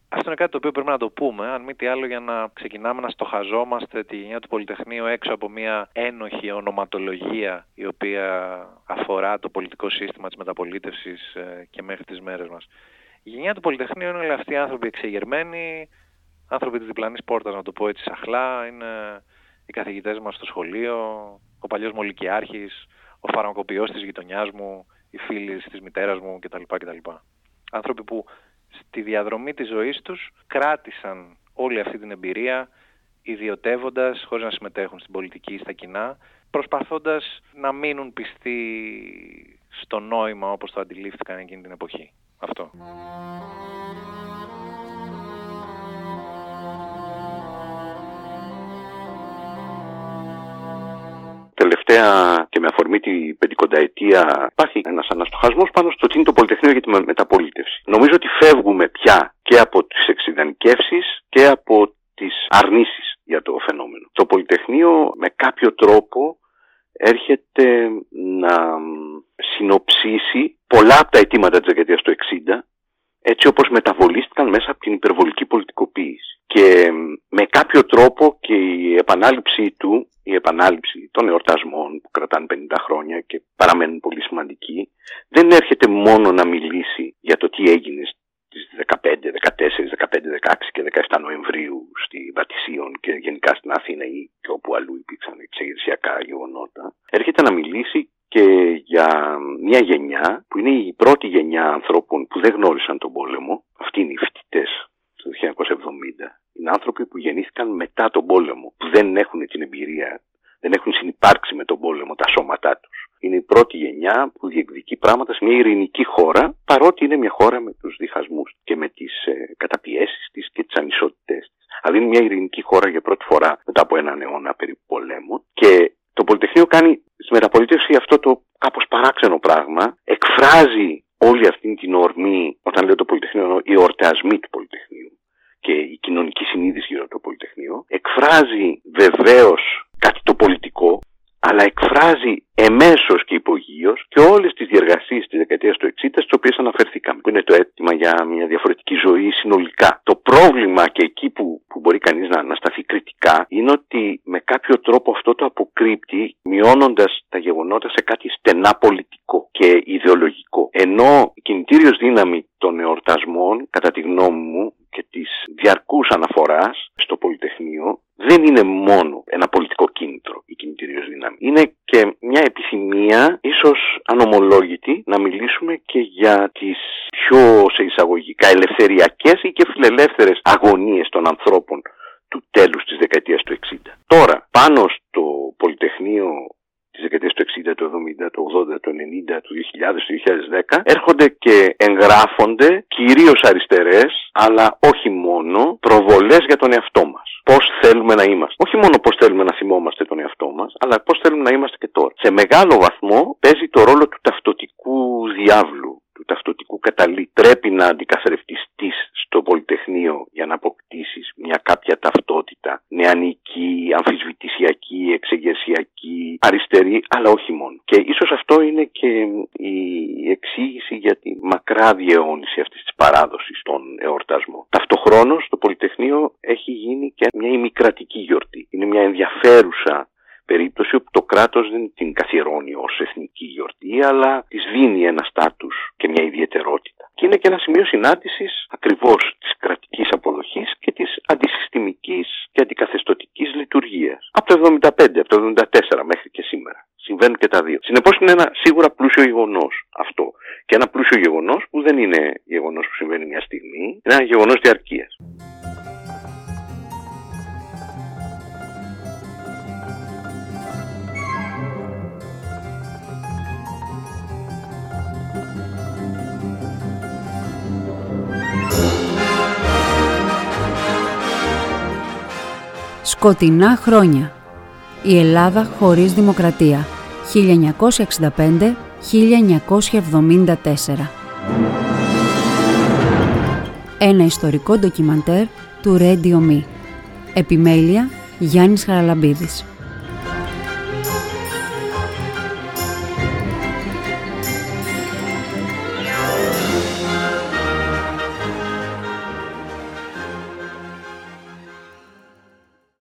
Αυτό είναι κάτι το οποίο πρέπει να το πούμε, αν μη τι άλλο για να ξεκινάμε να στοχαζόμαστε τη γενιά του Πολυτεχνείου έξω από μια ένοχη ονοματολογία η οποία αφορά το πολιτικό σύστημα της μεταπολίτευσης ε, και μέχρι τις μέρες μας. Η γενιά του Πολυτεχνείου είναι όλοι αυτοί οι άνθρωποι εξεγερμένοι, άνθρωποι της διπλανής πόρτας να το πω έτσι σαχλά, είναι οι καθηγητές μας στο σχολείο, ο παλιός Μολυκιάρχης, ο φαρμακοποιός της γειτονιάς μου, οι φίλοι της μητέρας μου κτλ. κτλ. Άνθρωποι που στη διαδρομή της ζωής τους κράτησαν όλη αυτή την εμπειρία ιδιωτεύοντας, χωρίς να συμμετέχουν στην πολιτική ή στα κοινά, προσπαθώντας να μείνουν πιστοί στο νόημα όπως το αντιλήφθηκαν εκείνη την εποχή. Αυτό. Τελευταία και με αφορμή την πεντηκονταετία υπάρχει ένας αναστοχασμός πάνω στο τι είναι το Πολυτεχνείο για τη μεταπολίτευση. Νομίζω ότι φεύγουμε πια και από τις εξειδανικεύσεις και από τις αρνήσεις για το φαινόμενο. Το Πολυτεχνείο με κάποιο τρόπο έρχεται να συνοψίσει πολλά από τα αιτήματα της δεκαετίας του 60 έτσι όπως μεταβολίστηκαν μέσα από την υπερβολική πολιτικοποίηση. Και με κάποιο τρόπο και η επανάληψή του, η επανάληψη των εορτασμών που κρατάνε 50 χρόνια και παραμένουν πολύ σημαντικοί, δεν έρχεται μόνο να μιλήσει για το τι έγινε στις 15, 14, 15, 16 και 17 Νοεμβρίου στη Βατισίων και γενικά στην Αθήνα ή και όπου αλλού υπήρξαν εξεγερσιακά γεγονότα, έρχεται να μιλήσει και για μια γενιά που είναι η πρώτη γενιά ανθρώπων που δεν γνώρισαν τον πόλεμο. Αυτοί είναι οι φοιτητές του 1970. Είναι άνθρωποι που γεννήθηκαν μετά τον πόλεμο, που δεν έχουν την εμπειρία, δεν έχουν συνυπάρξει με τον πόλεμο τα σώματά τους. Είναι η πρώτη γενιά που διεκδικεί πράγματα σε μια ειρηνική χώρα, παρότι είναι μια χώρα με τους διχασμούς και με τις ε, καταπιέσεις της και τις ανισότητές της. Αλλά είναι μια ειρηνική χώρα για πρώτη φορά μετά από έναν αιώνα περίπου πολέμου και το Πολυτεχνείο κάνει στη μεταπολίτευση αυτό το κάπως παράξενο πράγμα, εκφράζει όλη αυτή την ορμή, όταν λέω το Πολυτεχνείο, οι εορτασμοί του Πολυτεχνείου και η κοινωνική συνείδηση γύρω από το Πολυτεχνείο, εκφράζει βεβαίως κάτι το πολιτικό, αλλά εκφράζει εμέσως και υπογείως και όλες τις διεργασίες της δεκαετίας του 60 στις οποίες αναφερθήκαμε, που είναι το αίτημα για μια διαφορετική ζωή συνολικά. Το πρόβλημα και εκεί που, που μπορεί κανείς να ανασταθεί κριτικά είναι ότι με κάποιο τρόπο αυτό το αποκρύπτει μειώνοντας τα γεγονότα σε κάτι στενά πολιτικό και ιδεολογικό. Ενώ η κινητήριος δύναμη των εορτασμών, κατά τη γνώμη μου, και της διαρκούς αναφοράς στο Πολυτεχνείο δεν είναι μόνο ένα πολιτικό κίνητρο η κινητήριος δύναμη. Είναι και μια επιθυμία, ίσως ίσως ανομολόγητη να μιλήσουμε και για τις πιο σε εισαγωγικά ελευθεριακές ή και φιλελεύθερες αγωνίες των ανθρώπων του τέλους της δεκαετίας του 60. Τώρα, πάνω στο Πολυτεχνείο της δεκαετίας του 60, του 70, του 80, του 90, του 2000, του 2010 έρχονται και εγγράφονται κυρίως αριστερές αλλά όχι μόνο προβολές για τον εαυτό μας. Πώς θέλουμε να είμαστε. Όχι μόνο πώς θέλουμε να θυμόμαστε τον εαυτό μας αλλά πώς θέλουμε να είμαστε και τώρα. Σε μεγάλο βαθμό παίζει το ρόλο του ταυτοτικού διάβλου του ταυτοτικού καταλή πρέπει να αντικαθρευτείς στο Πολυτεχνείο για να αποκτήσεις μια κάποια ταυτότητα νεανική, αμφισβητησιακή, εξεγερσιακή, αριστερή, αλλά όχι μόνο. Και ίσως αυτό είναι και η εξήγηση για τη μακρά διαιώνιση αυτής της παράδοσης των εορτασμών. Ταυτοχρόνως το Πολυτεχνείο έχει γίνει και μια ημικρατική γιορτή. Είναι μια ενδιαφέρουσα περίπτωση όπου το κράτος δεν την καθιερώνει ως εθνική γιορτή αλλά της δίνει ένα στάτους και μια ιδιαιτερότητα. Και είναι και ένα σημείο συνάντησης ακριβώς της κρατικής αποδοχής και της αντισυστημικής και αντικαθεστοτικής λειτουργίας. Από το 1975, από το 1974 μέχρι και σήμερα. Συμβαίνουν και τα δύο. Συνεπώς είναι ένα σίγουρα πλούσιο γεγονός αυτό. Και ένα πλούσιο γεγονός που δεν είναι γεγονός που συμβαίνει μια στιγμή, είναι ένα γεγονός διαρκείας. Σκοτεινά χρόνια. Η Ελλάδα χωρίς δημοκρατία. 1965-1974. Ένα ιστορικό ντοκιμαντέρ του Radio Me. Επιμέλεια Γιάννης Χαραλαμπίδης.